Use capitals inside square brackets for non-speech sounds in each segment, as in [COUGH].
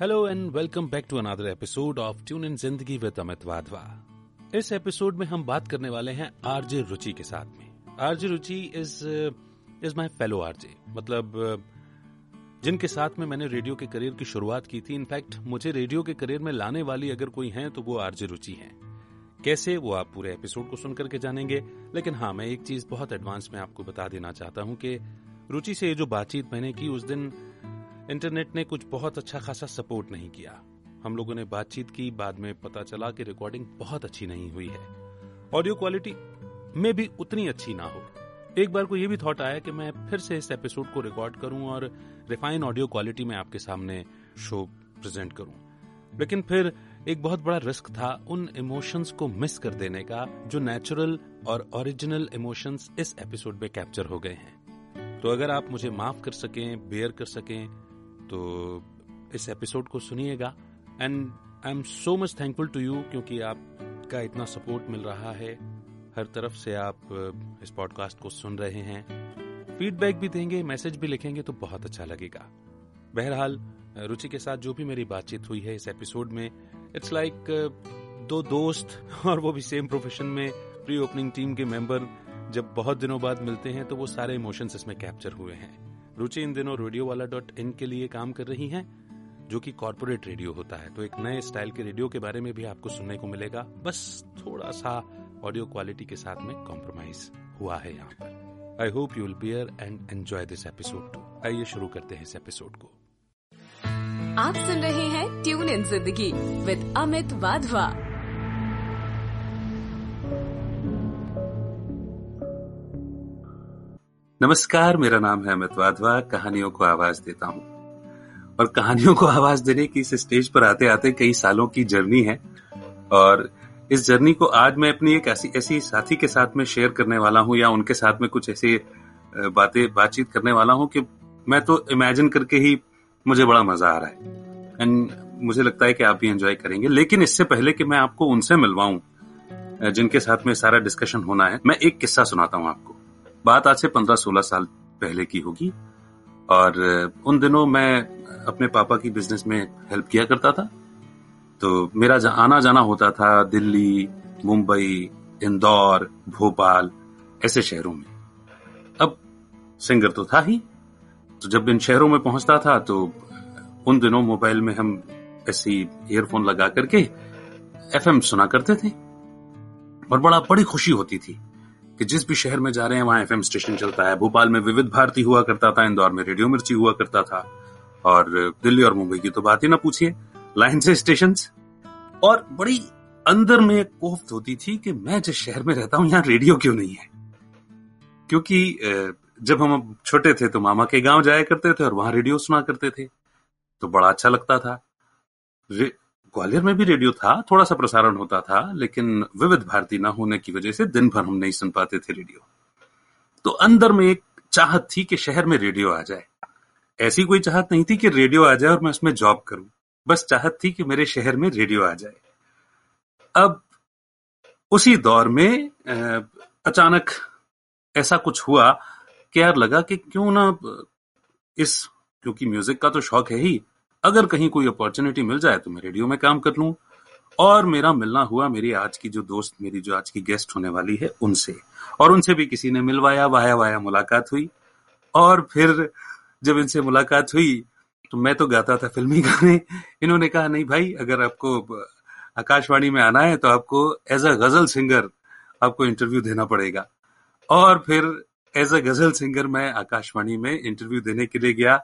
Hello and welcome back to another episode of tune in Zindagi with Amit Wadhwa इस episode में हम बात करने वाले हैं आरजे रुचि के साथ में। RJ Ruchi is is my fellow RJ. मतलब जिनके साथ में मैंने रेडियो के करियर की शुरुआत की थी। इनफैक्ट मुझे रेडियो के करियर में लाने वाली अगर कोई है तो वो आरजे रुचि है। कैसे वो आप पूरे एपिसोड को सुन करके जानेंगे? लेकिन हाँ मैं एक चीज़ बहुत एडवांस में आपको बता देना चाहता हूँ कि रुचि से ये जो बातचीत मैंने की, उस दिन इंटरनेट ने कुछ बहुत अच्छा खासा सपोर्ट नहीं किया। हम लोगों ने बातचीत की, बाद में पता चला कि रिकॉर्डिंग बहुत अच्छी नहीं हुई है। ऑडियो क्वालिटी में भी उतनी अच्छी ना हो। एक बार को ये भी थॉट आया कि मैं फिर से इस एपिसोड को रिकॉर्ड करूँ और रिफाइन ऑडियो क्वालिटी में आपके सामने शो प्रेजेंट करूँ। लेकिन फिर एक बहुत बड़ा रिस्क था उन इमोशंस को मिस कर देने का, जो नेचुरल और ओरिजिनल इमोशंस इस एपिसोड में कैप्चर हो गए हैं। तो अगर आप मुझे माफ़ कर सकें बेयर कर सकें तो इस एपिसोड को सुनिएगा। And I am so much thankful to you क्योंकि आपका इतना सपोर्ट मिल रहा है। हर तरफ़ से आप इस पॉडकास्ट को सुन रहे हैं। फीडबैक भी देंगे मैसेज भी लिखेंगे तो बहुत अच्छा लगेगा। बहरहाल रुचि के साथ जो भी मेरी बातचीत हुई है इस एपिसोड में इट्स लाइक like, दो दोस्त [LAUGHS] और वो भी सेम प्रोफेशन में प्री ओपनिंग टीम के मेंबर जब बहुत दिनों बाद मिलते हैं तो वो सारे इमोशंस इसमें कैप्चर हुए हैं। रुचि इन दिनों रेडियो वाला डॉट इन के लिए काम कर रही हैं, जो कि कॉर्पोरेट रेडियो होता है। तो एक नए स्टाइल के रेडियो के बारे में भी आपको सुनने को मिलेगा। बस थोड़ा सा ऑडियो क्वालिटी के साथ में कॉम्प्रोमाइज हुआ है यहाँ पर। I hope you will bear and enjoy this episode too आइए शुरू करते हैं इस एपिसोड को। आप सुन रहे हैं tune in Zindagi with Amit Wadhwa. नमस्कार, मेरा नाम है अमित वाधवा, कहानियों को आवाज़ देता हूँ। और कहानियों को आवाज़ देने की इस स्टेज पर आते आते कई सालों की जर्नी है। और इस जर्नी को आज मैं अपनी एक ऐसी ऐसी साथी के साथ में शेयर करने वाला हूँ या उनके साथ में कुछ ऐसी बातें, बातचीत करने वाला हूँ कि मैं तो इमेजिन करके ही मुझे बड़ा मज़ा आ रहा है। एंड मुझे लगता है कि आप भी एंजॉय करेंगे। लेकिन इससे पहले कि मैं आपको उनसे मिलवाऊं जिनके साथ में सारा डिस्कशन होना है, मैं एक किस्सा सुनाता हूँ आपको। बात आज से पंद्रह सोलह साल पहले की होगी। और उन दिनों मैं अपने पापा की बिज़नेस में हेल्प किया करता था। तो मेरा आना जाना होता था दिल्ली, मुंबई, इंदौर, भोपाल, ऐसे शहरों में। अब सिंगर तो था ही। तो जब इन शहरों में पहुँचता था तो उन दिनों मोबाइल में हम ऐसी ईयरफोन लगा करके एफएम सुना करते थे। और बड़ा, बड़ी खुशी होती थी। कि जिस भी शहर में जा रहे हैं, वहाँ एफएम स्टेशन चलता है। भोपाल में विविध भारती हुआ करता था, इंदौर में रेडियो मिर्ची हुआ करता था, और दिल्ली और मुंबई की तो बात ही ना पूछिए। लाइन से स्टेशन और बड़ी अंदर में कोफ्त होती थी कि मैं जिस शहर में रहता हूँ, यहाँ रेडियो क्यों नहीं है? क्योंकि जब हम छोटे थे तो मामा के गाँव जाया करते थे और वहाँ रेडियो सुना करते थे तो बड़ा अच्छा लगता था। ग्वालियर में भी रेडियो था, थोड़ा सा प्रसारण होता था, लेकिन विविध भारती ना होने की वजह से दिन भर हम नहीं सुन पाते थे रेडियो। तो अंदर में एक चाहत थी कि शहर में रेडियो आ जाए। ऐसी कोई चाहत नहीं थी कि रेडियो आ जाए और मैं उसमें जॉब करूँ। बस चाहत थी कि मेरे शहर में रेडियो आ जाए। अब उसी दौर में अचानक ऐसा कुछ हुआ कि यार लगा कि क्यों ना, इस, क्योंकि म्यूज़िक का तो शौक है ही अगर कहीं कोई अपॉर्चुनिटी मिल जाए तो मैं रेडियो में काम कर लूँ। और मेरा मिलना हुआ मेरी आज की जो दोस्त, मेरी जो आज की गेस्ट होने वाली है, उनसे। और उनसे भी किसी ने मिलवाया, वाया वाया मुलाकात हुई। और फिर जब इनसे मुलाकात हुई तो मैं तो गाता था फिल्मी गाने। इन्होंने कहा, नहीं भाई, अगर आपको आकाशवाणी में आना है तो आपको एज अ गज़ल सिंगर आपको इंटरव्यू देना पड़ेगा। और फिर एज अ गज़ल सिंगर मैं आकाशवाणी में इंटरव्यू देने के लिए गया।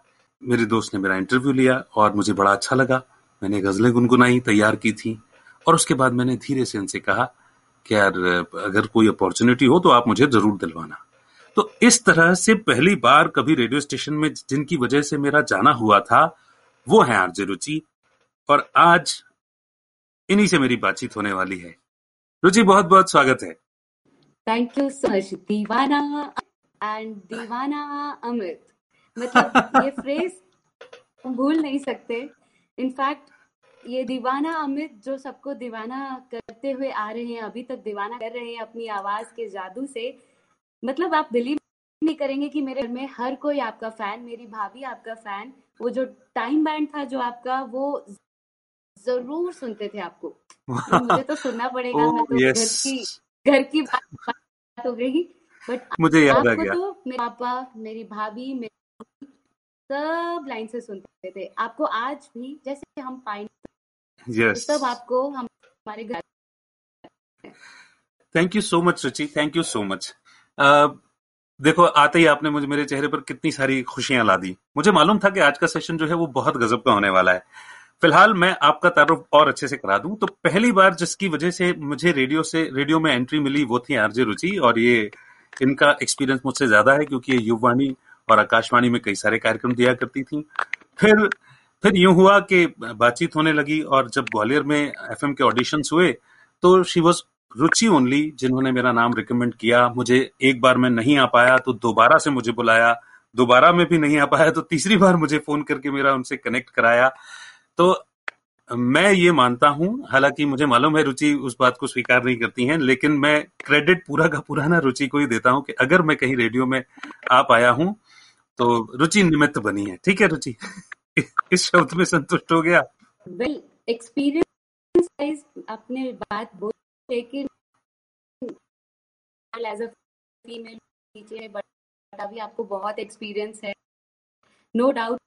मेरे दोस्त ने मेरा इंटरव्यू लिया और मुझे बड़ा अच्छा लगा। मैंने गजलें गुनगुनाई, तैयार की थी। और उसके बाद मैंने धीरे से उनसे कहा कि यार, अगर कोई अपॉर्चुनिटी हो तो आप मुझे ज़रूर दिलवाना। तो इस तरह से पहली बार कभी रेडियो स्टेशन में जिनकी वजह से मेरा जाना हुआ था, वो है आरजे रुचि। और आज इन्हीं से मेरी बातचीत होने वाली है। रुचि बहुत बहुत स्वागत है। थैंक यू सो मच दीवाना एंड दीवाना अमित। मतलब ये फ्रेज भूल नहीं सकते। इनफैक्ट ये दीवाना अमित जो सबको दीवाना करते हुए आ रहे हैं अभी तक दीवाना कर रहे हैं अपनी आवाज़ के जादू से मतलब आप बिलीव नहीं करेंगे कि मेरे घर में हर कोई आपका फ़ैन मेरी भाभी आपका फ़ैन वो जो टाइम बैंड था जो आपका वो ज़रूर सुनते थे आपको। तो मुझे तो सुनना पड़ेगा [LAUGHS] मैं तो yes. घर की घर की बात, बात हो गई बट मुझे याद आ गया। तो मेरे पापा मेरी भाभी मेरी सब लाइन से सुनते थे। आपको आज भी जैसे हम पाइन यस सब आपको हम हमारे घर thank you so much Ruchi thank you so much देखो आते ही आपने मुझे मेरे चेहरे पर कितनी सारी खुशियाँ ला दी। मुझे मालूम था कि आज का सेशन जो है वो बहुत गजब का होने वाला है। फ़िलहाल मैं आपका तारुफ और अच्छे से करा दूँ। तो पहली बार जिसकी वजह से मुझे रेडियो से रेडियो में एंट्री मिली वो थी आरजे रुचि और ये इनका एक्सपीरियंस मुझसे ज़्यादा है क्योंकि ये युववाणी और आकाशवाणी में कई सारे कार्यक्रम दिया करती थी। फिर फिर यूँ हुआ कि बातचीत होने लगी और जब ग्वालियर में एफएम के ऑडिशन हुए तो शी वॉज़ रुचि ओनली जिन्होंने मेरा नाम रिकमेंड किया। मुझे एक बार मैं नहीं आ पाया तो दोबारा से मुझे बुलाया। दोबारा में भी नहीं आ पाया तो तीसरी बार मुझे फ़ोन करके मेरा उनसे कनेक्ट कराया। तो मैं ये मानता हूँ, हालाँकि मुझे मालूम है रुचि उस बात को स्वीकार नहीं करती हैं, लेकिन मैं क्रेडिट पूरा का पूरा ना रुचि को ही देता हूँ कि अगर मैं कहीं रेडियो में आ पाया हूँ तो रुचि निमित्त बनी है। ठीक है रुचि? इस शब्द में संतुष्ट हो गया? वेल एक्सपीरियंस आपने बात बोल लेकिन as a female teacher but अभी आपको बहुत एक्सपीरियंस है। नो डाउट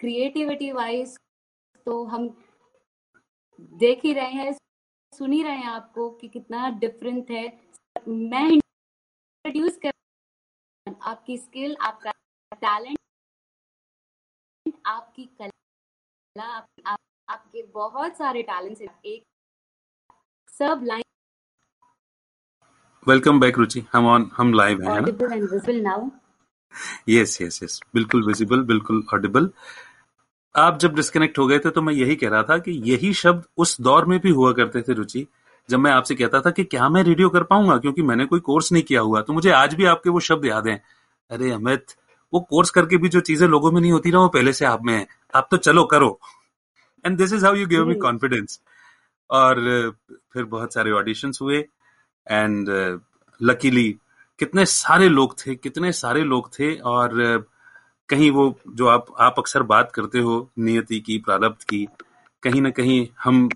क्रिएटिविटी वाइज तो हम देख ही रहे हैं सुन ही रहे हैं आपको कि कितना डिफरेंट है। मैं इंट्रोड्यूस कर आपकी स्किल आपका टैलेंट आपकी कला आप, आप, आपके बहुत सारे टैलेंट्स हैं। एक सब लाइन वेलकम बैक रुचि हम ऑन हम लाइव हैं ना? Audible and visible now yes yes yes बिल्कुल विजिबल बिल्कुल ऑडिबल आप जब डिस्कनेक्ट हो गए थे तो मैं यही कह रहा था कि यही शब्द उस दौर में भी हुआ करते थे रुचि जब मैं आपसे कहता था कि क्या मैं रेडियो कर पाऊँगा क्योंकि मैंने कोई कोर्स नहीं किया हुआ। तो मुझे आज भी आपके वो शब्द याद हैं। अरे अमित वो कोर्स करके भी जो चीज़ें लोगों में नहीं होती ना वो पहले से आप में है। आप तो चलो करो। And this is how you give me. Confidence और फिर बहुत सारे ऑडिशंस हुए। एंड लकीली कितने सारे लोग थे कितने सारे लोग थे। और uh, कहीं वो जो आप आप अक्सर बात करते हो नियति की, प्रारब्ध की, कहीं ना कहीं हम,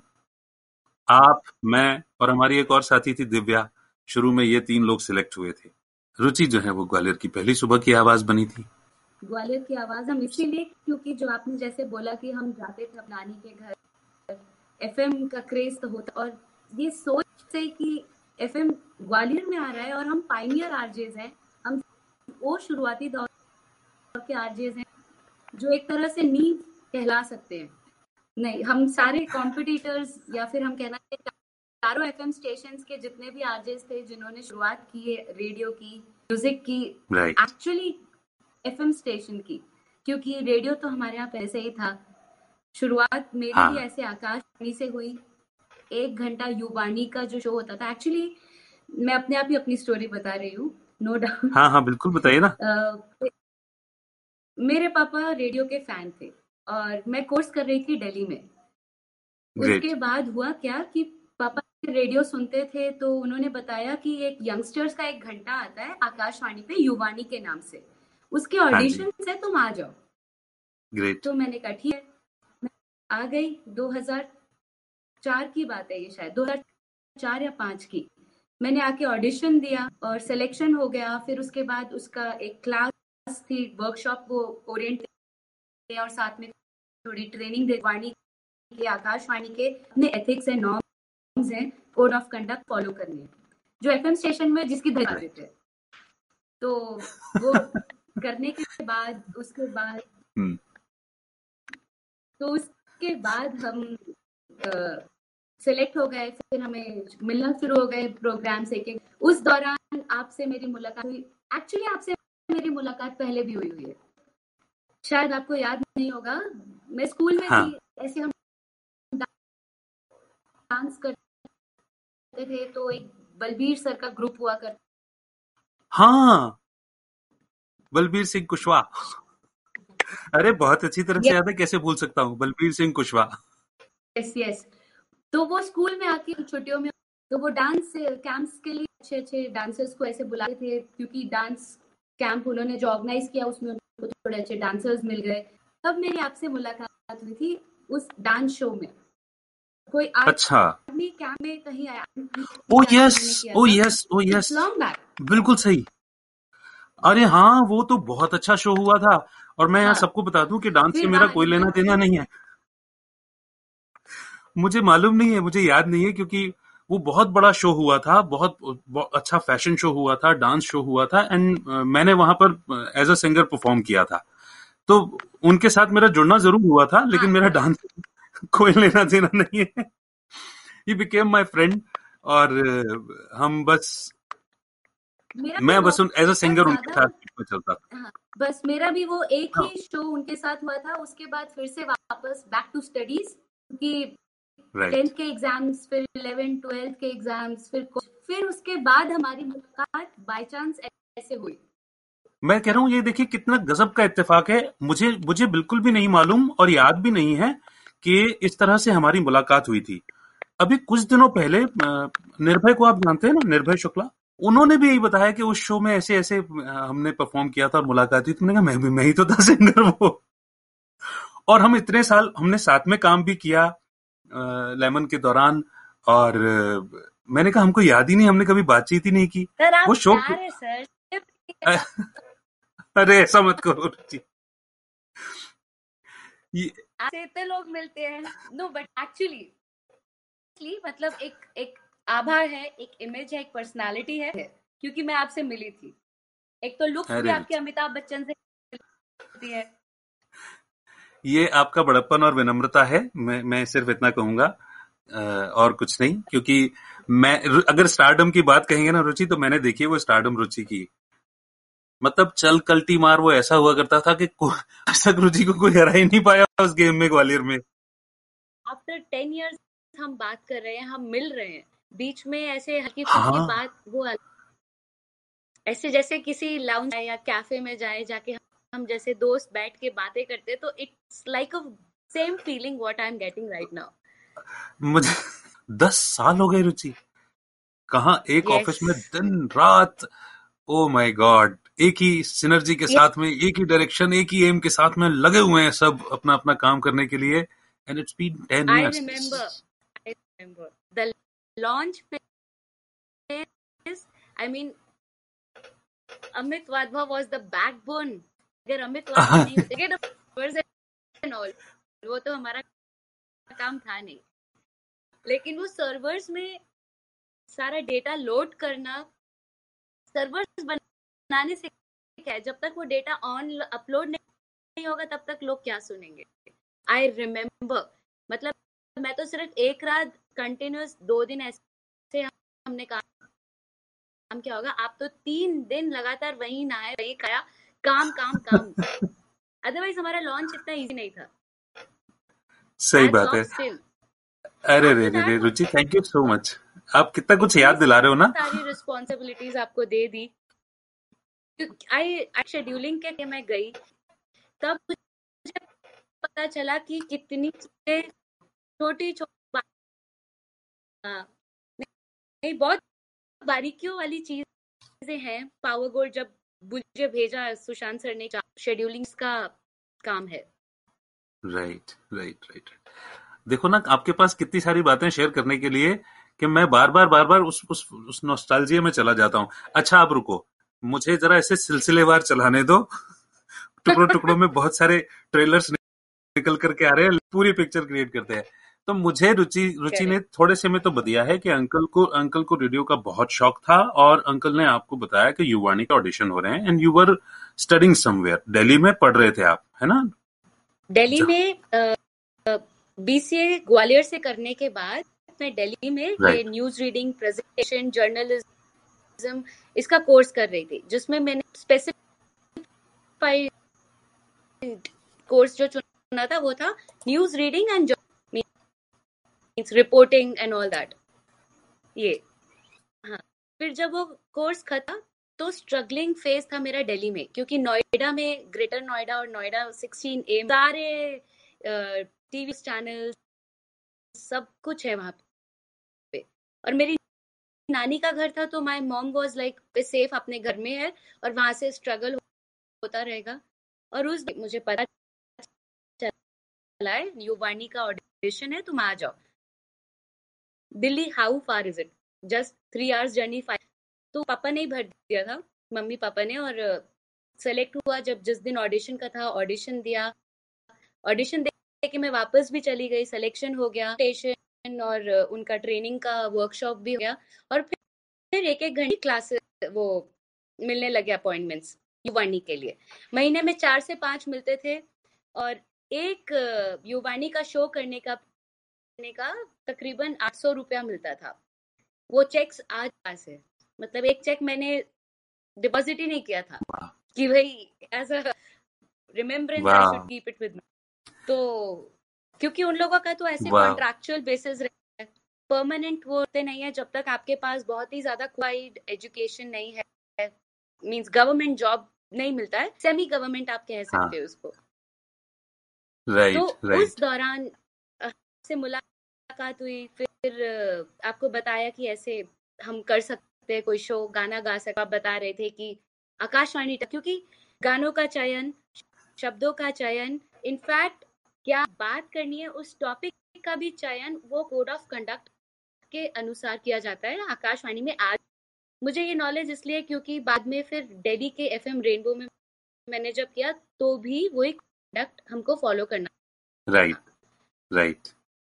आप, मैं और हमारी एक और साथी थी दिव्या, शुरू में ये तीन लोग सिलेक्ट हुए थे। रुचि जो है वो ग्वालियर की पहली सुबह की आवाज़ बनी थी। ग्वालियर की आवाज़ हम इसीलिए, क्योंकि जो आपने जैसे बोला कि हम जाते थे नानी के घर एफएम का क्रेज तो होता, और ये सोच से कि एफएम ग्वालियर में आ रहा है और हम पाइनियर आरजेज हैं। हम वो शुरुआती दौर के आरजेज हैं जो एक तरह से नींव कहला सकते हैं। नहीं हम सारे कॉम्पिटिटर्स या फिर हम कहना चाहिए चारों एफएम स्टेशंस के जितने भी आरजेस थे जिन्होंने शुरुआत की है रेडियो की म्यूज़िक की एक्चुअली एफएम स्टेशन की क्योंकि रेडियो तो हमारे यहाँ पहले से ही था। शुरुआत मेरी हाँ। भी ऐसे आकाशवाणी से हुई। एक घंटा युवाणी का जो शो होता था। एक्चुअली मैं अपने आप ही अपनी स्टोरी बता रही हूँ नो डाउट हाँ हाँ बिल्कुल बताइए ना। मेरे पापा रेडियो के फ़ैन थे और मैं कोर्स कर रही थी दिल्ली में। उसके बाद हुआ क्या कि पापा रेडियो सुनते थे तो उन्होंने बताया कि एक यंगस्टर्स का एक घंटा आता है आकाशवाणी पे युवानी के नाम से। उसके हाँ ऑडिशन से तुम आ जाओ। ग्रेट तो मैंने कहा ठीक है। मैं आ गई। 2004 की बात है ये शायद। 2004 या पाँच की। मैंने आके ऑडिशन दिया और सिलेक्शन हो गया। फिर उसके बाद उसका एक क्लास थी वर्कशॉप वो ओरिएंट और साथ में थोड़ी ट्रेनिंग दे वाणी के आकाशवाणी के अपने एथिक्स एंड नॉर्म्स हैं कोड ऑफ़ कंडक्ट फॉलो करनी। जो एफएम स्टेशन में जिसकी धजा देते तो वो [LAUGHS] करने के बाद उसके बाद हम्म। तो उसके बाद हम सेलेक्ट हो गए फिर हमें मिलना शुरू हो गए प्रोग्राम से कि उस दौरान आपसे मेरी मुलाकात हुई। एक्चुअली आपसे मेरी मुलाकात पहले भी हुई हुई है। शायद आपको याद नहीं होगा मैं स्कूल में हाँ। थी ऐसे हम डांस करते थे तो एक बलबीर सर का ग्रुप हुआ कर हाँ बलबीर सिंह कुशवाहा। अरे बहुत अच्छी तरह से याद है कैसे भूल सकता हूँ? बलबीर सिंह कुशवाहा। यस यस तो वो स्कूल में आके छुट्टियों में तो वो डांस कैंप्स के लिए अच्छे अच्छे डांसर्स को ऐसे बुलाते थे क्योंकि डांस कैंप उन्होंने जो ऑर्गेनाइज किया उसमें उनको थोड़े अच्छे डांसर्स मिल गए। तब मेरी आपसे मुलाकात हुई थी उस डांस शो में। कोई अच्छा। क्या में कहीं आया ओ yes oh yes oh yes long back बिल्कुल सही। अरे हाँ वो तो बहुत अच्छा शो हुआ था। और मैं यहाँ हाँ। सबको बता दूँ कि डांस से मेरा कोई लेना देना नहीं है। मुझे मालूम नहीं है मुझे याद नहीं है क्योंकि वो बहुत बड़ा शो हुआ था बहुत, बहुत अच्छा फ़ैशन शो हुआ था डांस शो हुआ था एंड मैंने वहाँ पर एज अ सिंगर परफॉर्म किया था तो उनके साथ मेरा जुड़ना ज़रूर हुआ था लेकिन हाँ। मेरा डांस [LAUGHS] कोई लेना देना नहीं है ही बिकेम माई फ्रेंड और हम बस मैं बस एज अ सिंगर उनके साथ चलता था हाँ, बस मेरा भी वो एक हाँ। ही शो उनके साथ हुआ था उसके बाद फिर से वापस बैक टू स्टडीज़ क्योंकि टेंथ के एग्ज़ाम्स फिर इलेवन ट्वेल्थ के एग्ज़ाम्स फिर फिर उसके बाद हमारी मुलाकात बाय चांस ऐसे हुई। मैं कह रहा हूँ ये देखिए कितना गजब का इत्तेफाक है। मुझे मुझे बिल्कुल भी नहीं मालूम और याद भी नहीं है कि इस तरह से हमारी मुलाकात हुई थी। अभी कुछ दिनों पहले निर्भय को आप जानते हैं ना निर्भय शुक्ला? उन्होंने भी यही बताया कि उस शो में ऐसे ऐसे हमने परफॉर्म किया था और मुलाकात हुई तुमने कहा मैं भी मैं ही तो था सिंगर वो और हम इतने साल हमने साथ में काम भी किया लेमन के दौरान और मैंने कहा हमको याद ही नहीं हमने कभी बातचीत ही नहीं की। सर वो शो सर। [LAUGHS] अरे ऐसा मत करो आपसे इतने लोग मिलते हैं। नो बट एक्चुअली मतलब एक एक आभार है एक इमेज है एक पर्सनालिटी है क्योंकि मैं आपसे मिली थी। एक तो लुक भी आपके अमिताभ बच्चन से है। ये आपका बड़प्पन और विनम्रता है मैं मैं सिर्फ़ इतना कहूँगा और कुछ नहीं क्योंकि मैं अगर स्टारडम की बात कहेंगे ना रुचि तो मैंने देखी वो स्टारडम रुचि की। मतलब चल कल्टी मार वो ऐसा हुआ करता था कि आज तक रुचि को कोई हरा ही नहीं पाया उस गेम में ग्वालियर में। आफ्टर टेन इयर्स हम बात कर रहे हैं हम मिल रहे हैं। बीच में ऐसे हल्की फुल्की हाँ। बात वो ऐसे जैसे किसी लाउंज या कैफ़े में जाए जाके हम जैसे दोस्त बैठ के बातें करते तो it's like a same feeling what I am getting right now मुझे दस साल हो गए रुचि कहा एक ऑफ़िस Yes. में दिन रात ओ माय गॉड एक ही सिनर्जी के Yes. साथ में एक ही डायरेक्शन एक ही एम के साथ में लगे हुए हैं सब अपना अपना काम करने के लिए and it's been ten I years remember. I remember. The launch phase, I mean, Amit Wadhwa was the backbone. अगर अमित and all, वो तो हमारा काम था नहीं। लेकिन वो सर्वर्स में सारा डेटा लोड करना सर्वर्स बनाने से क्या है। जब तक वो डेटा ऑन अपलोड नहीं होगा तब तक लोग क्या सुनेंगे? आई रिमेम्बर मतलब मैं तो सिर्फ़ एक रात कंटिन्यूस दो दिन ऐसे हमने काम काम क्या होगा। आप तो तीन दिन लगातार वही नहाए वहीं खाया। काम काम काम। अदरवाइज़ हमारा लॉन्च इतना इजी नहीं था। सही बात है। अरे रे रे रे Ruchi thank you so much आप कितना कुछ याद दिला रहे हो ना? सारी रिस्पॉन्सिबिलिटीज आपको दे दी। आई शेड्यूलिंग के मैं गई तब मुझे पता चला कि कितनी चीज़ें छोटी छोटी हाँ, नहीं बहुत बारीकियों वाली चीज़ें हैं पावर गोल्ड जब मुझे भेजा सुशांत सर ने शेड्यूलिंग का काम है। राइट राइट राइट देखो ना, आपके पास कितनी सारी बातें शेयर करने के लिए कि मैं बार बार बार बार उस उस उस नॉस्टैल्जिया में चला जाता हूँ। अच्छा आप रुको। मुझे जरा ऐसे सिलसिलेवार चलाने दो। टुकड़ों टुकड़ों में बहुत सारे ट्रेलर्स निकल करके आ रहे हैं, पूरी पिक्चर क्रिएट करते हैं। तो मुझे रुचि रुचि ने थोड़े से में तो बताया है कि अंकल को अंकल को रेडियो का बहुत शौक था और अंकल ने आपको बताया कि युवाणी के ऑडिशन हो रहे हैं and you were studying somewhere Delhi में पढ़ रहे थे आप है ना? दिल्ली में बीसीए ग्वालियर से करने के बाद मैं दिल्ली में ये न्यूज़ रीडिंग प्रेजेंटेशन जर्नलिज्म इसका कोर्स कर रही थी जिसमें मैंने स्पेसिफाइड कोर्स जो चुना था वो था news reading and means reporting and all that ये। हाँ। फिर जब वो कोर्स खत्म तो स्ट्रगलिंग फ़ेज़ था मेरा दिल्ली में, क्योंकि नोएडा में ग्रेटर नोएडा और नोएडा 16 ए सारे टीवी चैनल सब कुछ है वहाँ पे। और मेरी नानी का घर था तो my mom was like safe अपने घर में है और वहाँ से स्ट्रगल होता रहेगा। और उस मुझे पता चला है युवानी का ऑडिशन है, तुम आ जाओ। Delhi how far is it just three hours journey five तो पापा ने ही भर दिया था, मम्मी पापा ने, और सेलेक्ट हुआ जब जिस दिन ऑडिशन का था ऑडिशन दिया। ऑडिशन दे के मैं वापस भी चली गई सिलेक्शन हो गया स्टेशन और उनका ट्रेनिंग का वर्कशॉप भी हो गया, और फिर फिर एक एक घंटे क्लासेस वो मिलने लगे अपॉइंटमेंट्स युवानी के लिए। महीने में चार से पाँच मिलते थे, और एक युवानी का शो करने का करने का तकरीबन आठ सौ रुपया मिलता था। वो चेक्स आज पास है। मतलब एक चेक मैंने डिपॉजिट ही नहीं किया था कि भाई as a remembrance I should keep it with तो क्योंकि उन लोगों का तो ऐसे कॉन्ट्रैक्चुअल बेसिस रहता है। परमानेंट वो होते नहीं है जब तक आपके पास बहुत ही ज़्यादा क्वाइड एजुकेशन नहीं है। मींस गवर्नमेंट जॉब नहीं मिलता है। सेमी गवर्नमेंट आप कह सकते हाँ. हो उसको। राइट right, तो right. उस दौरान से मुलाकात हुई, फिर आपको बताया कि ऐसे हम कर सकते हैं, कोई शो, गाना गा सकते आप बता रहे थे कि आकाशवाणी क्योंकि गानों का चयन, शब्दों का चयन, इनफैक्ट क्या बात करनी है, उस टॉपिक का भी चयन, वो कोड ऑफ़ कंडक्ट के अनुसार किया जाता है, आकाशवाणी में आज मुझे ये नॉलेज इसलिए क्योंकि बाद में फिर दिल्ली के एफ़ एम रेनबो में मैंने जब किया तो भी वही कंडक्ट हमको फॉलो करना राइट राइट।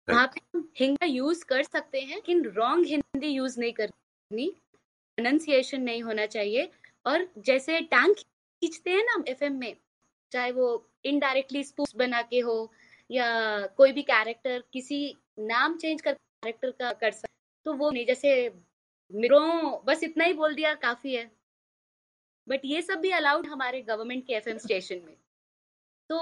वहाँ पे हम हिंदी यूज़ कर सकते हैं, लेकिन रॉन्ग हिंदी यूज़ नहीं करनी। प्रोनाउंसिएशन नहीं होना चाहिए। और जैसे टैंक खींचते हैं ना एफएम में, चाहे वो इनडायरेक्टली स्पूस बना के हो, या कोई भी कैरेक्टर किसी नाम चेंज कर कैरेक्टर का कर सकते तो वो नहीं, जैसे मिरो बस इतना ही बोल दिया, काफ़ी है। बट ये सब भी अलाउड हमारे गवर्नमेंट के एफएम स्टेशन में। तो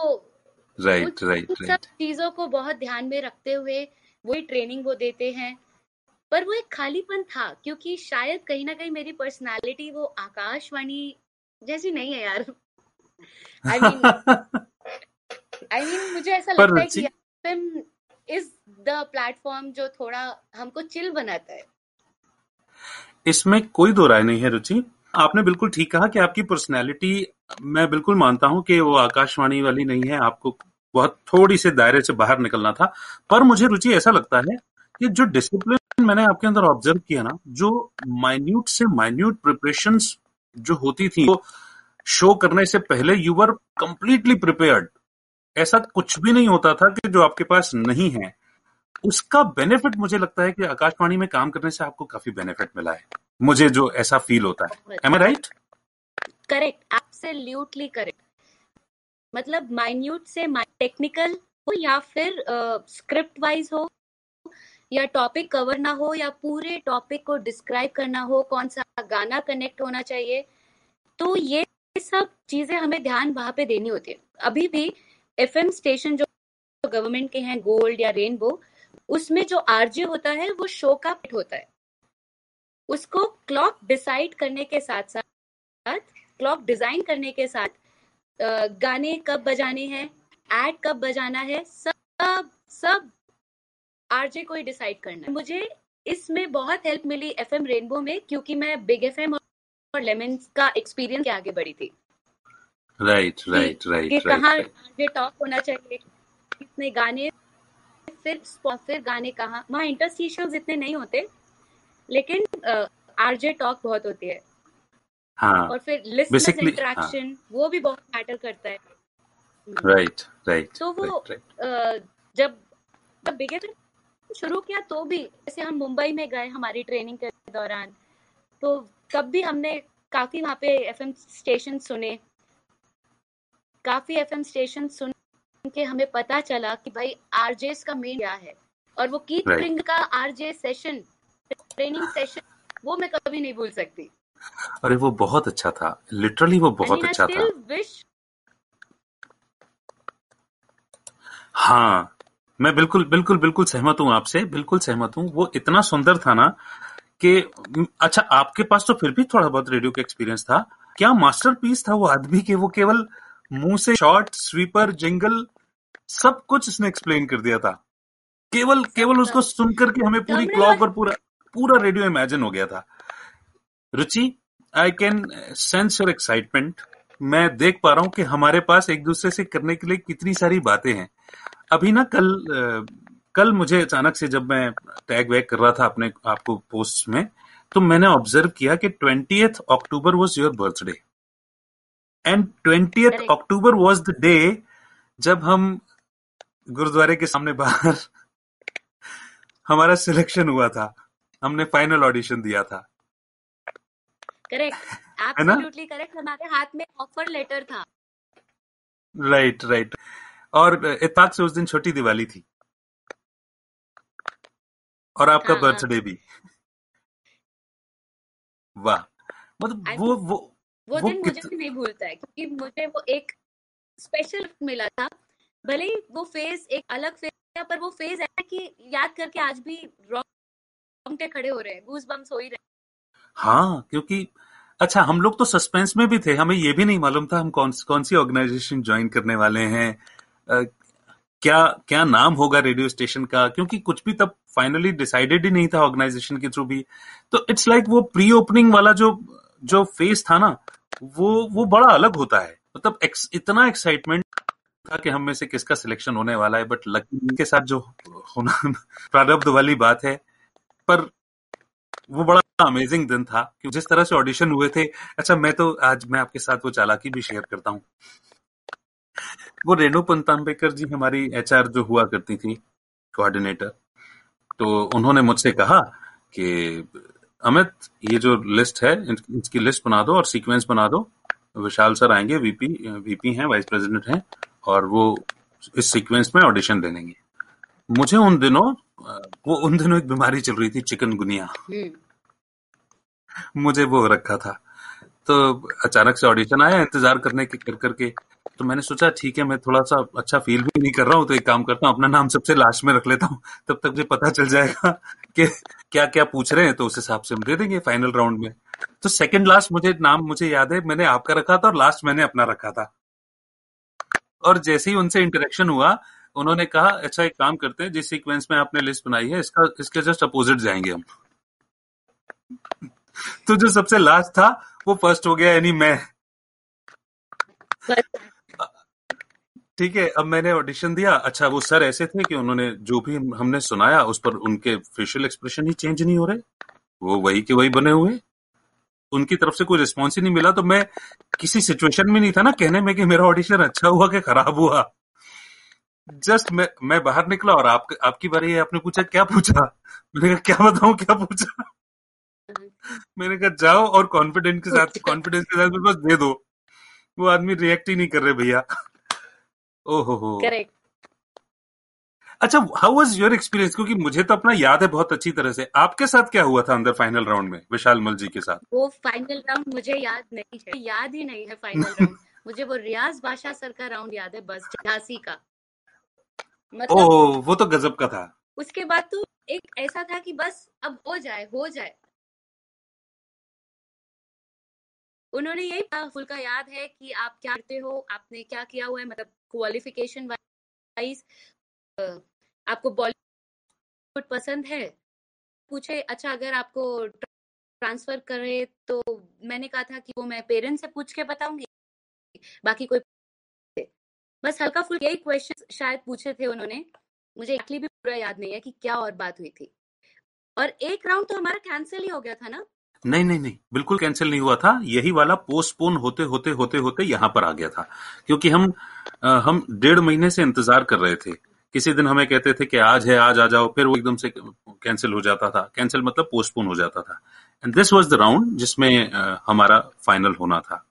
राइट राइट सब चीज़ों को बहुत ध्यान में रखते हुए वही ट्रेनिंग वो देते हैं। पर वो एक खालीपन था क्योंकि शायद कहीं ना कहीं मेरी पर्सनालिटी वो आकाशवाणी जैसी नहीं है यार। आई मीन आई मीन मुझे ऐसा लगता है कि एफएम इज़ द प्लेटफॉर्म जो थोड़ा हमको चिल बनाता है। इसमें कोई दो राय नहीं है रुचि। आपने बिल्कुल ठीक कहा कि आपकी पर्सनैलिटी मैं बिल्कुल मानता हूँ कि वो आकाशवाणी वाली नहीं है, आपको बहुत थोड़ी से दायरे से बाहर निकलना था, पर मुझे रुचि ऐसा लगता है कि जो डिसिप्लिन मैंने आपके अंदर ऑब्ज़र्व किया ना, जो माइन्यूट से माइन्यूट प्रिपरेशन जो होती थी, वो शो करने से पहले यू वर कंप्लीटली प्रिपेयर्ड ऐसा कुछ भी नहीं होता था कि जो आपके पास नहीं है। उसका बेनिफिट मुझे लगता है कि आकाशवाणी में काम करने से आपको काफ़ी बेनिफिट मिला है। मुझे जो ऐसा फील होता है। Am I right correct absolutely correct मतलब माइन्यूट से टेक्निकल हो या फिर स्क्रिप्ट uh, वाइज हो या टॉपिक कवर ना हो या पूरे टॉपिक को डिस्क्राइब करना हो कौन सा गाना कनेक्ट होना चाहिए तो ये सब चीज़ें हमें ध्यान वहाँ पे देनी होती है। अभी भी एफएम स्टेशन जो गवर्नमेंट के हैं गोल्ड या रेनबो उसमें जो आरजे होता है वो शो का होता है। उसको क्लॉक डिसाइड करने के साथ साथ क्लॉक डिज़ाइन करने के साथ गाने कब बजाने हैं एड कब बजाना है सब सब आरजे को ही डिसाइड करना है। मुझे इसमें बहुत हेल्प मिली एफ़ एम रेनबो में क्योंकि मैं बिग एफ़ एम और लेमन का एक्सपीरियंस के आगे बढ़ी थी। राइट राइट राइट कहाँ आरजे टॉप होना चाहिए कितने गाने फिर फिर गाने कहाँ। वहाँ इंटरस्टिशियल्स इतने नहीं होते लेकिन आरजे टॉक बहुत होती है। हाँ और फिर लिस्ट इंटरेक्शन हाँ. वो भी बहुत मैटर करता है राइट राइट तो वो right, right. जब जब बिगेट शुरू किया तो भी जैसे हम मुंबई में गए हमारी ट्रेनिंग के दौरान तो तब भी हमने काफ़ी वहाँ पे एफएम स्टेशन सुने काफ़ी एफएम स्टेशन सुन के हमें पता चला कि भाई आरजेस का मेन क्या है और वो कीट right. का आरजे सेशन ट्रेनिंग सेशन वो मैं कभी नहीं भूल सकती अरे वो बहुत अच्छा था। लिटरली वो बहुत अच्छा था। हाँ मैं बिल्कुल बिल्कुल बिल्कुल सहमत हूँ आपसे बिल्कुल सहमत हूँ। वो इतना सुंदर था ना कि अच्छा आपके पास तो फिर भी थोड़ा बहुत रेडियो का एक्सपीरियंस था। क्या मास्टरपीस था वो आदमी के? वो केवल मुँह से शॉर्ट स्वीपर जिंगल सब कुछ उसने एक्सप्लेन कर दिया था। केवल केवल उसको सुनकर के हमें पूरी क्लॉक और पूरा पूरा रेडियो इमेजिन हो गया था। Ruchi I can sense your excitement मैं देख पा रहा हूँ कि हमारे पास एक दूसरे से करने के लिए कितनी सारी बातें हैं। अभी ना कल कल मुझे अचानक से जब मैं टैग वैग कर रहा था अपने आपको पोस्ट में तो मैंने ऑब्ज़र्व किया कि twenty October was your birthday and twenty October was the day जब हम गुरुद्वारे के सामने बाहर [LAUGHS] हमारा सिलेक्शन हुआ था। हमने फाइनल ऑडिशन दिया था। करेक्ट एब्सोल्युटली करेक्ट हमारे हाथ में ऑफ़र लेटर था। राइट राइट और इतफाक से उस दिन छोटी दिवाली थी। और आपका बर्थडे हाँ, हाँ। भी। वाह। मतलब वो वो वो दिन मुझे भी नहीं भूलता है क्योंकि मुझे वो एक स्पेशल मिला था। भले ही वो फ़ेज़ एक अलग फ़ेज़ था पर वो फ़ेज़ ऐसा कि याद करके आज भी रोंगटे खड़े हो रहे हैं। गूज बम्स हो ही रहे हाँ क्योंकि अच्छा हम लोग तो सस्पेंस में भी थे, हमें ये भी नहीं मालूम था हम कौन कौन सी ऑर्गेनाइजेशन ज्वाइन करने वाले हैं। क्या क्या नाम होगा रेडियो स्टेशन का? क्योंकि कुछ भी तब फाइनली डिसाइडेड ही नहीं था ऑर्गेनाइजेशन के थ्रू भी। तो इट्स लाइक वो प्री ओपनिंग वाला जो जो फेस था ना, वो वो बड़ा अलग होता है। मतलब इतना एक्साइटमेंट था कि हम में से किसका सिलेक्शन होने वाला है, बट लकी के साथ जो होना, [LAUGHS] प्रारब्ध वाली बात है, पर वो बड़ा अमेजिंग दिन था कि जिस तरह से ऑडिशन हुए थे। अच्छा मैं तो आज मैं आपके साथ वो चालाकी भी शेयर करता हूँ। वो रेणु पंताम्बेकर जी हमारी एचआर जो हुआ करती थी कोऑर्डिनेटर तो उन्होंने मुझसे कहा कि, अमित, ये जो लिस्ट है इसकी लिस्ट बना दो और सीक्वेंस बना दो। विशाल सर आएँगे वीपी वीपी हैं वाइस प्रेसिडेंट हैं, और वो इस सीक्वेंस में ऑडिशन दे देंगे। मुझे उन दिनों, वो उन दिनों एक बीमारी चल रही थी चिकन गुनिया हम्म। मुझे वो रखा था। तो अचानक से ऑडिशन आया, इंतज़ार करने के, कर, करके। तो मैंने सोचा, ठीक है, मैं थोड़ा सा अच्छा फील भी नहीं कर रहा हूँ तो एक काम करता हूँ, अपना नाम सबसे लास्ट में रख लेता हूँ। तब तक मुझे पता चल जाएगा [LAUGHS] कि क्या क्या पूछ रहे हैं तो उस हिसाब से हम दे देंगे फाइनल राउंड में। तो सेकंड लास्ट मुझे नाम मुझे याद है, मैंने आपका रखा था और लास्ट मैंने अपना रखा था। और जैसे ही उनसे इंटरेक्शन हुआ, उन्होंने कहा अच्छा एक काम करते हैं, जिस सीक्वेंस में आपने लिस्ट बनाई है, इसका, इसके जस्ट अपोजिट जाएँगे हम। [LAUGHS] तो जो सबसे लास्ट था वो फ़र्स्ट हो गया यानी मैं। ठीक है अब मैंने ऑडिशन दिया। अच्छा वो सर ऐसे थे कि उन्होंने जो भी हमने सुनाया उस पर उनके फेशियल एक्सप्रेशन ही चेंज नहीं हो रहे। वो वही के वही बने हुए। उनकी तरफ़ से कोई रिस्पॉन्स ही नहीं मिला तो मैं किसी सिचुएशन में नहीं था ना कहने में कि मेरा ऑडिशन अच्छा हुआ कि खराब हुआ। जस्ट मैं मैं बाहर निकला और आप आपकी बारी आपने पूछा क्या पूछा? मैंने कहा क्या बताऊँ क्या पूछा? मैंने कहा जाओ और कॉन्फिडेंस के साथ [LAUGHS] कॉन्फिडेंस के साथ मेरे पास दे दो। वो आदमी रिएक्ट ही नहीं कर रहे भैया। ओहो हो। करेक्ट अच्छा हाउ वाज योर एक्सपीरियंस क्योंकि मुझे तो अपना याद है बहुत अच्छी तरह से। आपके साथ क्या हुआ था अंदर फाइनल राउंड में विशाल मल जी के साथ? वो फाइनल राउंड मुझे याद नहीं है याद ही नहीं है फाइनल राउंड [LAUGHS] मुझे वो रियाज बादशाह सर का राउंड याद है बस झांसी का। मतलब ओह वो तो गजब का था। उसके बाद तो एक ऐसा था कि बस अब हो जाए हो जाए। उन्होंने यही फुल का याद है कि आप क्या करते हो, आपने क्या किया हुआ है मतलब क्वालिफिकेशन वाइज आपको बॉलीवुड पसंद है? पूछे अच्छा अगर आपको ट्रांसफ़र करे तो मैंने कहा था कि वो मैं पेरेंट्स से पूछ के बताऊँगी, बाकी कोई बस हल्का फुल यही क्वेश्चन शायद पूछे थे उन्होंने। मुझे एक्चुअली भी पूरा याद नहीं है कि क्या और बात हुई थी। और एक राउंड तो हमारा कैंसिल ही हो गया था ना? नहीं नहीं नहीं बिल्कुल कैंसिल नहीं हुआ था। यही वाला पोस्टपोन होते होते होते होते यहाँ पर आ गया था। क्योंकि हम आ, हम डेढ़ महीने से इंतज़ार कर रहे थे। किसी दिन हमें कहते थे कि आज है आज आ जाओ फिर वो एकदम से कैंसिल हो जाता था। कैंसिल मतलब पोस्टपोन हो जाता था। And this was the round जिसमें आ, हमारा फाइनल होना था।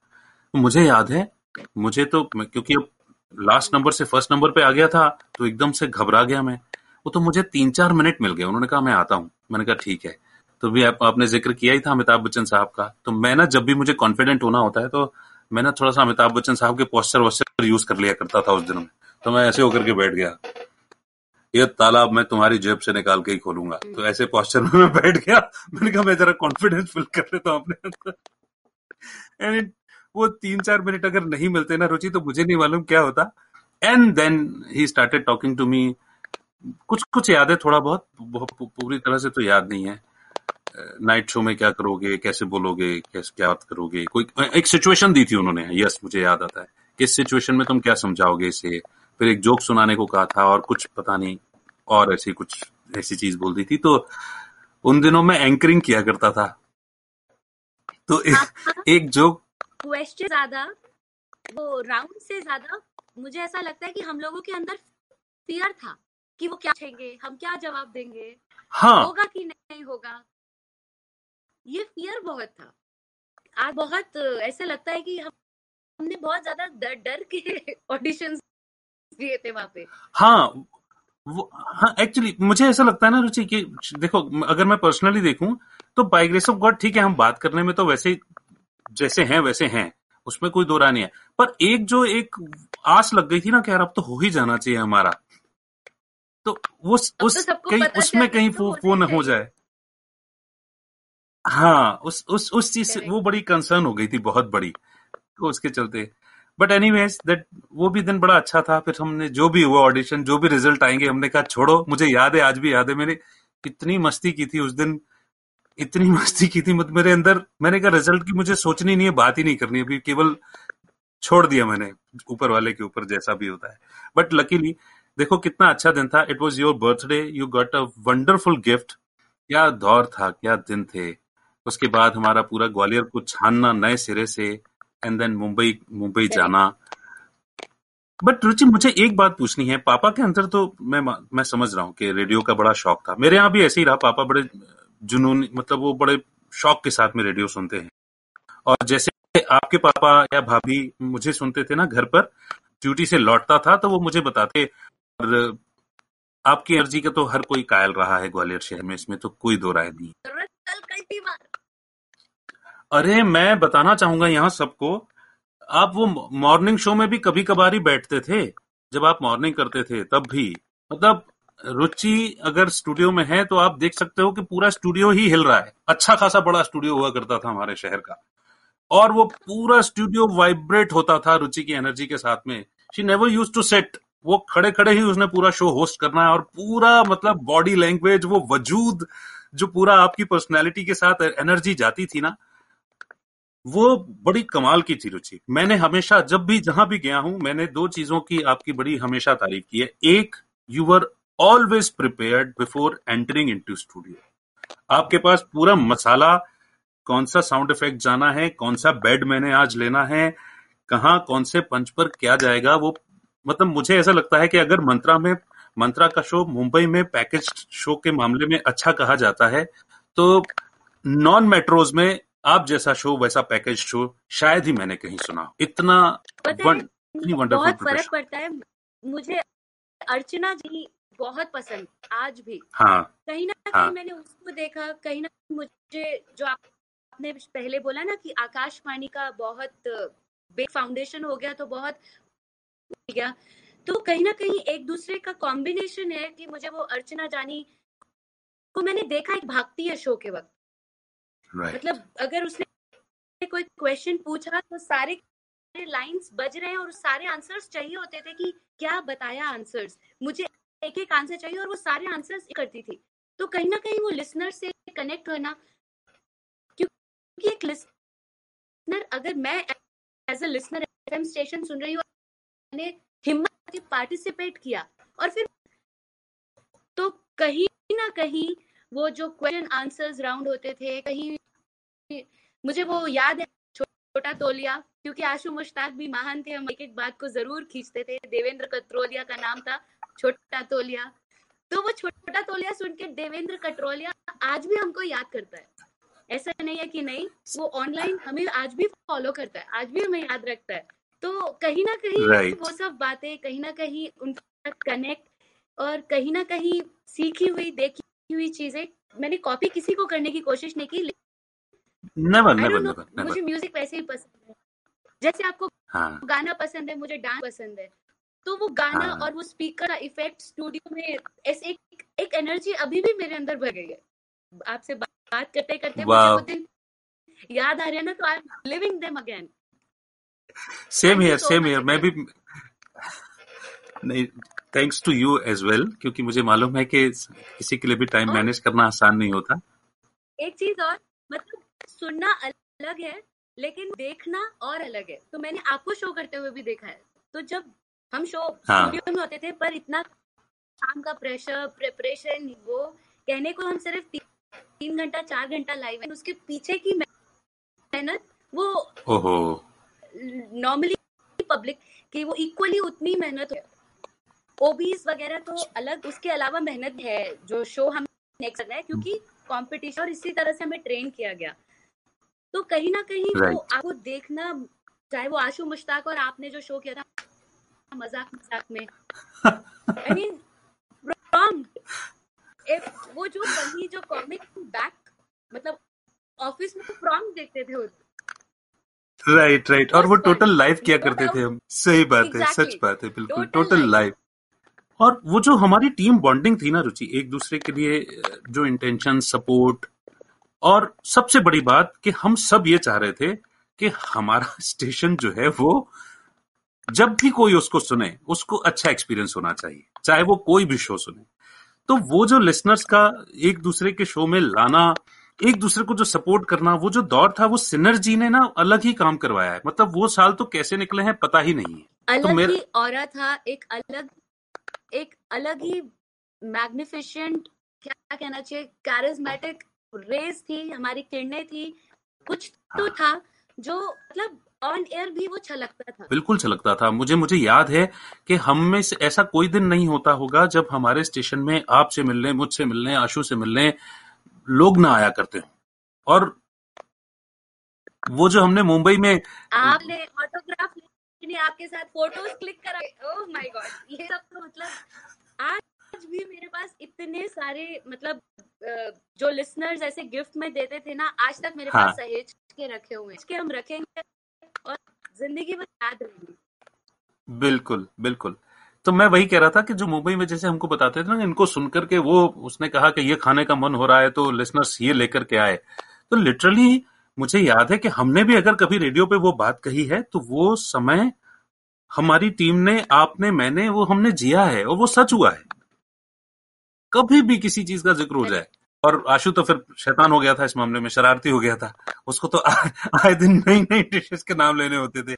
मुझे याद है मुझे तो क्योंकि अब लास्ट नंबर से फ़र्स्ट नंबर पे आ गया था तो एकदम से घबरा गया मैं। वो तो मुझे तीन चार मिनट मिल गए। उन्होंने कहा मैं आता हूँ। मैंने कहा ठीक है। तो भी आप, आपने ज़िक्र किया ही था अमिताभ बच्चन साहब का। तो मैं ना जब भी मुझे कॉन्फिडेंट होना होता है तो मैं ना थोड़ा सा अमिताभ बच्चन साहब के पोस्टर वोस्टर यूज़ कर लिया करता था उस दिनों। में तो मैं ऐसे होकर के बैठ गया। ये तालाब मैं तुम्हारी जेब से निकाल के ही खोलूँगा। तो ऐसे पोस्टर में मैं बैठ गया। मैंने कहा मैं जरा कॉन्फिडेंस फील कर लेता हूँ अपने वो तीन चार मिनट अगर नहीं मिलते ना रुचि तो मुझे नहीं मालूम क्या होता। And then he started talking to me कुछ कुछ याद है थोड़ा बहुत पूरी तरह से तो याद नहीं है। नाइट शो में क्या करोगे? कैसे बोलोगे? कैसे क्या बात करोगे? कोई एक सिचुएशन दी थी उन्होंने यस मुझे याद आता है। किस सिचुएशन में तुम क्या समझाओगे इसे? फिर एक जोक सुनाने को कहा था और कुछ पता नहीं और ऐसी कुछ ऐसी चीज़ बोल दी थी। तो उन दिनों में एंकरिंग किया करता था। तो एक, एक जोक क्वेश्चन ज़्यादा वो राउंड से ज़्यादा मुझे ऐसा लगता है कि हम लोगों के अंदर फियर था कि वो क्या हम क्या जवाब देंगे? हाँ। होगा कि नहीं होगा? ये फियर बहुत था। आज बहुत ऐसा लगता है कि हम हमने बहुत ज़्यादा डर डर के [LAUGHS] ऑडिशन दिए थे वहाँ पे। हाँ वो हाँ एक्चुअली मुझे ऐसा लगता है ना रुचि कि देखो अगर मैं पर्सनली देखूँ तो बाय ग्रेस ऑफ़ गॉड ठीक है हम बात करने में तो वैसे जैसे हैं वैसे हैं उसमें कोई दो राय नहीं है। पर एक जो एक आस लग गई थी ना कि यार अब तो हो ही जाना चाहिए हमारा तो उस अब उस तो सबको कहीं उसमें कहीं तो वो वो न हो जाए। हाँ उस उस उस चीज़ से करेक्ट वो बड़ी कंसर्न हो गई थी बहुत बड़ी तो उसके चलते। बट एनीवेज दैट वो भी दिन बड़ा अच्छा था फिर हमने जो भी हुआ ऑडिशन जो भी रिज़ल्ट आएँगे हमने कहा छोड़ो मुझे याद है आज भी याद है मैंने इतनी मस्ती की थी उस दिन इतनी [LAUGHS] मस्ती की थी मतलब मेरे अंदर मैंने कहा रिज़ल्ट की मुझे सोचनी नहीं है बात ही नहीं करनी है अभी केवल छोड़ दिया मैंने ऊपर वाले के ऊपर जैसा भी होता है। बट लकीली देखो कितना अच्छा दिन था। It was your birthday you got a wonderful gift क्या दौर था क्या दिन थे। उसके बाद हमारा पूरा ग्वालियर को छानना नए सिरे से एंड देन मुंबई मुंबई जाना। बट रुचि मुझे एक बात पूछनी है। पापा के अंदर तो मैं मैं समझ रहा हूँ कि रेडियो का बड़ा शौक था। मेरे यहाँ भी ऐसे ही रहा। पापा बड़े जुनून मतलब वो बड़े शौक के साथ में रेडियो सुनते हैं। और जैसे आपके पापा या भाभी मुझे सुनते थे ना घर पर ड्यूटी से लौटता था तो वो मुझे बताते और आपकी एनर्जी का तो हर कोई कायल रहा है ग्वालियर शहर में इसमें तो कोई दो राय नहीं ज़रूरत कल कल्टी मार अरे, मैं बताना चाहूँगा यहाँ सबको, आप वो मॉर्निंग शो में भी कभी कभार ही बैठते थे। जब आप मॉर्निंग करते थे, तब भी। मतलब रुचि अगर स्टूडियो में है तो आप देख सकते हो कि पूरा स्टूडियो ही हिल रहा है। अच्छा खासा बड़ा स्टूडियो हुआ करता था हमारे शहर का। और वो पूरा स्टूडियो वाइब्रेट होता था रुचि की एनर्जी के साथ में। She never use to set वो खड़े खड़े ही उसने पूरा शो होस्ट करना है और पूरा मतलब बॉडी लैंग्वेज वो वजूद, जो पूरा आपकी पर्सनैलिटी के साथ एनर्जी जाती थी ना वो बड़ी कमाल की थी रुचि। मैंने हमेशा, जब भी, जहाँ भी गया हूँ, मैंने दो चीज़ों की आपकी बड़ी हमेशा तारीफ़ की है। एक you were always prepared before entering into studio आपके पास पूरा मसाला, कौन सा साउंड इफ़ेक्ट जाना है, कौन सा बेड मैंने आज लेना है, कहाँ, कौन से पंच पर क्या जाएगा, वो मतलब मुझे ऐसा लगता है कि अगर मंत्रा में, मंत्रा का शो मुंबई में पैकेज शो के मामले में अच्छा कहा जाता है तो नॉन मेट्रोज में आप जैसा शो वैसा पैकेज शो शायद ही मैंने कहीं सुना इतना वन, इतनी वंडरफुल बहुत फ़र्क पड़ता है। मुझे अर्चना जी बहुत पसंद आज भी। हाँ। कहीं ना कहीं हाँ। मैंने उसको देखा कहीं ना कहीं मुझे जो आप- आपने पहले बोला ना कि आकाशवाणी का बहुत बिग फाउंडेशन हो गया तो बहुत हो गया। तो कहीं ना कहीं एक दूसरे का कॉम्बिनेशन है कि मुझे वो अर्चना जानी को मैंने देखा एक भागती है शो के वक्त। राइट मतलब अगर उसने कोई क्वेश्चन पूछा तो सारे लाइंस बज रहे हैं और सारे आंसर्स चाहिए होते थे कि क्या बताया आंसर्स मुझे एक एक आंसर चाहिए और वो सारे आंसर्स करती थी। तो कहीं ना कहीं वो लिसनर से कनेक्ट होना, क्योंकि एक लिसनर अगर मैं as a listener FM station सुन रही हूँ, मैंने हिम्मत पार्टिसिपेट किया, और फिर तो कहीं ना कहीं वो जो क्वेश्चन आंसर्स राउंड होते थे कहीं मुझे वो याद है छोटा तोलिया क्योंकि आशु मुश्ताक भी महान थे हम एक एक बात को ज़रूर खींचते थे। देवेंद्र कत्रोलिया का नाम था छोटा तोलिया। तो वो छोटा तोलिया सुन के देवेंद्र कटरोलिया आज भी हमको याद करता है। ऐसा नहीं है कि नहीं वो ऑनलाइन हमें आज भी फॉलो करता है आज भी हमें याद रखता है। तो कहीं ना कहीं राइट वो सब बातें कहीं ना कहीं उनका कनेक्ट और कहीं ना कहीं सीखी हुई देखी हुई चीज़ें। मैंने कॉपी किसी को करने की कोशिश नहीं की नेवर नेवर मुझे म्यूज़िक वैसे ही पसंद है। जैसे आपको हाँ। गाना पसंद है मुझे डांस पसंद है। तो वो गाना हाँ। और वो स्पीकर का इफ़ेक्ट स्टूडियो में ऐसे एक एक एनर्जी अभी भी मेरे अंदर भर गई है। आपसे बात करते करते मुझे वो दिन याद आ रहे हैं ना तो I am living them again same here same here मैं भी नहीं thanks to you as well क्योंकि मुझे मालूम है कि किसी के लिए भी टाइम मैनेज करना आसान नहीं होता। एक चीज़ और मतलब सुनना अलग है लेकिन देखना और अलग है। तो मैंने आपको शो करते हुए भी देखा है। तो जब हम शो हाँ। में होते थे पर इतना काम का प्रेशर प्रिपरेशन वो कहने को हम सिर्फ़ ती, तीन घंटा चार घंटा लाइव है। उसके पीछे की मेहनत वो नॉर्मली पब्लिक की वो इक्वली उतनी मेहनत है। ओबीज वगैरह तो अलग उसके अलावा मेहनत है जो शो हम नेक्स्ट कर रहे हैं क्योंकि कंपटीशन और इसी तरह से हमें ट्रेन किया गया। तो कहीं ना कहीं वो आपको देखना चाहे वो आशु मुश्ताक और आपने जो शो किया था मज़ाक मज़ाक में। आई मीन प्रॉम्प्ट वो जो बनी जो कॉमिक बैक मतलब ऑफ़िस में तो प्रॉम्प्ट देखते थे राइट राइट और वो टोटल लाइव किया करते थे हम। सही बात है सच बात है बिल्कुल। टोटल लाइव और वो जो हमारी टीम बॉन्डिंग थी ना रुचि एक दूसरे के लिए जो इंटेंशन सपोर्ट और सबसे बड़ी बात कि हम सब ये चाह रहे थे कि हमारा [LAUGHS] स्टेशन जो है वो जब भी कोई उसको सुने उसको अच्छा एक्सपीरियंस होना चाहिए चाहे वो कोई भी शो सुने। तो वो जो लिसनर्स का एक दूसरे के शो में लाना एक दूसरे को जो सपोर्ट करना वो जो दौर था वो सिनर्जी ने ना अलग ही काम करवाया है। मतलब वो साल तो कैसे निकले हैं पता ही नहीं है। अलग तो अलग मेरा ही ऑरा था एक अलग एक अलग ही मैग्निफिशेंट क्या कहना चाहिए कैरिज्मेटिक रेस थी हमारी किरणें थी कुछ तो हाँ। था जो मतलब ऑन एयर भी वो छलकता था। बिल्कुल छलकता था। मुझे मुझे याद है कि हम में से ऐसा कोई दिन नहीं होता होगा जब हमारे स्टेशन में आपसे मिलने मुझसे मिलने आशु से मिलने लोग ना आया करते हो। और वो जो हमने मुंबई में आपने ऑटोग्राफ लेने आपके साथ फ़ोटोज़ क्लिक कराए ओह माय गॉड ये सब तो मतलब आज भी मेरे पास इतने सारे मतलब जो लिसनर्स ऐसे गिफ्ट में देते थे ना आज तक मेरे हाँ। पास सहेज के रखे हुए हैं। हम रखेंगे और ज़िंदगी भर याद रहेंगे। बिल्कुल बिल्कुल। तो मैं वही कह रहा था कि जो मुंबई में जैसे हमको बताते थे ना इनको सुनकर के वो उसने कहा कि ये खाने का मन हो रहा है तो लिसनर्स ये लेकर के आए। तो लिटरली मुझे याद है कि हमने भी अगर कभी रेडियो पे वो बात कही है तो वो समय हमारी टीम ने, आपने, मैंने, वो हमने जिया है और वो सच हुआ है। कभी भी किसी चीज़ का ज़िक्र हो जाए। और आशु तो फिर शैतान हो गया था इस मामले में, शरारती हो गया था। उसको तो आए दिन नई नई डिशेस के नाम लेने होते थे।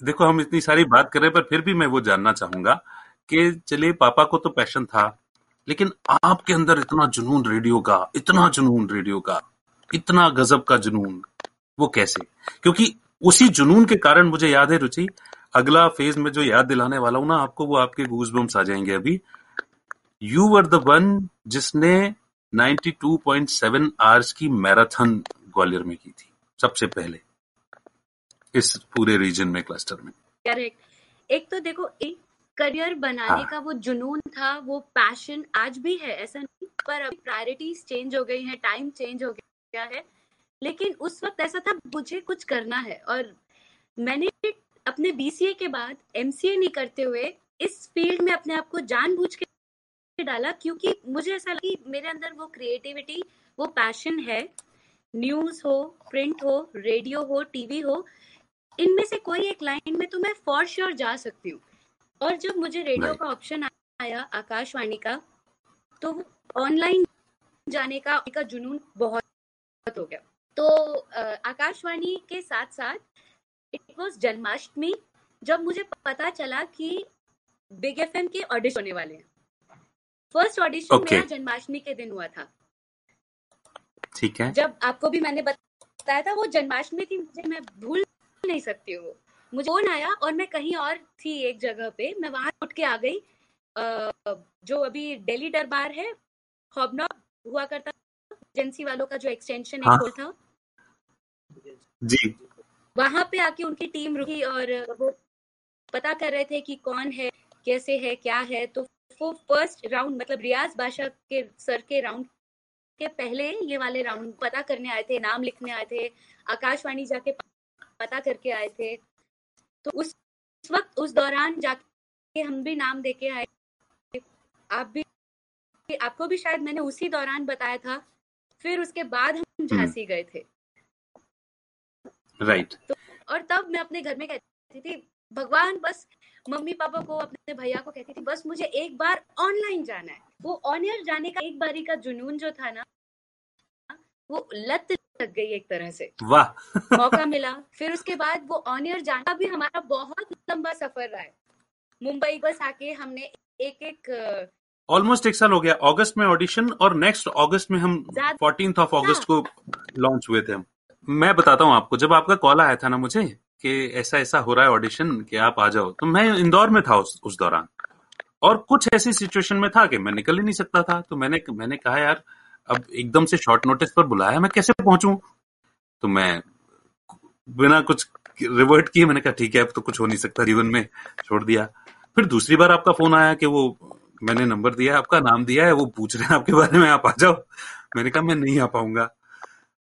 देखो, हम इतनी सारी बात कर रहे हैं, पर फिर भी मैं वो जानना चाहूँगा कि चलिए, पापा को तो पैशन था, लेकिन आपके अंदर इतना जुनून रेडियो का, इतना जुनून रेडियो का। इतना गजब का जुनून वो कैसे? क्योंकि उसी जुनून के कारण मुझे याद है रुचि अगला फ़ेज़ में जो याद दिलाने वाला हूँ ना आपको वो आपके गूज बम्स आ जाएँगे अभी। यू वर द वन जिसने 92.7 आवर्स की मैराथन ग्वालियर में की थी सबसे पहले इस पूरे रीजन में क्लस्टर में। करेक्ट एक तो देखो एक करियर बनाने हाँ। का वो जुनून था वो पैशन आज भी है ऐसा नहीं पर अभी प्रायोरिटीज चेंज हो गई हैं टाइम चेंज हो गया। है। लेकिन उस वक्त ऐसा था मुझे कुछ करना है। और मैंने अपने बीसीए के बाद एमसीए नहीं करते हुए इस फ़ील्ड में अपने आप को जानबूझ के डाला क्योंकि मुझे ऐसा लगा कि मेरे अंदर वो क्रिएटिविटी वो पैशन है। न्यूज़ हो प्रिंट हो रेडियो हो टीवी हो इनमें से कोई एक लाइन में तो मैं फॉर श्योर जा सकती हूँ। और जब मुझे रेडियो का ऑप्शन आया आकाशवाणी का तो ऑनलाइन जाने का का जुनून बहुत हो गया। तो आकाशवाणी के साथ साथ इट वाज जन्माष्टमी जब मुझे पता चला कि बिग एफ़ के ऑडिशन होने वाले हैं। फ़र्स्ट ऑडिशन ओके मेरा जन्माष्टमी के दिन हुआ था। ठीक है। जब आपको भी मैंने बताया था वो जन्माष्टमी थी मुझे मैं भूल नहीं सकती हूँ। मुझे फ़ोन आया और मैं कहीं और थी एक जगह पे मैं वहाँ उठ के आ गई। जो अभी दिल्ली दरबार है हॉबनॉब हुआ करता एजेंसी वालों का जो एक्सटेंशन हाँ एक था? जी। वहाँ पे आके उनकी टीम रुकी और वो पता कर रहे थे कि कौन है कैसे है क्या है तो वो फ़र्स्ट राउंड मतलब रियाज बादशाह के सर के राउंड के पहले ये वाले राउंड पता करने आए थे नाम लिखने आए थे आकाशवाणी जाके पता करके आए थे। तो उस उस वक्त उस दौरान जाके हम भी नाम देके आए। आप भी आपको भी शायद मैंने उसी दौरान बताया था फिर उसके बाद हम हम्म। झांसी गए थे। राइट तो और तब मैं अपने घर में कहती थी भगवान बस मम्मी पापा को अपने भैया को कहती थी बस मुझे एक बार ऑनलाइन जाना है। वो ऑन एयर जाने का एक बारी का जुनून जो था ना वो लत लग गई एक तरह से। वाह। मौका [LAUGHS] मिला। फिर उसके बाद वो ऑन एयर जाना भी हमारा बहुत लंबा सफ़र रहा है। मुंबई बस आके हमने एक एक ऑलमोस्ट एक साल हो गया। अगस्त में ऑडिशन और नेक्स्ट अगस्त में हम फोर्टीन ऑफ़ अगस्त को लॉन्च हुए थे हम। मैं बताता हूँ आपको जब आपका कॉल आया था ना मुझे कि ऐसा ऐसा हो रहा है ऑडिशन कि आप आ जाओ तो मैं इंदौर में था उस, उस दौरान। और कुछ ऐसी सिचुएशन में था कि मैं निकल ही नहीं सकता था तो मैंने मैंने कहा यार अब एकदम से शॉर्ट नोटिस पर बुलाया मैं कैसे पहुंचू? तो मैं बिना कुछ रिवर्ट किए मैंने कहा ठीक है अब तो कुछ हो नहीं सकता जीवन में छोड़ दिया। फिर दूसरी बार आपका फ़ोन आया कि वो मैंने नंबर दिया है, आपका नाम दिया है, वो पूछ रहे हैं आपके बारे में, आप आ जाओ। मैंने कहा, मैं नहीं आ पाऊँगा।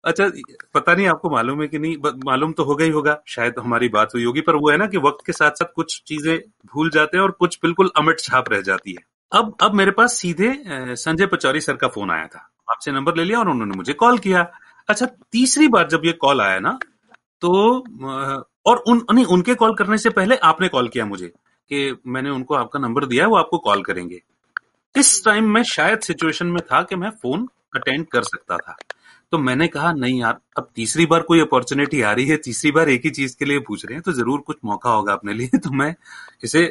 अच्छा पता नहीं, आपको मालूम है कि नहीं? मालूम तो ही होगा। शायद हमारी बात हुई होगी, पर वो है ना कि वक्त के साथ साथ कुछ चीज़ें भूल जाते हैं और कुछ बिल्कुल अमिट छाप रह जाती है। अब अब मेरे पास सीधे संजय पचौरी सर का फ़ोन आया था। आपसे नंबर ले लिया और उन्होंने मुझे कॉल किया। अच्छा तीसरी बार जब ये कॉल आया ना तो और उन, नहीं, उनके कॉल करने से पहले आपने कॉल किया मुझे। कि मैंने उनको आपका नंबर दिया है वो आपको कॉल करेंगे। इस टाइम मैं शायद सिचुएशन में था कि मैं फ़ोन अटेंड कर सकता था। तो मैंने कहा नहीं यार अब तीसरी बार कोई अपॉर्चुनिटी आ रही है तीसरी बार एक ही चीज़ के लिए पूछ रहे हैं तो ज़रूर कुछ मौका होगा अपने लिए। [LAUGHS] तो मैं इसे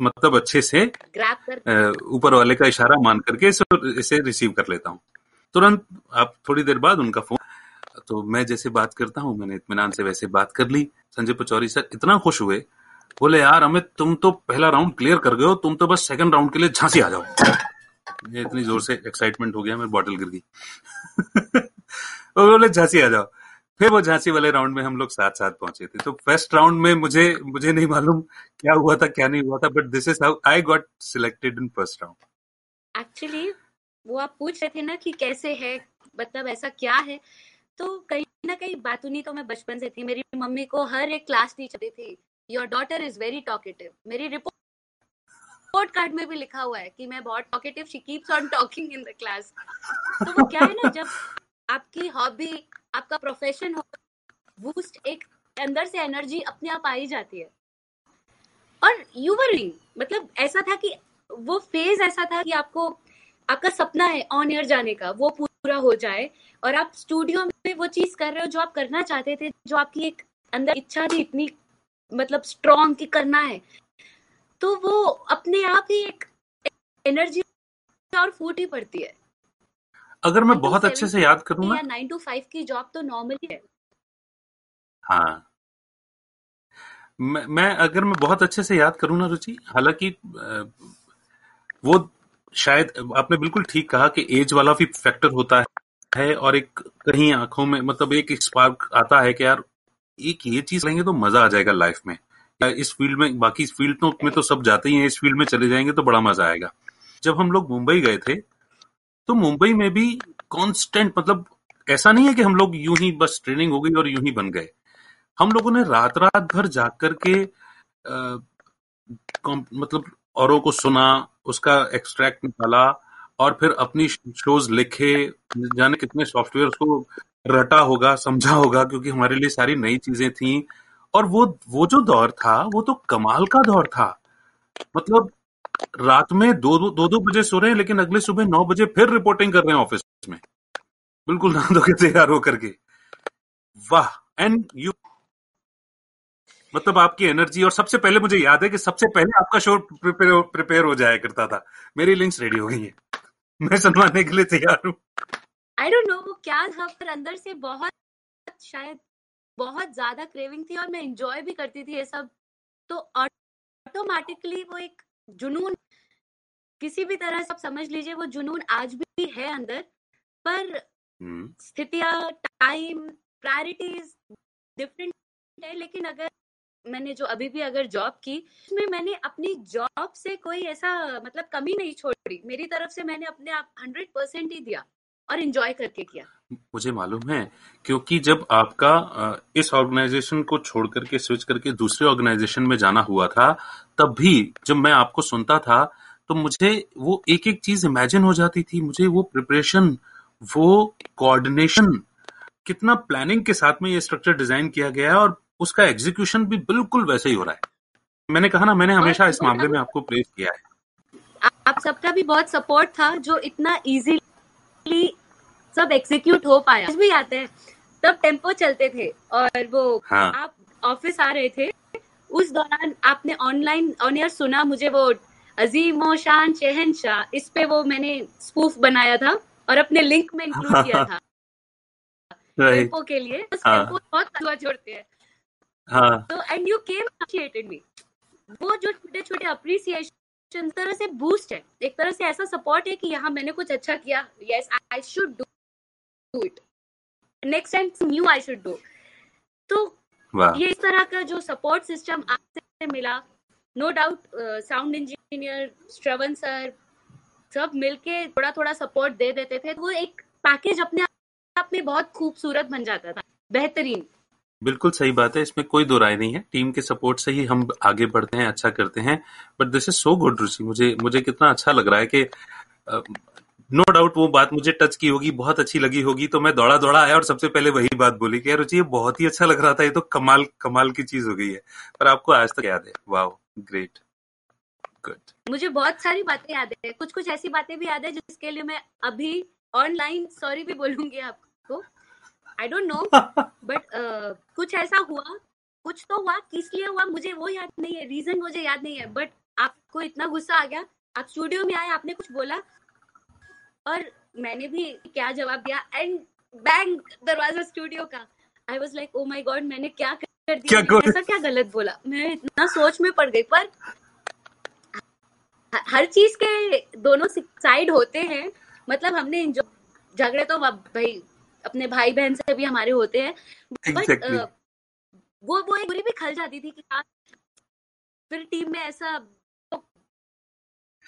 मतलब अच्छे से ऊपर वाले का इशारा मान करके इसे इसे रिसीव कर लेता हूँ। तुरंत आप थोड़ी देर बाद उनका फ़ोन तो मैं जैसे बात करता हूँ मैंने इतमान से वैसे बात कर ली। संजय पचौरी सर इतना खुश हुए बोले, यार अमित, तुम तो पहला राउंड क्लियर कर गए हो, तुम तो बस सेकंड राउंड के लिए झांसी आ जाओ. ये इतनी ज़ोर से एक्साइटमेंट हो गया, मेरी बॉटल गिर गई। [LAUGHS] वो बोले, झांसी आ जाओ। फिर वो झांसी वाले राउंड में हम लोग साथ साथ पहुँचे थे। तो फ़र्स्ट राउंड में मुझे मुझे नहीं मालूम क्या हुआ था, क्या नहीं हुआ था but this is how I got selected in first round actually वो आप पूछ रहे थे ना कि कैसे है मतलब ऐसा क्या है तो कहीं ना कहीं बातूनी तो मैं बचपन से थी। मेरी मम्मी को हर एक क्लास टीचर थी। Your daughter is very talkative मेरी रिपोर्ट रिपोर्ट कार्ड में भी लिखा हुआ है कि मैं बहुत talkative she keeps on talking in the class तो वो क्या है ना, जब आपकी हॉबी आपका प्रोफेशन हो बूस्ट एक अंदर से एनर्जी अपने आप आ ही जाती है। और यू वर मतलब ऐसा था कि वो फ़ेज़ ऐसा था कि आपको, आपका सपना है ऑन एयर जाने का, वो पूरा हो जाए। और आप स्टूडियो में वो चीज़ कर रहे हो जो आप करना चाहते थे, जो आपकी एक अंदर इच्छा थी, इतनी मतलब स्ट्रॉन्ग की करना है तो वो अपने आप ही एक एनर्जी और फूट ही पड़ती है। अगर मैं बहुत अच्छे से याद करूँ ना या नाइन टू फाइव की जॉब तो नॉर्मली है। हाँ। मैं, मैं अगर मैं बहुत अच्छे से याद करूँ ना रुचि हालाँकि वो शायद आपने बिल्कुल ठीक कहा कि एज वाला भी फैक्टर होता है और एक कहीं आँखों में मतलब एक स्पार्क आता है कि यार एक ये चीज़ लेंगे तो मज़ा आ जाएगा लाइफ में। इस फ़ील्ड में, बाकी इस फ़ील्ड तो में तो सब जाते ही हैं, इस फ़ील्ड में चले जाएँगे तो बड़ा मज़ा आएगा। जब हम लोग मुंबई गए थे तो मुंबई में भी कांस्टेंट मतलब ऐसा नहीं है कि हम लोग यूँ ही बस ट्रेनिंग हो गई और यूँ ही बन गए। हम लोगों ने रात रात भर जाग करके मतलब औरों को सुना, उसका एक्सट्रैक्ट निकाला और फिर अपनी शोज़ लिखे, जाने कितने सॉफ्टवेयर को रटा होगा, समझा होगा, क्योंकि हमारे लिए सारी नई चीज़ें थी। और वो वो जो दौर था, वो तो कमाल का दौर था। मतलब रात में दो दो दो बजे सो रहे हैं, लेकिन अगले सुबह नौ बजे फिर रिपोर्टिंग कर रहे हैं ऑफ़िस में। बिल्कुल नहा धो के तैयार होकर के। वाह एंड यू मतलब आपकी एनर्जी और सबसे पहले मुझे याद है कि सबसे पहले आपका शो प्रिपेयर प्रिपेयर हो जाया करता था। मेरी लिंक्स रेडी हो गई है। मैं सुनवाने के लिए तैयार हूँ। आई डोंट नो वो क्या था पर अंदर से बहुत शायद बहुत ज़्यादा क्रेविंग थी और मैं एंजॉय भी करती थी ये सब। तो ऑटोमेटिकली वो एक जुनून किसी भी तरह से आप समझ लीजिए वो जुनून आज भी है अंदर पर हम्म, स्थितियाँ टाइम प्रायोरिटीज डिफरेंट है लेकिन अगर मैंने जो अभी भी अगर जॉब की उसमें मैंने अपनी जॉब से कोई ऐसा मतलब कमी नहीं छोड़ी। मेरी तरफ़ से मैंने अपने आप हंड्रेड परसेंट ही दिया। और एंजॉय करके किया। मुझे मालूम है क्योंकि जब आपका इस ऑर्गेनाइजेशन को छोड़ करके स्विच करके दूसरे ऑर्गेनाइजेशन में जाना हुआ था तब भी जब मैं आपको सुनता था तो मुझे वो एक एक चीज़ इमेजिन हो जाती थी। मुझे वो प्रिपरेशन वो कोऑर्डिनेशन कितना प्लानिंग के साथ में ये स्ट्रक्चर डिज़ाइन किया गया है और उसका एग्जीक्यूशन भी बिल्कुल वैसे ही हो रहा है। मैंने कहा ना मैंने हमेशा इस मामले में आपको प्रेस किया है। आप सबका भी बहुत सपोर्ट था जो इतना इजीली सब एग्जीक्यूट हो पाया। आज भी आते हैं। तब टेंपो चलते थे और वो हाँ। आप ऑफ़िस आ रहे थे। उस दौरान आपने ऑनलाइन ऑन एयर सुना मुझे वो अजीम शान शहनशाह इस पे वो मैंने स्पूफ बनाया था और अपने लिंक में इंक्लूड किया था। राइट टेंपो के लिए। उस हाँ। टेंपो बहुत जोड़ते हैं। हाँ। तो and you came appreciated me वो जो छोटे छोटे अप्रिसिएशन तरह से बूस्ट है। एक तरह से ऐसा सपोर्ट है कि यहाँ मैंने कुछ अच्छा किया। Yes I should do it next time new I should do तो ये इस तरह का जो सपोर्ट सिस्टम आपसे मिला no doubt sound engineer Shravan sir सब मिलके थोड़ा थोड़ा सपोर्ट दे देते थे वो एक पैकेज अपने आप में बहुत खूबसूरत बन जाता था बेहतरीन। बिल्कुल सही बात है इसमें कोई दो राय नहीं है टीम के सपोर्ट से ही हम आगे बढ़ते हैं अच्छा करते हैं but this is so good Ruchi मुझे मुझे कितना अच्छा लग रहा है कि नो डाउट वो बात मुझे टच की होगी बहुत अच्छी लगी होगी तो मैं दौड़ा दौड़ा आया और सबसे पहले वही बात बोली कि यार रुचि ये बहुत ही अच्छा लग रहा था ये तो कमाल कमाल की चीज़ हो गई है। पर आपको आज तक याद है। वाह ग्रेट गुड मुझे बहुत सारी बातें याद है। कुछ कुछ ऐसी बातें भी याद है जिसके लिए मैं अभी ऑनलाइन सॉरी भी बोलूँगी आपको। आई डोंट नो बट कुछ ऐसा हुआ कुछ तो हुआ किस लिए हुआ मुझे वो याद नहीं है रीजन मुझे याद नहीं है बट आपको इतना गुस्सा आ गया। आप स्टूडियो में आए आपने कुछ बोला और मैंने भी क्या जवाब दिया? एंड बैंग दरवाज़ा स्टूडियो का। I was like oh my god मैंने क्या कर दिया? कर- ऐसा क्या गलत बोला? मैं इतना सोच में पड़ गई पर हर चीज़ के दोनों साइड होते हैं। मतलब हमने enjoy- झगड़े तो भाई अपने भाई बहन से भी हमारे होते हैं। बट वो वो एक बुरी भी खल जाती थी कि फिर टीम में ऐसा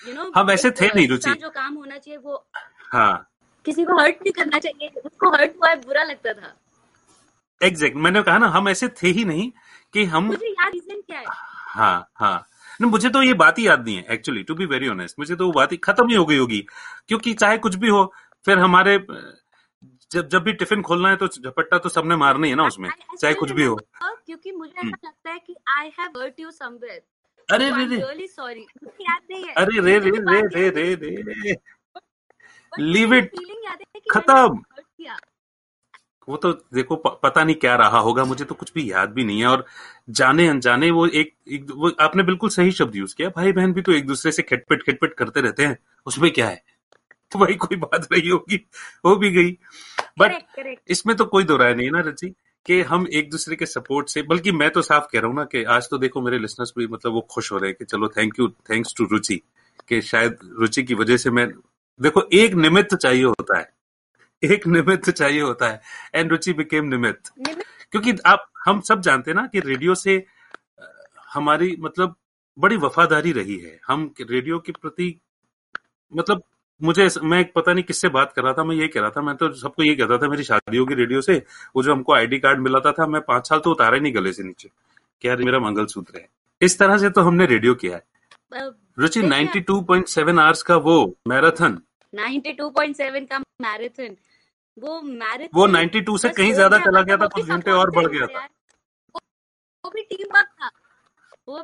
यू नो हम ऐसे थे नहीं, रुचि। जो काम होना चाहिए वो हाँ। किसी को हर्ट नहीं करना चाहिए उसको हर्ट हुआ है बुरा लगता था। एग्जैक्ट मैंने कहा ना हम ऐसे थे ही नहीं कि हम मुझे याद रीजन क्या है? हाँ हाँ। नहीं मुझे तो ये बात ही याद नहीं है actually to be very honest मुझे तो वो बात ही खत्म ही हो गई होगी क्योंकि चाहे कुछ भी हो फिर हमारे जब जब भी टिफ़िन खोलना है तो झपट्टा तो सबने मारना ही है ना उसमें चाहे कुछ भी हो। क्योंकि मुझे हम्म। ऐसा लगता है कि I have hurt you somewhere अरे रे रे। रियली सॉरी याद नहीं है। अरे रे रे रे रे रे रे। है कि खत्म। वो तो देखो पता नहीं क्या रहा होगा। मुझे तो कुछ भी याद भी नहीं है। और जाने अनजाने वो एक, एक वो आपने बिल्कुल सही शब्द यूज़ किया। भाई बहन भी तो एक दूसरे से खटपट खटपट करते रहते हैं। उसमें क्या है? तो वही कोई बात नहीं होगी। हो भी गई। बट इसमें तो कोई दो राय नहीं है ना रची कि हम एक दूसरे के सपोर्ट से, बल्कि मैं तो साफ़ कह रहा हूँ ना कि आज तो देखो मेरे लिसनर्स भी मतलब वो खुश हो रहे हैं कि चलो thank you thanks to Ruchi, कि शायद रुचि की वजह से मैं, देखो, एक निमित्त चाहिए होता है, एक निमित्त चाहिए होता है एंड रुचि बिकेम निमित्त। क्योंकि आप, हम सब जानते हैं ना कि रेडियो से, हमारी मतलब बड़ी वफादारी रही है। हम रेडियो के प्रति मतलब मुझे मैं एक पता नहीं किससे बात कर रहा था मैं ये कह रहा था मैं तो सबको ये कहता था मेरी शादी होगी रेडियो से वो जो हमको आईडी कार्ड मिलाता था मैं पाँच साल तो उतारा ही नहीं गले से नीचे। कि यार ये मेरा मंगलसूत्र है। इस तरह से तो हमने रेडियो किया है। रुचि देखिए- 92.7 आवर्स का वो मैराथन। 92.7 का मैराथन वो मैराथन वो 92 से कहीं ज़्यादा चला गया था कुछ घंटे और बढ़ गया था। वो भी टीम वर्क था। वो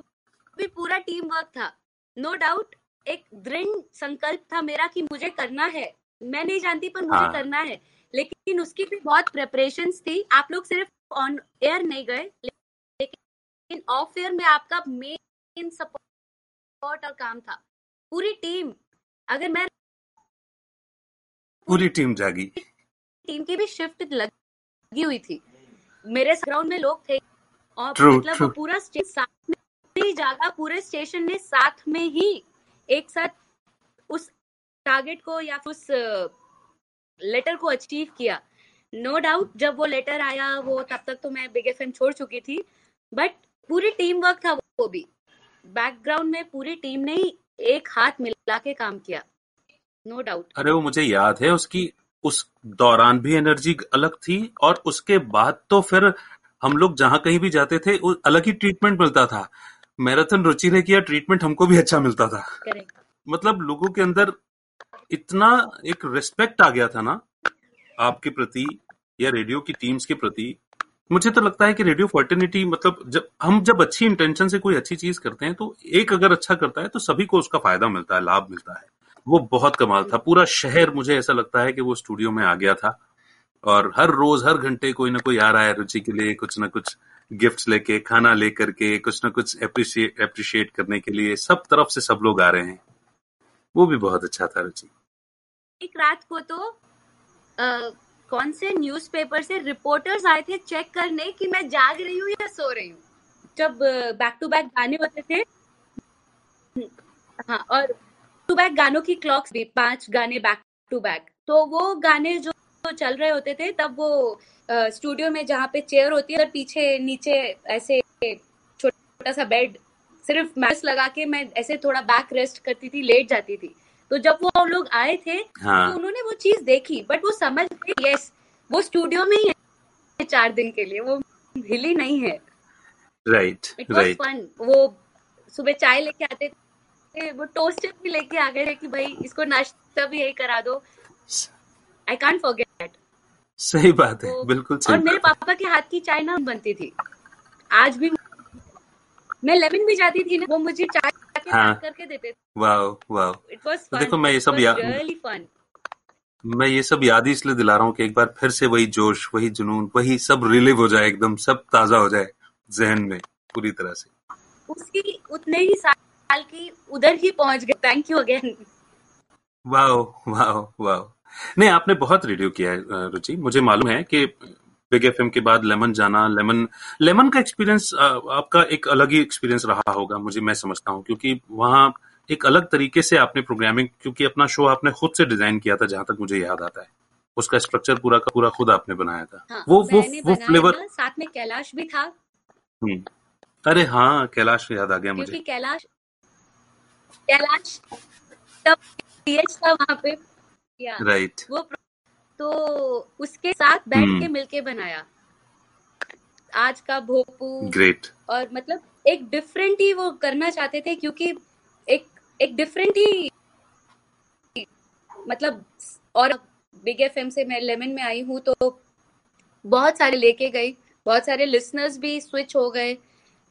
भी पूरा टीम वर्क था। नो डाउट एक दृढ़ संकल्प था मेरा कि मुझे करना है। मैं नहीं जानती पर मुझे हाँ। करना है। लेकिन उसकी भी बहुत प्रिपरेशन थी। आप लोग सिर्फ़ ऑन एयर नहीं गए लेकिन ऑफ़ एयर में आपका मेन सपोर्ट और काम था। पूरी टीम अगर मैं पूरी टीम जागी। टीम की भी शिफ्ट लगी हुई थी। मेरे ग्राउंड में लोग थे। और True, मतलब true. पूरा साथ में ही जागा पूरे स्टेशन ने साथ में ही। एक साथ उस टारगेट को या उस लेटर को अचीव किया। नो डाउट जब वो लेटर आया, वो तब तक तो मैं बिग एफ़ छोड़ चुकी थी बट पूरी टीम वर्क था वो भी। बैकग्राउंड में पूरी टीम ने एक हाथ मिला के काम किया। नो no डाउट अरे, वो मुझे याद है, उसकी, उस दौरान भी एनर्जी अलग थी, और उसके बाद तो फिर हम लोग जहाँ कहीं भी जाते थे अलग ही ट्रीटमेंट मिलता था। मैराथन रुचि ने किया ट्रीटमेंट हमको भी अच्छा मिलता था। करेक्ट मतलब लोगों के अंदर इतना एक रिस्पेक्ट आ गया था ना आपके प्रति या रेडियो की टीम्स के प्रति। मुझे तो लगता है कि रेडियो फर्टिनिटी मतलब जब हम जब अच्छी इंटेंशन से कोई अच्छी चीज़ करते हैं तो एक अगर अच्छा करता है तो सभी को उसका फ़ायदा मिलता है लाभ मिलता है। वो बहुत कमाल था। पूरा शहर मुझे ऐसा लगता है कि वो स्टूडियो में आ गया था। और हर रोज हर घंटे कोई ना कोई आ रहा है रुचि के लिए कुछ ना कुछ गिफ्ट्स लेके खाना लेकर के कुछ ना कुछ अप्रिशिएट करने के लिए सब तरफ़ से सब लोग आ रहे हैं। वो भी बहुत अच्छा था रुचि। एक रात को तो आ, कौन से न्यूज़पेपर से रिपोर्टर्स आए थे चेक करने कि मैं जाग रही हूँ या सो रही हूँ? जब बैक टू बैक गाने होते थे। हाँ और टू बैक गानों की क्लॉक्स भी पाँच गाने बैक टू बैक तो वो गाने जो चल रहे होते थे तब वो स्टूडियो में जहाँ पे चेयर होती है पीछे नीचे ऐसे छोटा सा बेड सिर्फ़ मैस लगा के मैं ऐसे थोड़ा बैक रेस्ट करती थी लेट जाती थी। तो जब वो लोग आए थे हाँ। तो उन्होंने वो चीज़ देखी बट वो समझ गए यस वो स्टूडियो में ही है चार दिन के लिए वो हिली नहीं है। राइट राइट फन वो सुबह चाय लेके आते थे वो टोस्टर भी लेके आ गए थे कि भाई इसको नाश्ता भी यही करा दो। आई कांट फॉरगेट सही बात है तो बिल्कुल और मेरे पापा के हाथ की चाय ना बनती थी। आज भी मैं लेमन भी जाती थी ना वो मुझे चाय हाँ। करके देते थे। वाह वाह इट वाज तो देखो मैं ये सब या, रियली फन मैं ये सब याद ही इसलिए दिला रहा हूँ कि एक बार फिर से वही जोश वही जुनून वही सब रिलीव हो जाए एकदम सब ताज़ा हो जाए जहन में पूरी तरह से। उसकी उतने ही साल की उधर ही पहुँच गए थैंक यू अगेन वाह वाह वाह नहीं आपने बहुत रेडियो किया है रुचि। मुझे मालूम है कि बिग एफ़ के बाद लेमन जाना लेमन लेमन का एक्सपीरियंस आपका एक अलग ही एक्सपीरियंस रहा होगा मुझे मैं समझता हूँ क्योंकि वहाँ एक अलग तरीके से आपने प्रोग्रामिंग क्योंकि अपना शो आपने खुद से डिज़ाइन किया था जहाँ तक मुझे याद आता है। उसका स्ट्रक्चर पूरा का पूरा खुद आपने बनाया था। हाँ, वो वो वो फ्लेवर साथ में कैलाश भी था। हम्म। अरे हाँ कैलाश याद आ गया मुझे। कैलाश कैलाश तब पीएच था वहाँ पे। या। राइट वो तो उसके साथ बैठ हम्म। के मिलके बनाया। आज का भोपू ग्रेट और मतलब एक डिफरेंट ही वो करना चाहते थे क्योंकि एक एक डिफरेंट ही मतलब और बिग एफ़ से मैं लेमन में आई हूँ तो बहुत सारे लेके गई बहुत सारे लिसनर्स भी स्विच हो गए।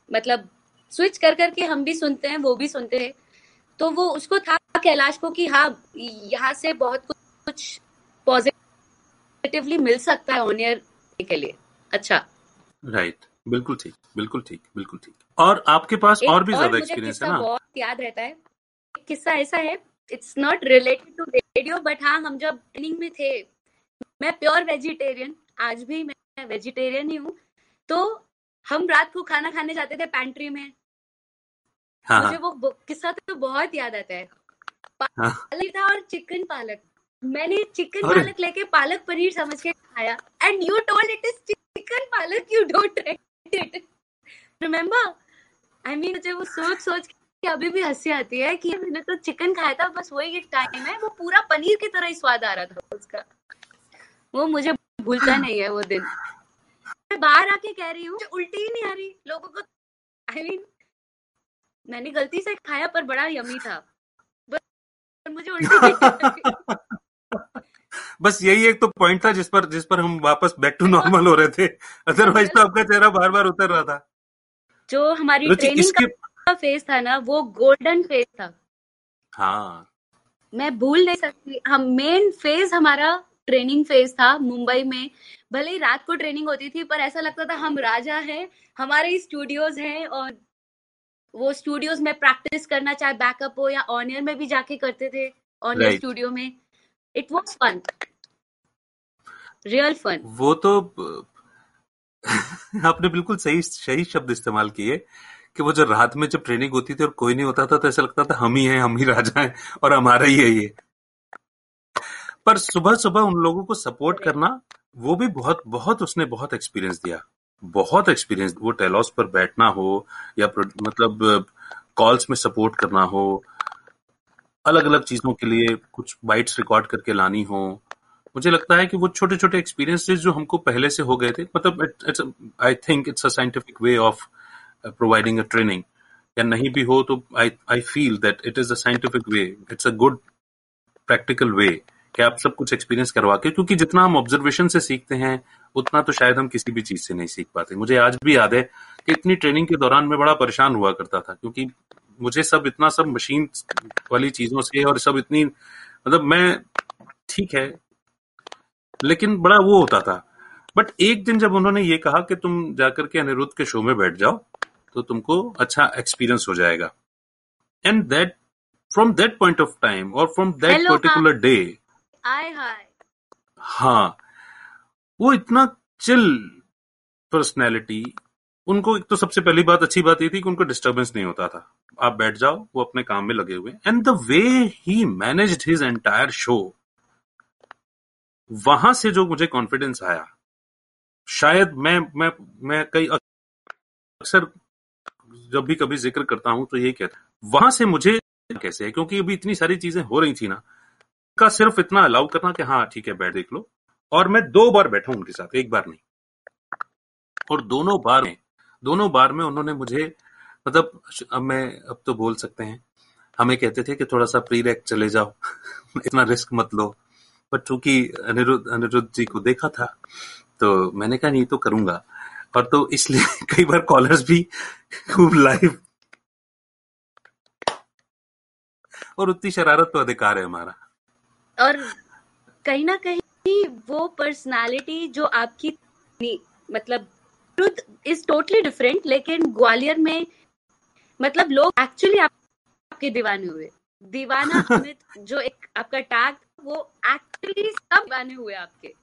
मतलब स्विच कर करके हम भी सुनते हैं वो भी सुनते हैं। तो वो उसको था कैलाश को कि हाँ यहाँ से बहुत कुछ कुछ पॉजिटिवली मिल सकता है ऑन ईयर के लिए। अच्छा। Right right. बिल्कुल ठीक। बिल्कुल ठीक। बिल्कुल ठीक। और आपके पास और भी ज़्यादा एक्सपीरियंस है ना? बहुत याद रहता है। एक किस्सा ऐसा है it's not related to radio but हाँ हम जब ट्रेनिंग में थे मैं प्योर वेजिटेरियन आज भी मैं वेजिटेरियन ही हूँ तो हम रात को खाना खाने जाते थे पैंट्री में। हाँ मुझे हाँ वो किस्सा तो बहुत याद आता है। हाँ। पालक था और चिकन पालक। मैंने चिकन पालक लेके पालक पनीर समझ के खाया। And you told it is chicken palak you don't it remember I mean मुझे वो सोच सोच के अभी भी हँसी आती है कि मैंने तो चिकन खाया था बस वही टाइम है। वो पूरा पनीर की तरह ही स्वाद आ रहा था उसका। वो मुझे भूलता [CLEARS THROAT] नहीं है वो दिन। मैं बाहर आके कह रही हूँ उल्टी ही नहीं आ रही लोगों को। आई I मीन mean, मैंने गलती से खाया पर बड़ा यमी था। पर मुझे उल्टी [LAUGHS] बस यही एक तो पॉइंट था जिस पर जिस पर हम वापस बैक टू नॉर्मल हो रहे थे। अदरवाइज़ तो आपका चेहरा बार बार उतर रहा था। जो हमारी ट्रेनिंग इसके का फ़ेज़ था ना वो गोल्डन फ़ेज़ था। हाँ। मैं भूल नहीं सकती। हम मेन फ़ेज़ हमारा ट्रेनिंग फ़ेज़ था मुंबई में। भले ही रात को ट्रेनिंग होती थी पर ऐसा लगता था हम राजा हैं हमारे ही स्टूडियोज हैं और वो स्टूडियोज में प्रैक्टिस करना चाहे बैकअप हो या ऑन एयर में भी जाके करते थे ऑन एयर राइट स्टूडियो में। It was fun real fun वो तो [LAUGHS] आपने बिल्कुल सही सही शब्द इस्तेमाल किए कि वो जो रात में जब ट्रेनिंग होती थी और कोई नहीं होता था तो ऐसा लगता था हम ही हैं, हम ही राजा हैं और हमारा ही है ये। पर सुबह सुबह उन लोगों को सपोर्ट करना, वो भी बहुत बहुत उसने बहुत एक्सपीरियंस दिया। बहुत एक्सपीरियंस वो टेलॉस पर बैठना हो या मतलब कॉल्स में सपोर्ट करना हो अलग अलग चीज़ों के लिए कुछ बाइट्स रिकॉर्ड करके लानी हो। मुझे लगता है कि वो छोटे छोटे एक्सपीरियंसेस जो हमको पहले से हो गए थे मतलब it's I think it's a scientific way of providing a training या नहीं भी हो तो I I feel that it is a scientific way it's a good practical way कि आप सब कुछ एक्सपीरियंस करवा के, क्योंकि जितना हम ऑब्जर्वेशन से सीखते हैं, उतना तो शायद हम किसी भी चीज़ से नहीं सीख पाते। मुझे आज भी याद है कि इतनी ट्रेनिंग के दौरान मैं बड़ा परेशान हुआ करता था, क्योंकि मुझे सब इतना सब मशीन वाली चीज़ों से और सब इतनी मतलब मैं ठीक है लेकिन बड़ा वो होता था। बट एक दिन जब उन्होंने ये कहा कि तुम जाकर के अनिरुद्ध के शो में बैठ जाओ तो तुमको अच्छा एक्सपीरियंस हो जाएगा। And that from that point of time और फ्रॉम दैट पर्टिकुलर डे हाँ वो इतना चिल पर्सनैलिटी उनको एक तो सबसे पहली बात, अच्छी बात ये थी कि उनको डिस्टरबेंस नहीं होता था। आप बैठ जाओ, वो अपने काम में लगे हुए and the way he managed his entire show वहाँ से जो मुझे कॉन्फिडेंस आया, शायद मैं मैं मैं कई अक्सर जब भी कभी ज़िक्र करता हूँ तो यही कहता वहाँ से मुझे कैसे है? क्योंकि अभी इतनी सारी चीज़ें हो रही थी ना, का सिर्फ़ इतना अलाउ करना कि हाँ ठीक है, बैठ देख लो। और मैं दो बार बैठा उनके साथ, एक बार नहीं। और दोनों बार में दोनों बार में उन्होंने मुझे मतलब अब मैं, अब तो बोल सकते हैं, हमें कहते थे कि थोड़ा सा प्री रैक चले जाओ, [LAUGHS] इतना रिस्क मत लो। पर चूँकि अनिरुद्ध अनिरुद्ध जी को देखा था तो मैंने कहा, नहीं तो करूँगा। और तो इसलिए [LAUGHS] कई बार कॉलर्स भी [LAUGHS] खूब लाइव और उतनी शरारत तो अधिकार है हमारा। और कहीं ना कहीं वो पर्सनालिटी जो आपकी मतलब ट्रुथ इज़ टोटली डिफरेंट लेकिन ग्वालियर में मतलब लोग एक्चुअली आप, आपके दीवाने हुए। दीवाना [LAUGHS] अमित जो एक आपका टैग वो एक्चुअली सब दीवाने हुए आपके।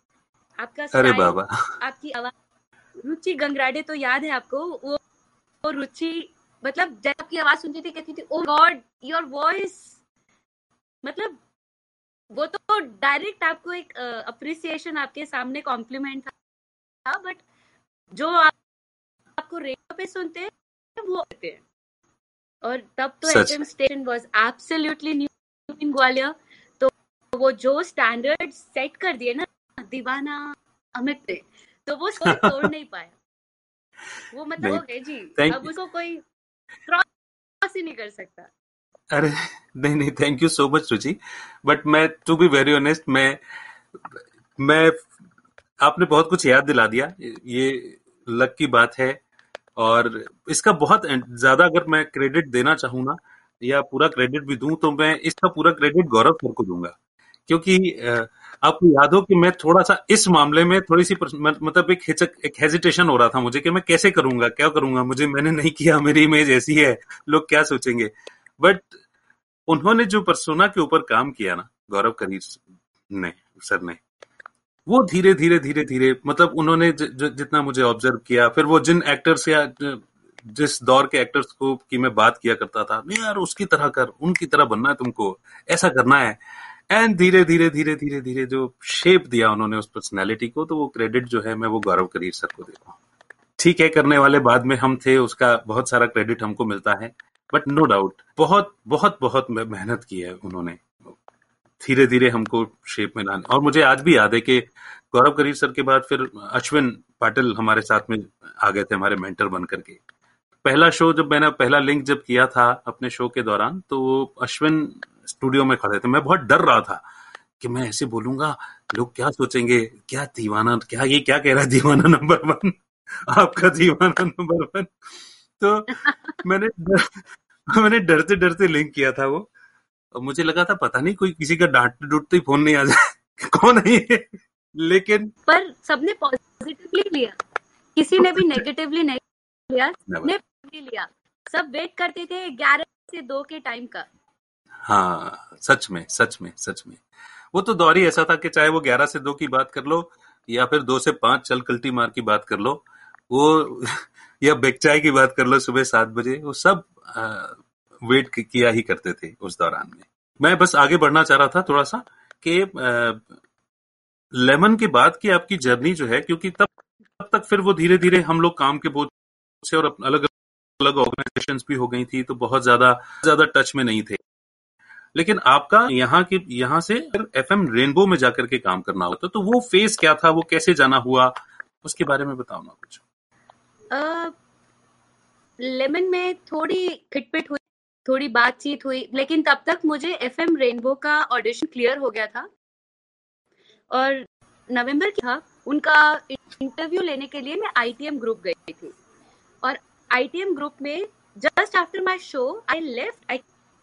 आपका अरे बाबा। आपकी आवाज़ रुचि गंगराडे तो याद है आपको वो वो रुचि मतलब जब आपकी आवाज़ सुनती थी कहती थी ओ गॉड योर वॉइस मतलब वो तो डायरेक्ट आपको एक अप्रिसिएशन आपके सामने कॉम्प्लीमेंट था बट जो आप, आपको रेडियो पे सुनते हैं वो होते हैं। और तब तो FM station was absolutely new in Gwalior. तो वो जो स्टैंडर्ड सेट कर दिए ना दीवाना अमित ने तो वो कोई [LAUGHS] तोड़ नहीं पाया। वो मतलब हो गए जी अब उसको कोई क्रॉस ही नहीं कर सकता। अरे नहीं नहीं thank you so much Ruchi but मैं टू बी वेरी ऑनेस्ट मैं मैं आपने बहुत कुछ याद दिला दिया, ये लक की बात है। और इसका बहुत ज़्यादा अगर मैं क्रेडिट देना चाहूँ ना, या पूरा क्रेडिट भी दूँ तो मैं इसका पूरा क्रेडिट गौरव सर को दूँगा। क्योंकि आपको याद हो कि मैं थोड़ा सा इस मामले में थोड़ी सी मतलब एक हिचक, एक हेजिटेशन हो रहा था मुझे कि मैं कैसे करूँगा, क्या करूँगा? मुझे, मैंने नहीं किया, मेरी इमेज ऐसी है, लोग क्या सोचेंगे? बट उन्होंने जो परसोना के ऊपर काम किया ना, गौरव करीर ने, सर ने वो धीरे धीरे धीरे धीरे मतलब उन्होंने ज, ज, जितना मुझे ऑब्ज़र्व किया फिर वो जिन एक्टर्स या जिस दौर के एक्टर्स को की मैं बात किया करता था नहीं यार उसकी तरह कर उनकी तरह बनना है तुमको ऐसा करना है। एंड धीरे धीरे धीरे धीरे धीरे जो शेप दिया उन्होंने उस पर्सनैलिटी को तो वो क्रेडिट जो है मैं वो गौरव करीर सर को देता हूँ। ठीक है करने वाले बाद में हम थे उसका बहुत सारा क्रेडिट हमको मिलता है बट नो डाउट बहुत बहुत बहुत मेहनत की है उन्होंने। धीरे धीरे हमको शेप में लाने। और मुझे आज भी याद है कि गौरव करीर सर के बाद फिर अश्विन पाटिल हमारे साथ में आ गए थे, हमारे मेंटर बन करके। पहला शो जब मैंने, पहला लिंक जब किया था अपने शो के दौरान तो वो अश्विन स्टूडियो में खड़े थे। मैं बहुत डर रहा था कि मैं ऐसे बोलूँगा, लोग क्या सोचेंगे? क्या दीवाना, क्या ये क्या कह रहा है? दीवाना नंबर वन आपका दीवाना नंबर वन तो मैंने मैंने डरते डरते लिंक किया था वो। और मुझे लगा था पता नहीं कोई किसी का डांटते डूटते ही फ़ोन नहीं आ जाए। [LAUGHS] कौन है ये? लेकिन पर सबने पॉजिटिवली लिया। किसी ने भी नेगेटिवली नहीं लिया। सबने लिया। सब वेट करते थे ग्यारह से दो के टाइम का। हाँ सच में सच में सच में। वो तो दौर ही ऐसा था कि चाहे वो ग्यारह से दो की बात कर लो या फिर दो से पाँच चल कल्टी मार की बात कर लो वो [LAUGHS] या बेक चाय की बात कर लो सुबह सात बजे वो सब वेट किया ही करते थे उस दौरान में। मैं बस आगे बढ़ना चाह रहा था थोड़ा सा कि लेमन के बाद की आपकी जर्नी जो है, क्योंकि तब तब तक फिर वो धीरे धीरे हम लोग काम के बोझ से और अलग अलग ऑर्गेनाइजेशन भी हो गई थी तो बहुत ज़्यादा ज़्यादा टच में नहीं थे। लेकिन आपका यहाँ के, यहाँ से एफ़ एम रेनबो में जाकर के काम करना होता तो वो फेस क्या था, वो कैसे जाना हुआ, उसके बारे में बताओ ना कुछ। लेमन में थोड़ी खिटपिट हुई थोड़ी बातचीत हुई लेकिन तब तक मुझे एफ़ एम रेनबो का ऑडिशन क्लियर हो गया था। और नवंबर की था उनका इंटरव्यू लेने के लिए मैं आईटीएम ग्रुप गई थी। और आईटीएम ग्रुप में just after my show I left I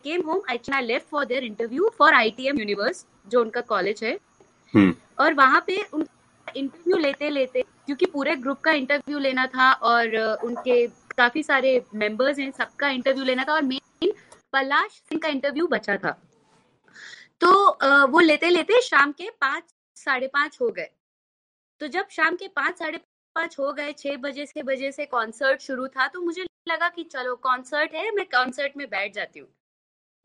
came home I I left for there interview for ITM universe जो उनका कॉलेज है। हम्म। और वहाँ पे उनका इंटरव्यू लेते लेते क्योंकि पूरे ग्रुप का इंटरव्यू लेना था और उनके काफ़ी सारे मेंबर्स हैं सबका इंटरव्यू लेना था और मेन पलाश सिंह का इंटरव्यू बचा था। तो वो लेते लेते शाम के पाँच साढ़े पाँच हो गए। तो जब शाम के पाँच साढ़े पाँच हो गए छह बजे से बजे से कॉन्सर्ट शुरू था तो मुझे लगा कि चलो कॉन्सर्ट है मैं कॉन्सर्ट में बैठ जाती हूँ।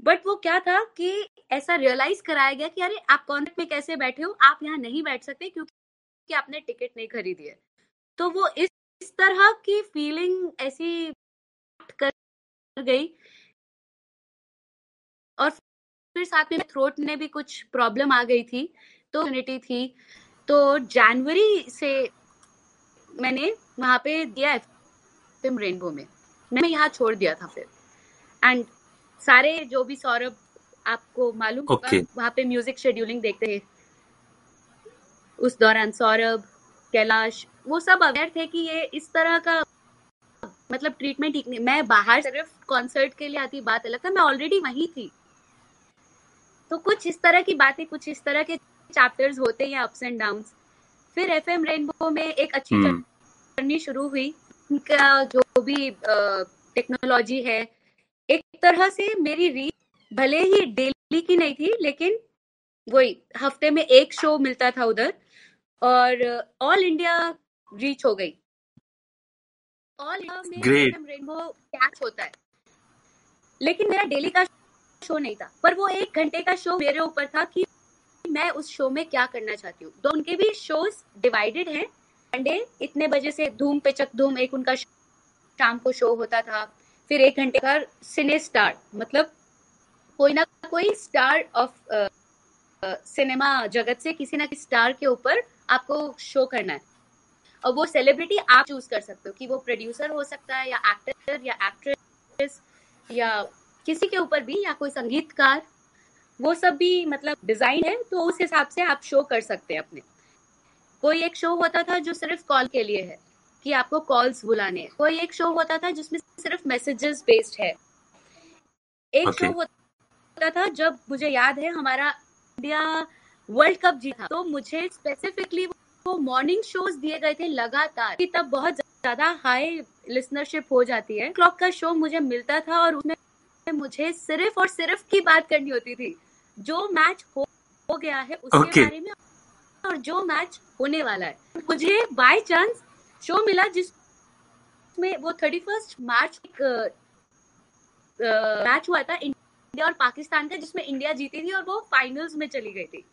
बट वो क्या था कि ऐसा रियलाइज़ कराया गया कि अरे आप कॉन्सर्ट में कैसे बैठे हो? आप यहाँ नहीं बैठ सकते क्योंकि आपने टिकट नहीं खरीदी है। तो वो इस, तरह की फीलिंग ऐसी कर गई फिर साथ में थ्रोट में भी कुछ प्रॉब्लम आ गई थी तो यूनिटी थी। तो जनवरी से मैंने वहाँ पे दिया फ़िल्म रेनबो में। मैंने यहाँ छोड़ दिया था फिर। एंड सारे जो भी सौरभ आपको मालूम होगा okay. वहाँ पे म्यूज़िक शेड्यूलिंग देखते हैं। उस दौरान सौरभ कैलाश वो सब अवेयर थे कि ये इस तरह का मतलब ट्रीटमेंट ठीक नहीं मैं बाहर सिर्फ़ कॉन्सर्ट के लिए आती बात अलग था मैं ऑलरेडी वहीं थी। तो कुछ इस तरह की बातें कुछ इस तरह के चैप्टर्स होते हैं अप्स एंड डाउन फिर एफ़ एम रेनबो में एक अच्छी जर्नी hmm. शुरू हुई। उनका जो भी टेक्नोलॉजी है एक तरह से मेरी रीच भले ही डेली की नहीं थी लेकिन वही हफ़्ते में एक शो मिलता था उधर और ऑल इंडिया रीच हो गई। ऑल इंडिया में रेनबो कैच होता है। लेकिन मेरा डेली का शो नहीं था। पर वो एक घंटे का शो मेरे ऊपर था कि मैं उस शो में क्या करना चाहती हूँ। तो उनके भी शोज़ डिवाइडेड हैं। संडे इतने बजे से धूम पे चक धूम एक उनका शाम को शो होता था। फिर एक घंटे का सिने स्टार मतलब कोई ना कोई स्टार ऑफ़ सिनेमा जगत से किसी ना किसी स्टार के ऊपर आपको शो करना है। और वो सेलिब्रिटी आप चूज़ कर सकते हो कि वो प्रोड्यूसर हो सकता है या एक्टर या एक्ट्रेस या किसी के ऊपर भी या कोई संगीतकार वो सब भी मतलब डिज़ाइन है तो उस हिसाब से आप शो कर सकते हैं अपने। कोई एक शो होता था जो सिर्फ़ कॉल के लिए है कि आपको कॉल्स बुलाने हैं। कोई एक शो होता था जिसमें सिर्फ़ मैसेजेस बेस्ड है। एक okay. शो होता था जब मुझे याद है हमारा इंडिया वर्ल्ड कप जीता तो मुझे स्पेसिफिकली वो मॉर्निंग शोज़ दिए गए थे लगातार कि तब बहुत ज़्यादा हाई लिसनरशिप हो जाती है। क्लॉक का शो मुझे मिलता था और उसमें मुझे सिर्फ़ और सिर्फ़ की बात करनी होती थी। जो मैच हो, हो गया है उसके okay. बारे में और जो मैच होने वाला है। मुझे बाय चांस शो मिला जिसमें वो थर्टी फ़र्स्ट मार्च मैच हुआ था इंडिया और पाकिस्तान का जिसमें इंडिया जीती थी और वो फाइनल्स में चली गई थी।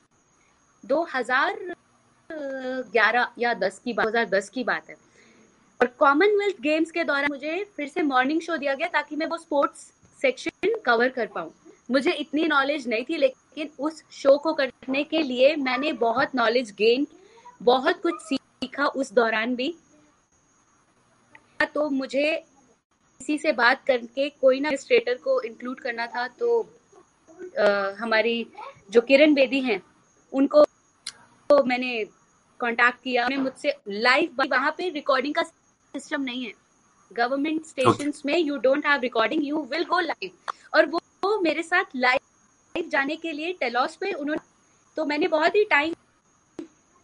2011 या 10 की बात 2010 की बात है। और कॉमनवेल्थ गेम्स के दौरान मुझे फिर से मॉर्निंग शो दिया गया ताकि मैं वो स्पोर्ट्स सेक्शन कवर कर पाऊँ। मुझे इतनी नॉलेज नहीं थी लेकिन उस शो को करने के लिए मैंने बहुत नॉलेज गेन बहुत कुछ सीखा उस दौरान भी। तो मुझे किसी से बात करके कोई ना स्ट्रेटर को इंक्लूड करना था तो आ, हमारी जो किरण बेदी हैं उनको तो मैंने कांटेक्ट किया। उन्हें मुझसे लाइव वहाँ पे रिकॉर्डिंग का सिस्टम नहीं है। Government station okay. में you don't have recording you will go live और वो, वो मेरे साथ लाइव जाने के लिए टेलॉस पे उन्होंने तो मैंने बहुत ही टाइम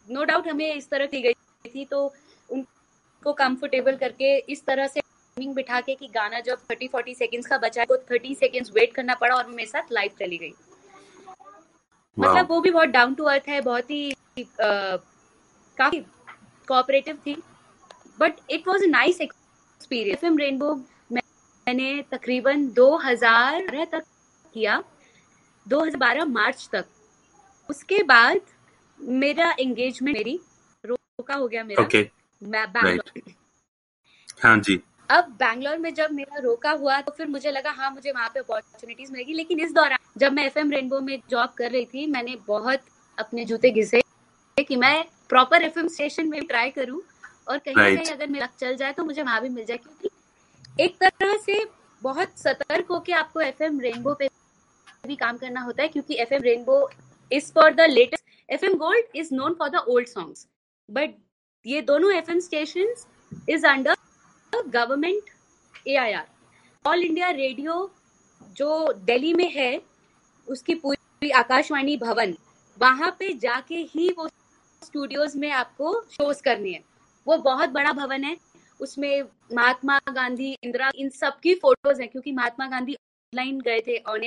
नो डाउट हमें इस तरह की गई थी तो उनको कंफर्टेबल करके इस तरह से बिठा के कि गाना जब थर्टी फोर्टी सेकेंड्स का बचा तो थर्टी सेकेंड्स वेट करना पड़ा और मेरे साथ लाइव चली गई। मतलब वो भी बहुत डाउन टू अर्थ है बहुत ही आ, काफ़ी कोऑपरेटिव थी। But it was a nice experience FM rainbow मैंने तकरीबन 2000 तक किया 2012 मार्च तक। उसके बाद मेरा एंगेजमेंट मेरी रोका हो गया मेरा। Okay. मैं बैंगलोर हाँ जी। अब बैंगलोर में जब मेरा रोका हुआ तो फिर मुझे लगा हाँ मुझे वहाँ पे अपॉर्चुनिटीज़ मिलेगी। लेकिन इस दौरान जब मैं एफ़ एम रेनबो में जॉब कर रही थी मैंने बहुत अपने जूते घिसे कि मैं प्रॉपर FM स्टेशन में ट्राई करूँ। और कहीं right. कहीं अगर मेरा चल जाए तो मुझे वहाँ भी मिल जाए क्योंकि एक तरह से बहुत सतर्क होकर आपको एफ़ एम रेनबो पे भी काम करना होता है क्योंकि F M rainbow is for the latest F M gold is known for the old songs but ये दोनों F M station is under government A I R all India radio जो दिल्ली में है उसकी पूरी आकाशवाणी भवन वहाँ पे जाके ही वो स्टूडियोज में आपको शोज़ करनी है। वो बहुत बड़ा भवन है। उसमें महात्मा गांधी इंदिरा इन सबकी फ़ोटोज़ हैं क्योंकि महात्मा गांधी ऑनलाइन गए थे ऑन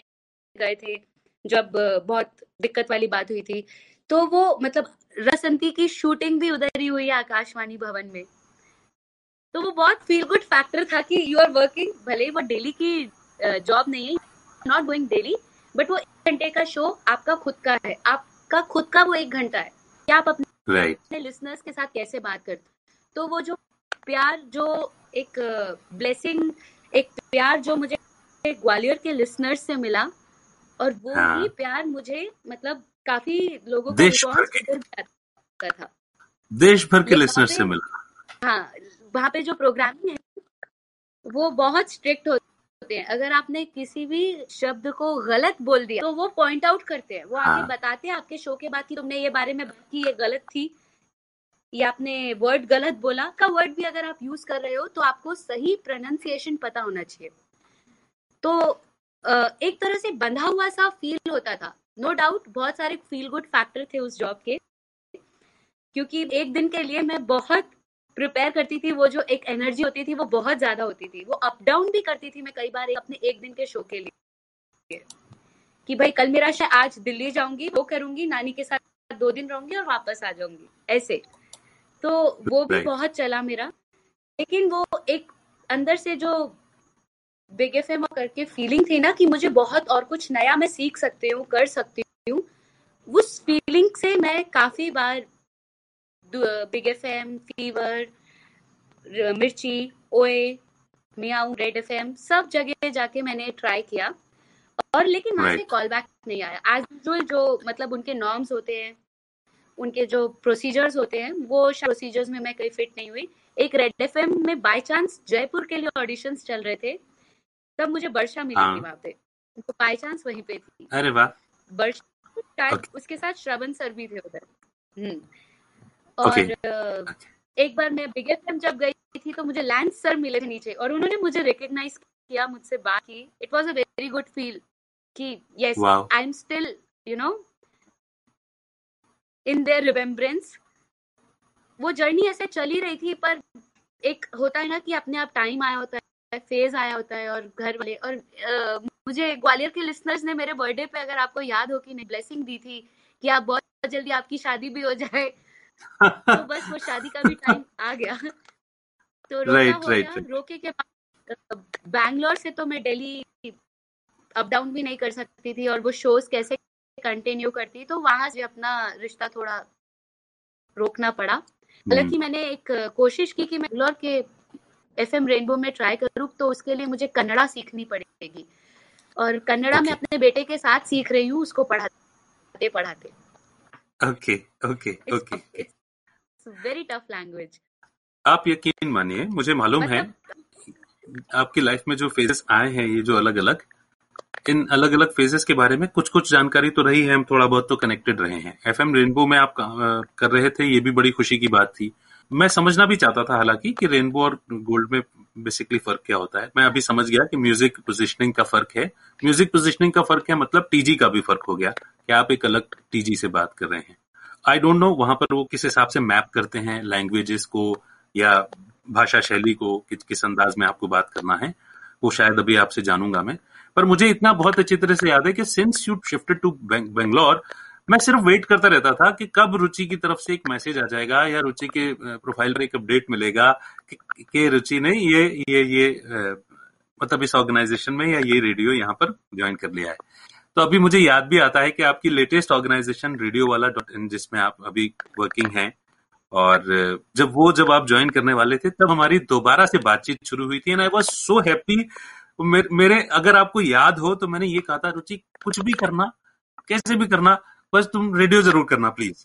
गए थे जब बहुत दिक्कत वाली बात हुई थी। तो वो मतलब रसंती की शूटिंग भी उधर ही हुई है आकाशवाणी भवन में। तो वो बहुत फील गुड फैक्टर था कि यू आर वर्किंग भले वो डेली की जॉब नहीं है नॉट गोइंग डेली बट वो एक घंटे का शो आपका खुद का है। आपका खुद का वो एक घंटा है। क्या आप अपने right. लिसनर्स के साथ कैसे बात करते तो वो जो प्यार जो एक ब्लेसिंग एक प्यार जो मुझे ग्वालियर के लिसनर्स से मिला और वो हाँ. ही प्यार मुझे मतलब काफ़ी लोगों को रिस्पॉन्स था। देश भर के लिसनर से मिला। हाँ वहाँ पे जो प्रोग्रामिंग है वो बहुत स्ट्रिक्ट होते हैं। अगर आपने किसी भी शब्द को गलत बोल दिया तो वो पॉइंट आउट करते हैं। वो हाँ. आगे बताते हैं आपके शो के बाद कि तुमने ये बारे में बात की ये गलत थी। या आपने वर्ड गलत बोला, का वर्ड भी अगर आप यूज़ कर रहे हो तो आपको सही प्रोनाउंसिएशन पता होना चाहिए। तो एक तरह से बंधा हुआ सा फील होता था। नो no डाउट बहुत सारे फील गुड फैक्टर थे उस जॉब के। क्योंकि एक दिन के लिए मैं बहुत प्रिपेयर करती थी, वो जो एक एनर्जी होती थी, वो बहुत ज़्यादा होती थी। वो अप डाउन भी करती थी मैं कई बार अपने एक दिन के शो के लिए। कि भाई, कल मेरा शायद आज दिल्ली जाऊँगी, वो करूँगी, नानी के साथ दो दिन रहूँगी और वापस आ जाऊँगी। ऐसे। तो वो भी बहुत चला मेरा। लेकिन वो एक अंदर से जो बिग एफ़ एम करके फीलिंग थी ना कि मुझे बहुत और कुछ नया मैं सीख सकती हूँ कर सकती हूँ। उस फीलिंग से मैं काफ़ी बार big F M fever Mirchi Oye meow red F M सब जगह जाके मैंने ट्राई किया। और लेकिन वहाँ से कॉल बैक नहीं आया। एज जो जो मतलब उनके नॉर्म्स होते हैं उनके जो प्रोसीजर्स होते हैं वो प्रोसीजर्स में मैं कहीं फिट नहीं हुई एक रेड एफएम में बाय चांस जयपुर के लिए ऑडिशन चल रहे थे तब मुझे वर्षा मिली. थी वहाँ पे तो बाय चांस वहीं पे थी अरे वाह वर्षा okay. उसके साथ श्रवण सर भी थे उधर हम्म। और okay. एक बार मैं बिग एफ़ जब गई थी तो मुझे लैंड सर मिले थे नीचे और उन्होंने मुझे रिकग्नाइज किया मुझसे बात की it was a very good feel कि yes I am still you know in there remembrance वो जर्नी ऐसे चली रही थी पर एक होता है ना कि अपने आप टाइम आया होता है फ़ेज़ आया होता है और घर वाले और आ, मुझे ग्वालियर के लिसनर्स ने मेरे बर्थडे पे अगर आपको याद हो कि नहीं ब्लेसिंग दी थी कि आप बहुत जल्दी आपकी शादी भी हो जाए। तो बस वो शादी का भी टाइम आ गया। तो रोका right, हो right, गया। right. रोके के बाद बैंगलोर से तो मैं दिल्ली अप डाउन भी नहीं कर सकती थी और वो शोज़ कैसे कंटिन्यू करती तो वहाँ से अपना रिश्ता थोड़ा रोकना पड़ा हम्म। हालाँकि मैंने एक कोशिश की कि मैं बैंगलोर के एफ़ एम रेनबो में ट्राई करूँ तो उसके लिए मुझे कन्नड़ा सीखनी पड़ेगी और कन्नड़ा okay. मैं अपने बेटे के साथ सीख रही हूँ उसको पढ़ाते पढ़ाते okay okay okay very tough language आप यकीन मानिए मुझे मालूम मतलब, है आपकी लाइफ में जो फेजेस आए हैं ये जो अलग अलग इन अलग अलग फेजेस के बारे में कुछ कुछ जानकारी तो रही है हम थोड़ा बहुत तो कनेक्टेड रहे हैं। एफ़ एम रेनबो में आप कर रहे थे ये भी बड़ी खुशी की बात थी। मैं समझना भी चाहता था हालाँकि कि रेनबो और गोल्ड में बेसिकली फ़र्क क्या होता है। मैं अभी समझ गया कि म्यूज़िक पोजिशनिंग का फ़र्क है। म्यूज़िक पोजिशनिंग का फ़र्क है मतलब टीजी का भी फ़र्क हो गया कि आप एक अलग टीजी से बात कर रहे हैं। आई डोंट नो वहाँ पर वो किस हिसाब से मैप करते हैं लैंग्वेजेस को या भाषा शैली को कि, किस अंदाज में आपको बात करना है वो शायद अभी आपसे जानूँगा मैं। पर मुझे इतना बहुत अच्छी तरह से याद है कि since you shifted to Bangalore मैं सिर्फ़ वेट करता रहता था कि कब रुचि की तरफ़ से एक मैसेज आ जाएगा या रुचि के प्रोफ़ाइल पर एक अपडेट मिलेगा कि, रुचि ने ये ये ये मतलब इस ऑर्गेनाइजेशन में या ये रेडियो यहाँ पर ज्वाइन कर लिया है। तो अभी मुझे याद भी आता है कि आपकी latest organisation radio wala dot in जिसमें आप अभी वर्किंग हैं और जब वो जब आप ज्वाइन करने वाले थे तब हमारी दोबारा से बातचीत शुरू हुई थी and I was so happy मेरे, मेरे अगर आपको याद हो तो मैंने ये कहा था रुचि कुछ भी करना कैसे भी करना बस तुम रेडियो ज़रूर करना प्लीज़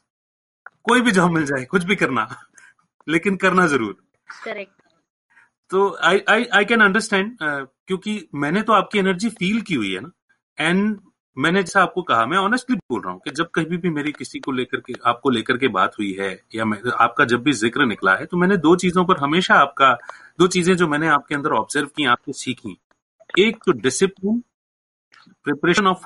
कोई भी जॉब मिल जाए कुछ भी करना लेकिन करना ज़रूर। करेक्ट तो I I I can understand क्योंकि मैंने तो आपकी एनर्जी फील की हुई है ना एंड मैंने जैसा आपको कहा मैं ऑनेस्टली बोल रहा हूँ कि जब कभी भी मेरी किसी को लेकर के आपको लेकर के बात हुई है या मैं, आपका जब भी ज़िक्र निकला है तो मैंने दो चीज़ों पर हमेशा आपका दो चीज़ें जो मैंने आपके अंदर ऑब्ज़र्व की आपसे सीखी। एक तो discipline preparation of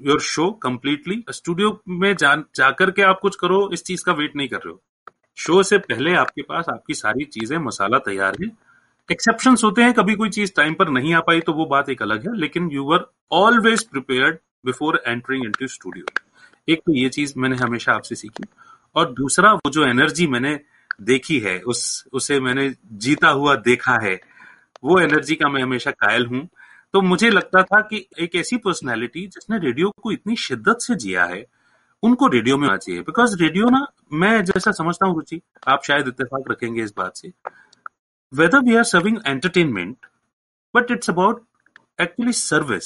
your show completely studio में जा, जाकर के आप कुछ करो, इस चीज़ का वेट नहीं कर रहे हो। शो से पहले आपके पास आपकी सारी चीज़ें, मसाला तैयार है। एक्सेप्शन होते हैं, कभी कोई चीज़ टाइम पर नहीं आ पाई तो वो बात एक अलग है, लेकिन you are always prepared before entering in to studio एक तो ये चीज़ मैंने हमेशा आपसे सीखी। और दूसरा, वो जो एनर्जी मैंने देखी है, उस, उसे मैंने जीता हुआ देखा है, वो एनर्जी का मैं हमेशा कायल हूँ। तो मुझे लगता था कि एक ऐसी पर्सनैलिटी जिसने रेडियो को इतनी शिद्दत से जिया है, उनको रेडियो में आना चाहिए। बिकॉज़ रेडियो ना, मैं जैसा समझता हूँ रुचि, आप शायद इत्तेफाक रखेंगे इस बात से। Whether we are serving entertainment but it's about actually service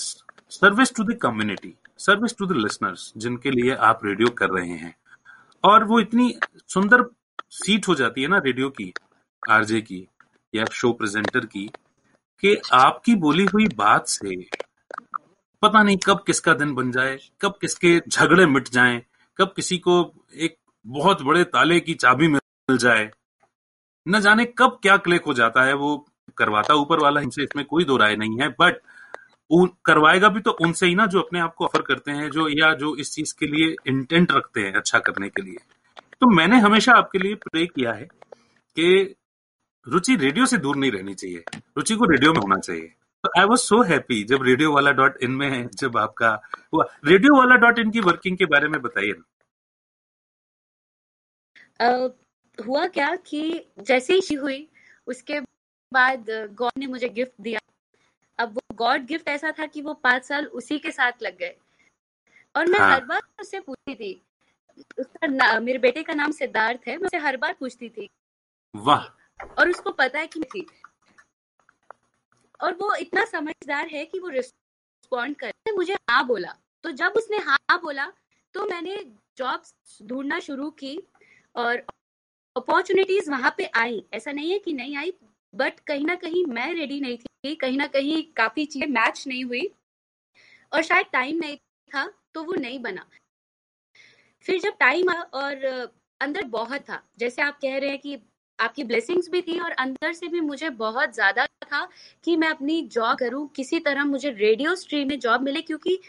service to the community service to the listeners जिनके लिए आप रेडियो कर रहे हैं। और वो इतनी सुंदर सीट हो जाती है ना रेडियो की, आरजे की, या शो प्रेजेंटर की कि आपकी बोली हुई बात से पता नहीं कब किसका दिन बन जाए, कब किसके झगड़े मिट जाएँ, कब किसी को एक बहुत बड़े ताले की चाबी मिल जाए। न जाने कब क्या क्लिक हो जाता है, वो करवाता ऊपर वाला इनसे इसमें कोई दो राय नहीं है, बट करवाएगा भी तो उनसे ही ना जो अपने आप को ऑफ़र करते हैं, जो या जो इस चीज़ के लिए इंटेंट रखते हैं अच्छा करने के लिए। तो मैंने हमेशा आपके लिए प्रे किया है कि रुचि रेडियो से दूर नहीं रहनी चाहिए। रुचि को रेडियो में होना चाहिए। आई वॉज़ सो हैप्पी जब रेडियो वाला डॉट इन में है जब आपका हुआ। रेडियो वाला डॉट इन की वर्किंग के बारे में बताइए ना। uh, हुआ क्या कि जैसे ही हुई उसके बाद गॉड ने मुझे गिफ्ट दिया। अब वो गॉड गिफ्ट ऐसा था कि वो पाँच साल उसी के साथ लग गए। और मैं हाँ. हर बार उससे पूछती थी। उसका मेरे बेटे का नाम सिद्धार्थ है मैं उसे हर बार पूछती थी। वाह। और उसको पता है कि थी। और वो इतना समझदार है कि वो रिस्पॉन्ड कर मुझे हाँ बोला। तो जब उसने हाँ बोला तो मैंने जॉब ढूंढना शुरू की और अपॉर्चुनिटीज़ वहाँ पे आई। ऐसा नहीं है कि नहीं आई बट कहीं ना कहीं मैं रेडी नहीं थी। कहीं ना कहीं काफ़ी चीज़ें मैच नहीं हुई और शायद टाइम नहीं था तो वो नहीं बना। फिर जब टाइम आया और अंदर बहुत था, जैसे आप कह रहे हैं कि आपकी ब्लेसिंग्स भी थी और अंदर से भी मुझे बहुत ज़्यादा था कि मैं अपनी जॉब करूँ किसी तरह मुझे रेडियो स्ट्रीम में जॉब मिले क्योंकि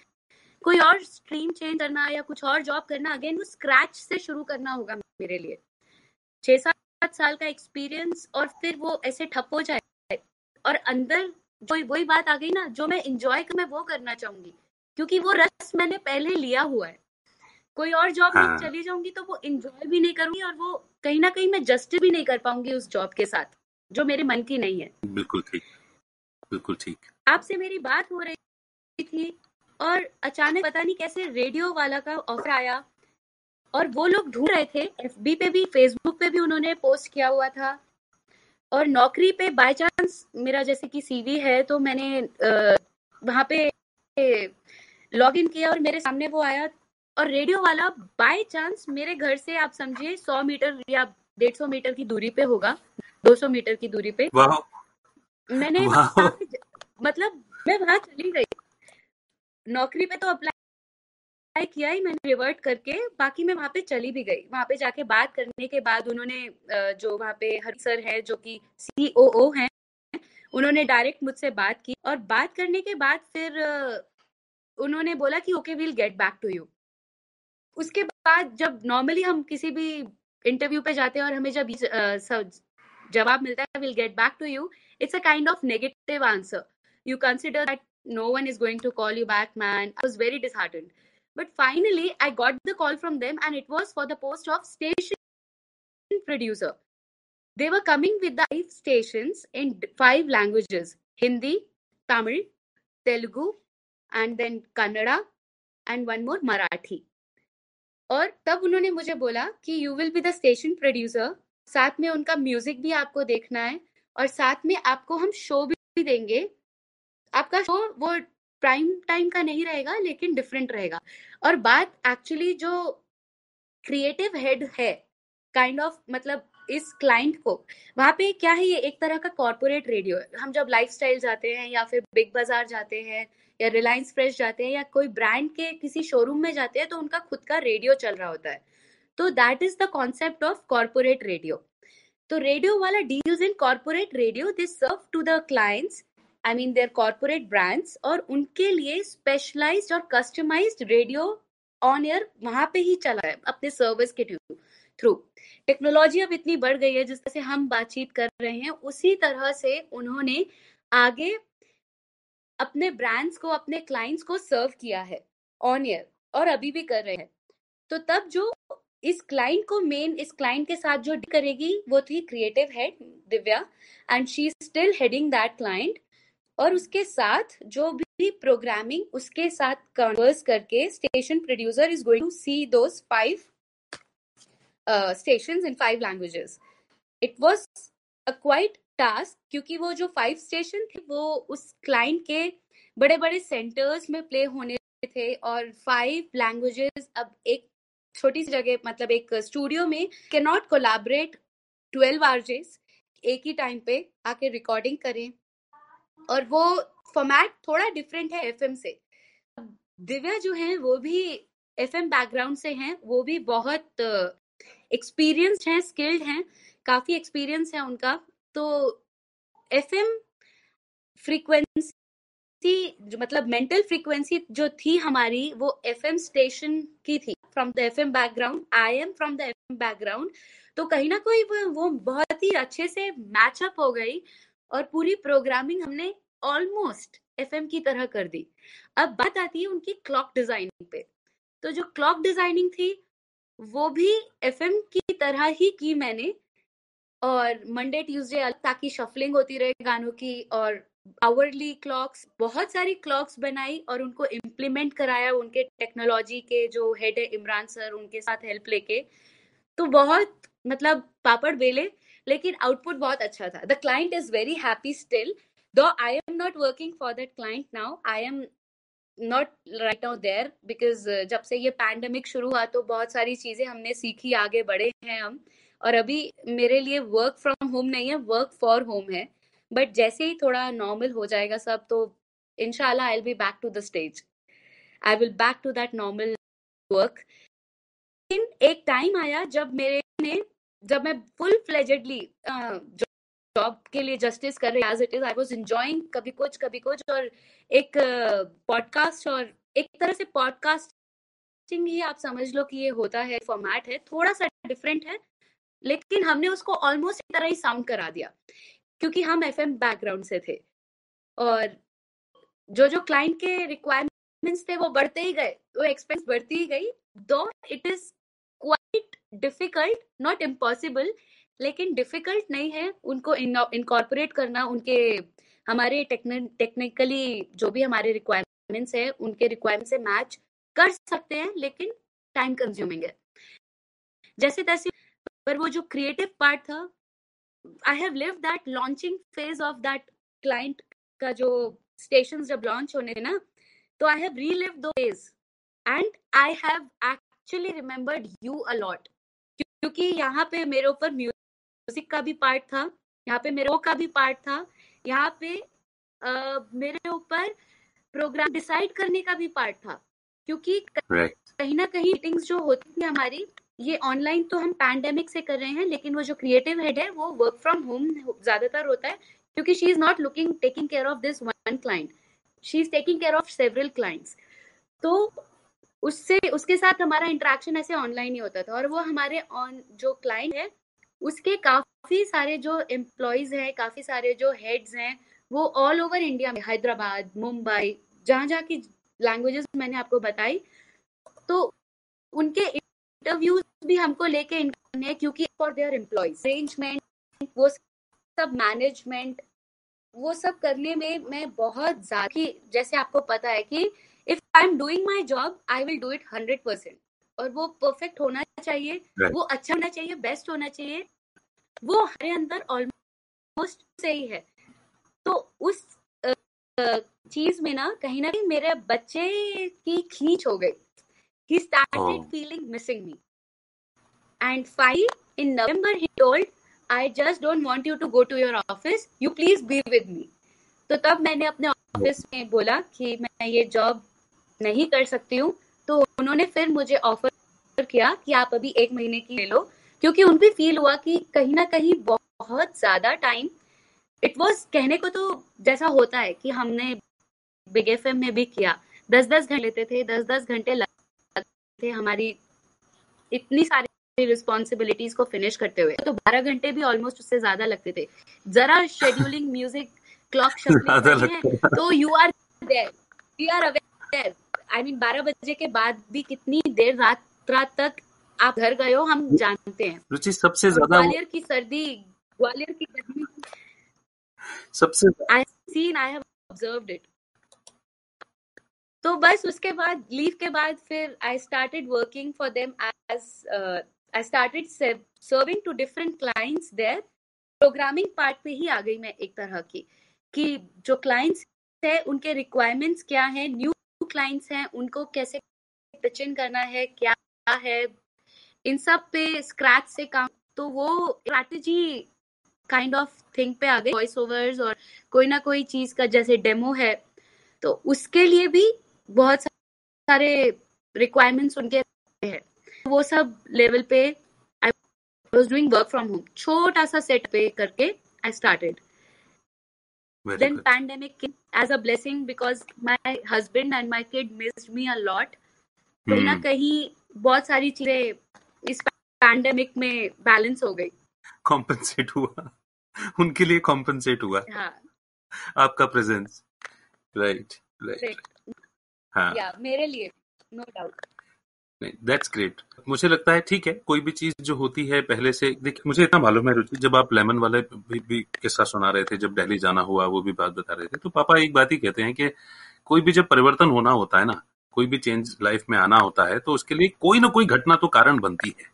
कोई और स्ट्रीम चेंज करना या कुछ और जॉब करना अगेन वो स्क्रैच से शुरू करना होगा मेरे लिए छह सात साल का एक्सपीरियंस और फिर वो ऐसे ठप हो जाए और अंदर जो वही बात आ गई ना जो मैं इंजॉय कर मैं वो करना चाहूँगी क्योंकि वो रस मैंने पहले लिया हुआ है कोई और जॉब हाँ. चली जाऊँगी तो वो इंजॉय भी नहीं करूँगी और वो कहीं ना कहीं मैं जस्टिस भी नहीं कर पाऊँगी उस जॉब के साथ जो मेरे मन की नहीं है। बिल्कुल ठीक। बिल्कुल ठीक। आपसे मेरी बात हो रही थी और अचानक पता नहीं कैसे रेडियो वाला का ऑफ़र आया और वो लोग ढूंढ रहे थे एफबी पे भी फेसबुक पे भी उन्होंने पोस्ट किया हुआ था और नौकरी पे बाय चांस मेरा जैसे कि सीवी है तो मैंने वहाँ पे लॉग इन किया और मेरे सामने वो आया और रेडियो वाला बाय चांस मेरे घर से आप समझिए सौ मीटर या डेढ़ सौ मीटर की दूरी पे होगा दो सौ मीटर की दूरी पे। मैंने मतलब मैं वहाँ चली गई। नौकरी पे तो अप्लाई किया ही मैंने रिवर्ट करके बाकी मैं वहाँ पे चली भी गई। वहाँ पे जाके बात करने के बाद उन्होंने जो वहाँ पे हर सर है जो कि सीओओ हैं उन्होंने डायरेक्ट मुझसे बात की और बात करने के बाद फिर उन्होंने बोला कि okay will get back to you उसके बाद जब नॉर्मली हम किसी भी इंटरव्यू पे जाते हैं और हमें जब जवाब मिलता है will get back to you it's a kind of negative answer you consider that no one is going to call you back man I was very disheartened but finally I got the call from them and it was for the post of station producer they were coming with station in five languages Hindi Tamil Telugu and then Kannada and one more Marathi और तब उन्होंने मुझे बोला कि you will be the station producer साथ में उनका music भी आपको देखना है और साथ में आपको हम शो भी देंगे। आपका शो वो प्राइम टाइम का नहीं रहेगा लेकिन डिफरेंट रहेगा। और बात एक्चुअली जो क्रिएटिव हेड है काइंड kind ऑफ़ of, मतलब इस क्लाइंट को, वहाँ पे क्या है ये एक तरह का कॉर्पोरेट रेडियो है। हम जब लाइफ जाते हैं या फिर बिग बाज़ार जाते हैं या रिलायंस फ्रेश जाते हैं या कोई ब्रांड के किसी शोरूम में जाते हैं तो उनका खुद का रेडियो चल रहा होता है। तो that is the concept of corporate radio तो radio wala deals in corporate radio this serve to the clients I mean there corporate brands और उनके लिए स्पेशलाइज्ड और कस्टमाइज्ड रेडियो ऑन एयर वहाँ पे ही चला है, अपने सर्विस के थ्रू टेक्नोलॉजी अब इतनी बढ़ गई है, जिस तरह से हम बातचीत कर रहे हैं, उसी तरह से उन्होंने आगे अपने ब्रांड्स को, अपने क्लाइंट्स को सर्व किया है ऑन एयर और अभी भी कर रहे हैं। तो तब जो इस क्लाइंट को मेन इस क्लाइंट के साथ जो करेगी, वो थी creative head Divya and she still heading that client और उसके साथ जो भी प्रोग्रामिंग उसके साथ कन्वर्स करके station producer is going to see those five station in five languages it was a quite task क्योंकि वो जो फाइव स्टेशन थे, वो उस क्लाइंट के बड़े बड़े सेंटर्स में प्ले होने थे और फाइव लैंग्वेजेस अब एक छोटी सी जगह मतलब एक स्टूडियो में can not collaborate twelve RJs एक ही टाइम पे आके रिकॉर्डिंग करें। और वो फॉर्मेट थोड़ा डिफरेंट है एफएम से। दिव्या जो है, वो भी एफएम बैकग्राउंड से हैं, वो भी बहुत एक्सपीरियंस्ड हैं स्किल्ड हैं काफ़ी एक्सपीरियंस है उनका। तो एफएम फ्रीक्वेंसी जो मतलब मेंटल फ्रीक्वेंसी जो थी हमारी वो एफएम स्टेशन की थी। From the FM background I am from the FM background तो कहीं ना कोई वो, वो बहुत ही अच्छे से मैचअप हो गई और पूरी प्रोग्रामिंग हमने ऑलमोस्ट एफएम की तरह कर दी। अब बात आती है उनकी क्लॉक डिज़ाइनिंग पे। तो जो क्लॉक डिज़ाइनिंग थी वो भी एफएम की तरह ही की मैंने। और मंडे ट्यूसडे ताकि शफलिंग होती रहे गानों की और आवरली क्लॉक्स बहुत सारी क्लॉक्स बनाई और उनको इम्प्लीमेंट कराया उनके टेक्नोलॉजी के, जो हेड है इमरान सर उनके साथ हेल्प लेके। तो बहुत मतलब पापड़ बेले, लेकिन आउटपुट बहुत अच्छा था। The client is very happy still though I am not working for that client now I am not right now there because जब से ये पैंडमिक शुरू हुआ तो बहुत सारी चीज़ें हमने सीखी, आगे बढ़े हैं हम। और अभी मेरे लिए वर्क फ्रॉम होम नहीं है वर्क फॉर होम है। बट जैसे ही थोड़ा नॉर्मल हो जाएगा सब तो इनशाला I be back to the stage I will back to that normal work लेकिन एक टाइम आया जब मेरे ने, जब मैं फुल फ्लेजेडली जॉब के लिए जस्टिस कर रही as it is I was enjoying कभी कुछ कभी कुछ और एक पॉडकास्ट और एक तरह से पॉडकास्टिंग ही आप समझ लो कि ये होता है फॉर्मेट है थोड़ा सा डिफरेंट है, लेकिन हमने उसको ऑलमोस्ट एक तरह ही साउंड करा दिया, क्योंकि हम एफएम बैकग्राउंड से थे और जो जो क्लाइंट के रिक्वायरमेंट्स थे वो बढ़ते ही गए, वो एक्सपेंस बढ़ती ही गई though it is quite difficult not impossible लेकिन डिफ़िकल्ट नहीं है उनको इनकॉर्पोरेट करना, उनके, हमारे टेक्निकली जो भी हमारे रिक्वायरमेंट्स है, उनके रिक्वायरमेंट से मैच कर सकते हैं, लेकिन टाइम कंज्यूमिंग है। जैसे तैसे, पर वो जो क्रिएटिव पार्ट था I have live that launching phase of that client का जो स्टेशन जब लॉन्च होने थे ना तो आई हैव रीलिव दो days and I have actually remembered you a lot क्योंकि यहाँ पे मेरे ऊपर म्यूज़िक का भी पार्ट था यहाँ पे मेरे का भी पार्ट था यहाँ पे uh, मेरे ऊपर प्रोग्राम डिसाइड करने का भी पार्ट था क्योंकि कहीं ना कहीं मीटिंग्स जो होती थी हमारी ये ऑनलाइन तो हम पैंडेमिक से कर रहे हैं लेकिन वो जो क्रिएटिव हेड है वो वर्क फ्रॉम होम ज़्यादातर होता है क्योंकि she is not looking taking care of this one client she is taking care of several clients तो उससे उसके साथ हमारा इंटरेक्शन ऐसे ऑनलाइन ही होता था और वो हमारे ऑन जो क्लाइंट है उसके काफ़ी सारे जो एम्प्लॉयज़ हैं, काफ़ी सारे जो हेड्स हैं, वो ऑल ओवर इंडिया में, हैदराबाद, मुंबई, जहाँ जहाँ की लैंग्वेजेस मैंने आपको बताई तो उनके इंटरव्यूज़ भी हमको लेके इनने क्योंकि फॉर देयर एम्प्लॉयज़ अरेंजमेंट वो सब मैनेजमेंट वो सब करने में मैं बहुत ज़्यादा जैसे आपको पता है कि if I am doing my job I will do it hundred percent और वो परफेक्ट होना चाहिए वो अच्छा होना चाहिए बेस्ट होना चाहिए वो हमारे अंदर ऑलमोस्ट सही है तो उस चीज़ में ना कहीं ना कहीं मेरे बच्चे की खींच हो गई। ही। Started feeling missing me and five in November he told I just don't want you to go to your office you please be with me तो तब मैंने अपने ऑफ़िस में बोला कि मैं ये जॉब नहीं कर सकती हूँ। तो उन्होंने फिर मुझे ऑफ़र किया कि आप अभी एक महीने की ले लो क्योंकि उनको फील हुआ कि कहीं ना कहीं बहुत ज़्यादा टाइम इट वॉज़ कहने को तो जैसा होता है कि हमने बिग एफएम में भी किया। दस दस घंटे लेते थे दस दस घंटे लगते थे हमारी इतनी सारी रिस्पॉन्सिबिलिटीज को फिनिश करते हुए। तो बारह घंटे भी ऑलमोस्ट उससे ज़्यादा लगते थे। जरा शेड्यूलिंग म्यूज़िक क्लॉक तो you are there we are aware I mean बारह बजे के बाद भी कितनी देर रात रात तक आप घर गए हो हम जानते हैं। रुचि सबसे ज़्यादा ग्वालियर की सर्दी ग्वालियर की गर्मी। सबसे I seen I have observed it तो बस उसके बाद लीव के बाद फिर I started working for them as I started serving to different clients there programming part पे ही आ गई मैं एक तरह की कि जो क्लाइंट्स है उनके रिक्वायरमेंट्स क्या है न्यू क्लाइंट्स हैं उनको कैसे पिचिंग करना है क्या है? इन सब पे स्क्रैच से काम तो वो स्ट्रैटेजी काइंड ऑफ़ थिंग पे आ गई वॉइस ओवर्स और कोई ना कोई चीज़ का जैसे डेमो है तो उसके लिए भी बहुत सारे रिक्वायरमेंट्स उनके हैं। वो सब लेवल पे I was doing work from home छोटा सा सेट पे करके I started then pandemic came as a blessing because my husband and my kid missed me a lot कहीं ना कहीं बहुत सारी चीज़ें इस पैंडेमिक में बैलेंस हो गई। कॉम्पनसेट हुआ। उनके लिए कॉम्पनसेट हुआ। हाँ। आपका प्रेजेंस राइट राइट हाँ। या मेरे लिए नो डाउट दैट्स ग्रेट मुझे लगता है ठीक है कोई भी चीज़ जो होती है पहले से देखिए मुझे इतना मालूम है रुचि जब आप लेमन वाले भी, भी किस्सा सुना रहे थे जब दिल्ली जाना हुआ वो भी बात बता रहे थे तो पापा एक बात ही कहते हैं कि कोई भी जब परिवर्तन होना होता है ना कोई भी चेंज लाइफ में आना होता है तो उसके लिए कोई ना कोई घटना तो कारण बनती है।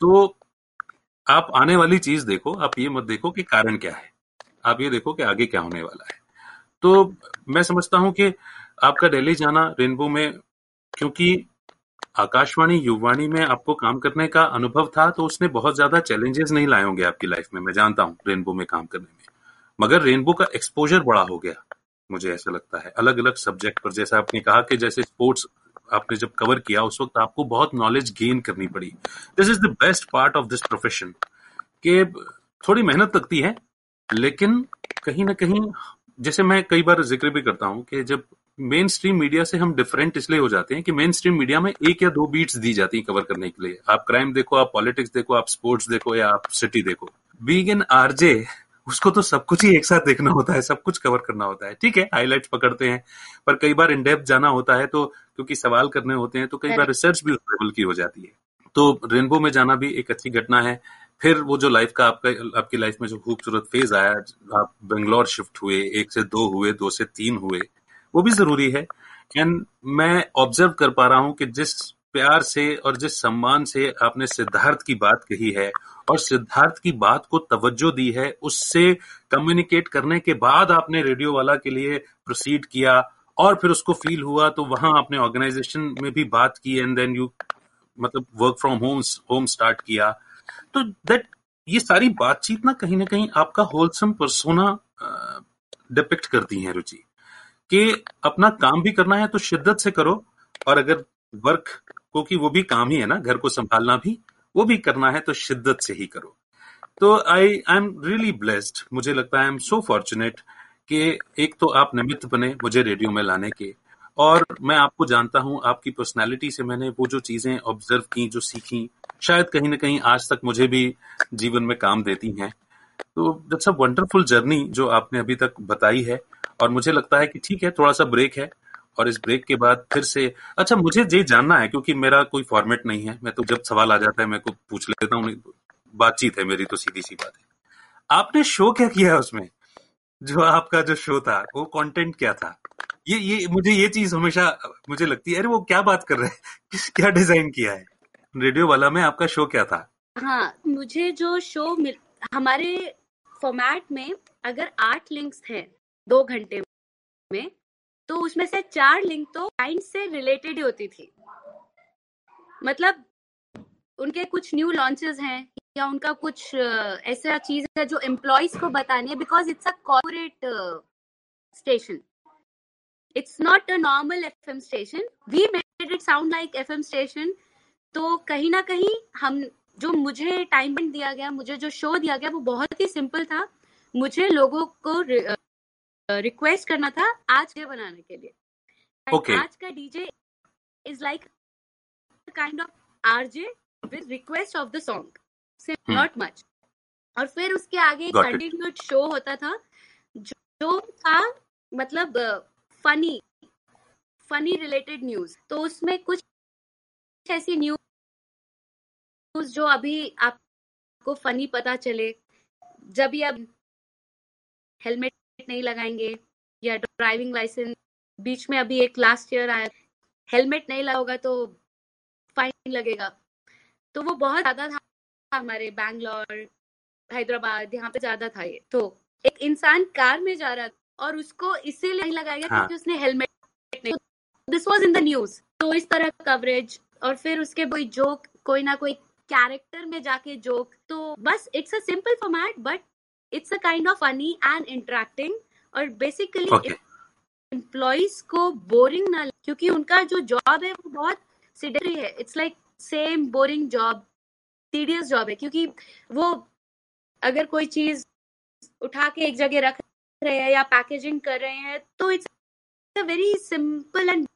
तो आप आने वाली चीज़ देखो, आप ये मत देखो कि कारण क्या है। आप ये देखो कि आगे क्या होने वाला है। तो मैं समझता हूँ कि आपका दिल्ली जाना रेनबो में, क्योंकि आकाशवाणी युवाणी में आपको काम करने का अनुभव था तो उसने बहुत ज़्यादा चैलेंजेस नहीं लाए होंगे आपकी लाइफ में, मैं जानता हूँ रेनबो में काम करने में। मगर रेनबो का एक्सपोजर बड़ा हो गया। मुझे ऐसा लगता है। अलग अलग सब्जेक्ट पर, जैसा आपने कहा कि जैसे स्पोर्ट्स आपने जब कवर किया, उस वक्त आपको बहुत नॉलेज गेन करनी पड़ी। This is the best part of this profession कि थोड़ी मेहनत लगती है, लेकिन कहीं ना कहीं, जैसे मैं कई बार ज़िक्र भी करता हूँ कि जब मेन स्ट्रीम मीडिया से हम डिफरेंट इसलिए हो जाते हैं कि मेन स्ट्रीम मीडिया में एक या दो बीट्स दी जाती हैं कवर करने के लिए। आप क्राइम देखो, आप पॉलिटिक्स देखो, आप स्पोर्ट्स देखो या आप सिटी देखो। बीग इन आरजे उसको तो सब कुछ ही एक साथ देखना होता है सब कुछ कवर करना होता है। ठीक है हाईलाइट्स पकड़ते हैं पर कई बार इनडेप्थ जाना होता है तो क्योंकि सवाल करने होते हैं तो कई बार रिसर्च भी उस लेवल की हो जाती है। तो रेनबो में जाना भी एक अच्छी घटना है। फिर वो जो लाइफ का आपका आपकी लाइफ में जो खूबसूरत फ़ेज़ आया आप बेंगलोर शिफ्ट हुए एक से दो हुए दो से तीन हुए वो भी ज़रूरी है। एंड मैं ऑब्ज़र्व कर पा रहा हूँ कि जिस प्यार से और जिस सम्मान से आपने सिद्धार्थ की बात कही है और सिद्धार्थ की बात को तवज्जो दी है, उससे कम्युनिकेट करने के बाद आपने रेडियो वाला के लिए प्रोसीड किया और फिर उसको फील हुआ तो वहाँ आपने ऑर्गेनाइजेशन में भी बात की एंड देन यू मतलब work from home home start किया। तो दैट ये सारी बातचीत ना कहीं ना कहीं आपका होलसम परसोना डिपिक्ट करती है रुचि। कि अपना काम भी करना है तो शिद्दत से करो, और अगर वर्क क्योंकि वो भी काम ही है ना, घर को संभालना भी वो भी करना है तो शिद्दत से ही करो। तो I I am really blessed मुझे लगता है आई एम सो फॉर्चुनेट कि एक तो आप निमित्त बने मुझे रेडियो में लाने के, और मैं आपको जानता हूँ, आपकी पर्सनैलिटी से मैंने वो जो चीज़ें ऑब्ज़र्व की, जो सीखी, शायद कहीं ना कहीं आज तक मुझे भी जीवन में काम देती हैं। तो दैट्स अ वंडरफुल जर्नी जो आपने अभी तक बताई है, और मुझे लगता है कि ठीक है, थोड़ा सा ब्रेक है और इस ब्रेक के बाद फिर से अच्छा मुझे ये जानना है, क्योंकि मेरा कोई फॉर्मेट नहीं है, मैं तो जब सवाल आ जाता है, मैं को पूछ लेता हूँ, बातचीत है मेरी तो सीधी सी बात है। आपने शो क्या किया है उसमें? जो आपका जो शो था, वो कंटेंट क्या था? ये ये, मुझे ये चीज़ हमेशा, मुझे लगती है, अरे, वो क्या बात कर रहे हैं? [LAUGHS] क्या डिज़ाइन किया है? रेडियो वाला में आपका शो क्या था? हाँ मुझे जो शो मिल, हमारे फॉर्मेट में अगर आठ लिंक्स हैं, दो घंटे में तो उसमें से चार लिंक तो क्लाइंट से रिलेटेड ही होती थी। मतलब उनके कुछ न्यू लॉन्चेस हैं या उनका कुछ ऐसा चीज़ है जो एम्प्लॉयज़ को बतानी है because it's a corporate station it's not a normal F M station we made it sound like F M station तो कहीं ना कहीं हम, जो मुझे टाइम दिया गया, मुझे जो शो दिया गया, वो बहुत ही सिंपल था। मुझे लोगों को रिक्वेस्ट करना था आज ये बनाने के लिए। Okay. आज का DJ is like kind of RJ with request of the song. Not much और फिर उसके आगे कंटिन्यूड शो होता था जो जो था मतलब फनी फनी रिलेटेड न्यूज़ तो उसमें कुछ ऐसी न्यूज़ जो अभी आपको फनी पता चले जब भी आप हेलमेट नहीं लगाएँगे या ड्राइविंग लाइसेंस बीच में अभी एक लास्ट ईयर आया हेलमेट नहीं लगाओगा तो फाइन लगेगा। तो वो बहुत ज़्यादा था हमारे बैंगलोर हैदराबाद यहाँ पे ज़्यादा था ये। तो एक इंसान कार में जा रहा था और उसको इसीलिए नहीं लगाया गया हाँ। क्योंकि उसने हेलमेट नहीं this was in the news तो इस तरह का कवरेज और फिर उसके कोई जोक कोई ना कोई कैरेक्टर में जाके जोक तो बस it's a simple format but it's a kind of funny and interacting और बेसिकली ओके एम्प्लॉयज़ को बोरिंग ना क्योंकि उनका जो जॉब है वो बहुत सिडेटरी है। It's like same boring job tedious job है क्योंकि वो अगर कोई चीज़ उठा के एक जगह रख रहे हैं या पैकेजिंग कर रहे हैं तो it's a very simple and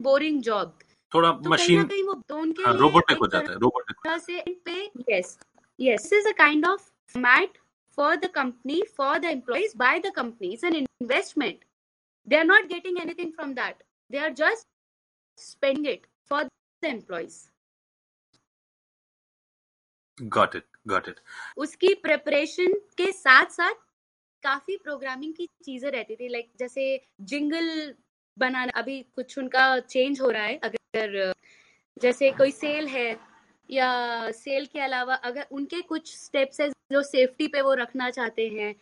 boring job थोड़ा तो मशीन कहीं वो हाँ लिए रोबोटिक हो जाता है रोबोटिक से पे yes yes this is a kind of format for the company for the employees by the company it's an investment they are not getting anything from that they are just spending it for the employees got it got it उसकी preparation के साथ साथ काफ़ी programming की चीज़ें रहती थी like जैसे जिंगल बनाना अभी कुछ उनका चेंज हो रहा है अगर जैसे कोई सेल है या सेल के अलावा अगर उनके कुछ स्टेप्स है जो सेफ्टी पे वो रखना चाहते हैं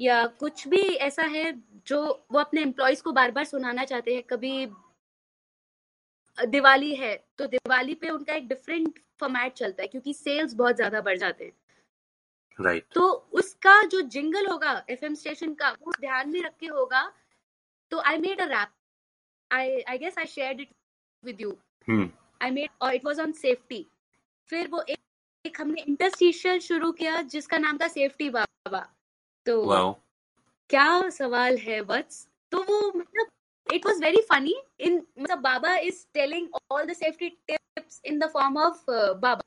या कुछ भी ऐसा है जो वो अपने एम्प्लॉयज़ को बार बार सुनाना चाहते हैं कभी दिवाली है तो दिवाली पे उनका एक डिफरेंट फॉर्मेट चलता है क्योंकि सेल्स बहुत ज़्यादा बढ़ जाते हैं। Right right. तो उसका जो जिंगल होगा एफएम स्टेशन का वो ध्यान में रख के होगा तो I made a rap I I guess I shared it with you I made और इट वाज ऑन सेफ्टी फिर वो एक, एक हमने इंटरस्टिशियल शुरू किया जिसका नाम था सेफ्टी बाबा। तो वाओ क्या सवाल है वत्स? तो वो मतलब it was very funny in मतलब baba is telling all the safety tips in the form of baba.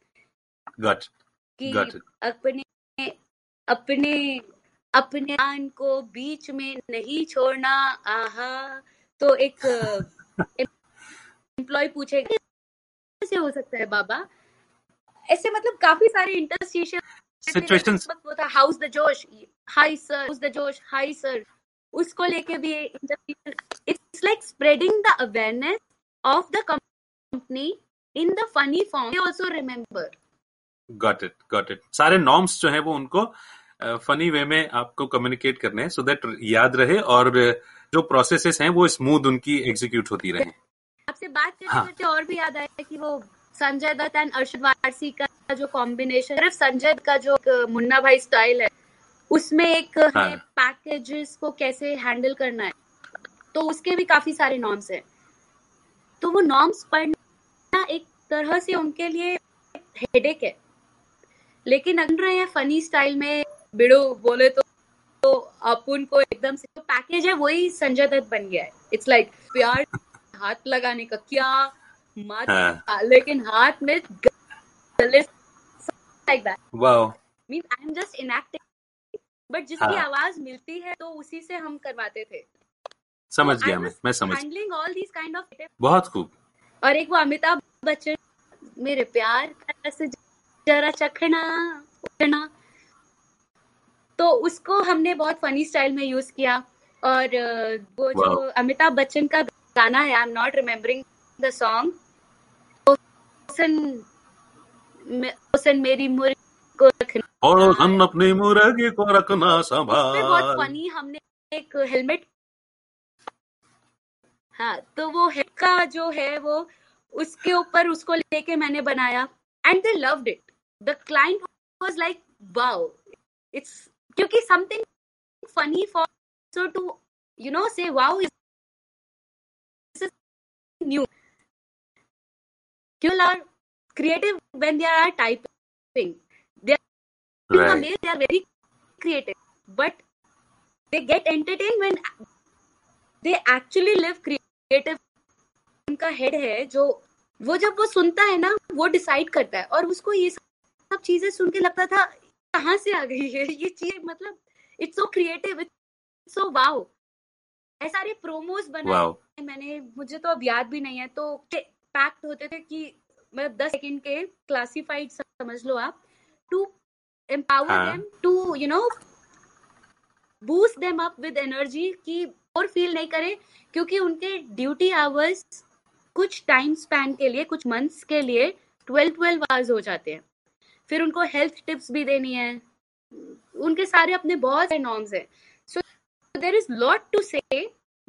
Got कि इट अपने अपने अपने कान को बीच में नहीं छोड़ना आहा। तो एक [LAUGHS] एम्प्लॉय पूछेगा कैसे हो सकता है बाबा? ऐसे मतलब काफ़ी सारे इंटरस्टिशियल सिचुएशंस वो था how's the josh high sir how's the josh high sir उसको लेके भी it's like spreading the awareness of the company in the funny form they also remember got it got it सारे norms जो है वो उनको फनी वे में आपको कम्युनिकेट करने हैं सो दैट याद रहे और जो प्रोसेसेस हैं वो स्मूथ उनकी एग्जीक्यूट होती रहे। आपसे बात करते हाँ। करते और भी याद आया कि वो संजय दत्त एंड अर्शद वारसी का जो कॉम्बिनेशन सिर्फ़ संजय का जो मुन्ना भाई स्टाइल है उसमें एक हाँ। है पैकेजेस को कैसे हैंडल करना है तो उसके भी काफ़ी सारे नॉर्म्स हैं। तो वो नॉर्म्स पढ़ना एक तरह से उनके लिए हेडेक है। लेकिन अगर रहे हैं फनी स्टाइल में बिड़ो बोले तो तो अपन को एकदम से तो पैकेज है वही संजय दत्त बन गया है। इट्स लाइक प्यार हाथ लगाने का क्या मत हाँ। लेकिन हाथ में गले like that wow means I am just enacting but जिसकी हाँ। आवाज़ मिलती है तो उसी से हम करवाते थे। समझ गया मैं मैं समझ handling all these kind of बहुत खूब। और एक वो अमिताभ बच्चन मेरे प्यार का रस जरा चखना उठना। तो उसको हमने बहुत फनी स्टाइल में यूज़ किया। और वो जो अमिताभ बच्चन का गाना है I am not remembering the song हुसन मे- हुसन मेरी मुर्गी को रखना। और हम अपनी मुर्गी को रखना उसमें बहुत फनी हमने एक हेलमेट हाँ तो वो हेड का जो है वो उसके ऊपर उसको लेके मैंने बनाया and they loved it the client was like wow it's क्योंकि something funny for so to you know say wow is people are creative when they are typing. They are Right. amazed they are very creative but they get entertain when they actually live creative उनका head है जो वो जब वो सुनता है ना वो डिसाइड करता है। और उसको ये सब चीज़ें सुन के लगता था कहाँ से आ गई है? ये चीज़ मतलब it's so creative it's so wow ऐसे सारे प्रोमोस बनाए वाओ मैंने मुझे तो अब याद भी नहीं है तो पैक्ट होते थे कि मतलब दस सेकंड के क्लासिफाइड समझ लो आप टू हाँ। them to you know boost them up with energy कि और फील नहीं करे क्योंकि उनके ड्यूटी आवर्स कुछ टाइम स्पैन के लिए कुछ मंथ्स के लिए ट्वेल्व ट्वेल्व आवर्स हो जाते हैं। फिर उनको हेल्थ टिप्स भी देनी है। उनके सारे अपने बहुत सारे नॉर्म्स हैं। So there is lot to say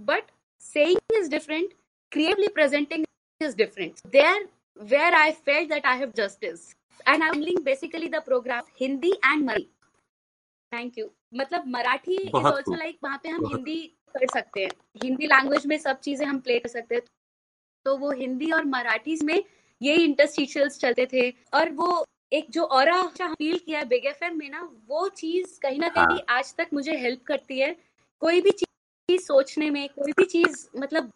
but saying is different creatively presenting is different. There where i felt that i have justice. And i'm handling basically the program hindi and marathi. Thank you. मतलब Marathi is also like वहाँ पे हम हिंदी कर सकते हैं. Hindi language में सब चीज़ें हम प्ले कर सकते हैं. तो वो हिंदी और मराठी में यही इंटरस्टिशियल्स चलते थे. और वो एक जो और फील किया है बिग एफ़ में ना वो चीज़ कहीं ना हाँ। कहीं आज तक मुझे हेल्प करती है. कोई भी चीज़ सोचने में कोई भी चीज़ मतलब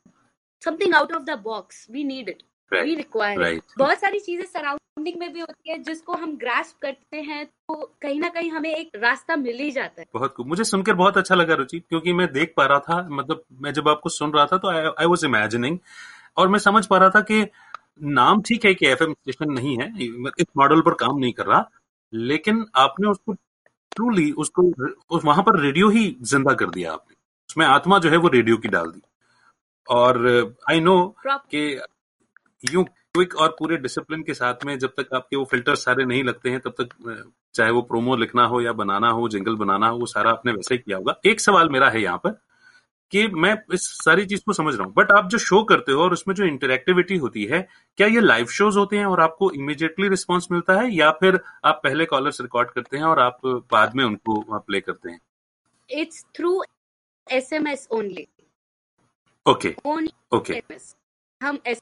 something out of the box we need it we require बहुत सारी चीज़ें सराउंडिंग में भी होती है जिसको हम ग्रास्प करते हैं तो कहीं ना कहीं हमें एक रास्ता मिल ही जाता है। बहुत मुझे सुनकर बहुत अच्छा लगा रुचि क्योंकि मैं देख पा रहा था मतलब मैं जब आपको सुन रहा था तो आई वाज इमेजिनिंग और मैं समझ पा रहा था कि नाम ठीक है कि एफएम स्टेशन नहीं है इस मॉडल पर काम नहीं कर रहा लेकिन आपने उसको ट्रूली उसको उस वहाँ पर रेडियो ही ज़िंदा कर दिया आपने। उसमें आत्मा जो है वो रेडियो की डाल दी। और आई नो कि यूँ क्विक और पूरे डिसिप्लिन के साथ में जब तक आपके वो फ़िल्टर सारे नहीं लगते हैं तब तक चाहे वो प्रोमो लिखना हो या बनाना हो जिंगल बनाना हो वो सारा आपने वैसे ही किया होगा। एक सवाल मेरा है यहाँ पर कि मैं इस सारी चीज़ को समझ रहा हूँ बट आप जो शो करते हो और उसमें जो इंटरेक्टिविटी होती है क्या ये लाइव शोज़ होते हैं और आपको इमीडिएटली रिस्पॉन्स मिलता है या फिर आप पहले कॉलर्स रिकॉर्ड करते हैं और आप बाद में उनको प्ले करते हैं? It's through S M S only okay okay हम एस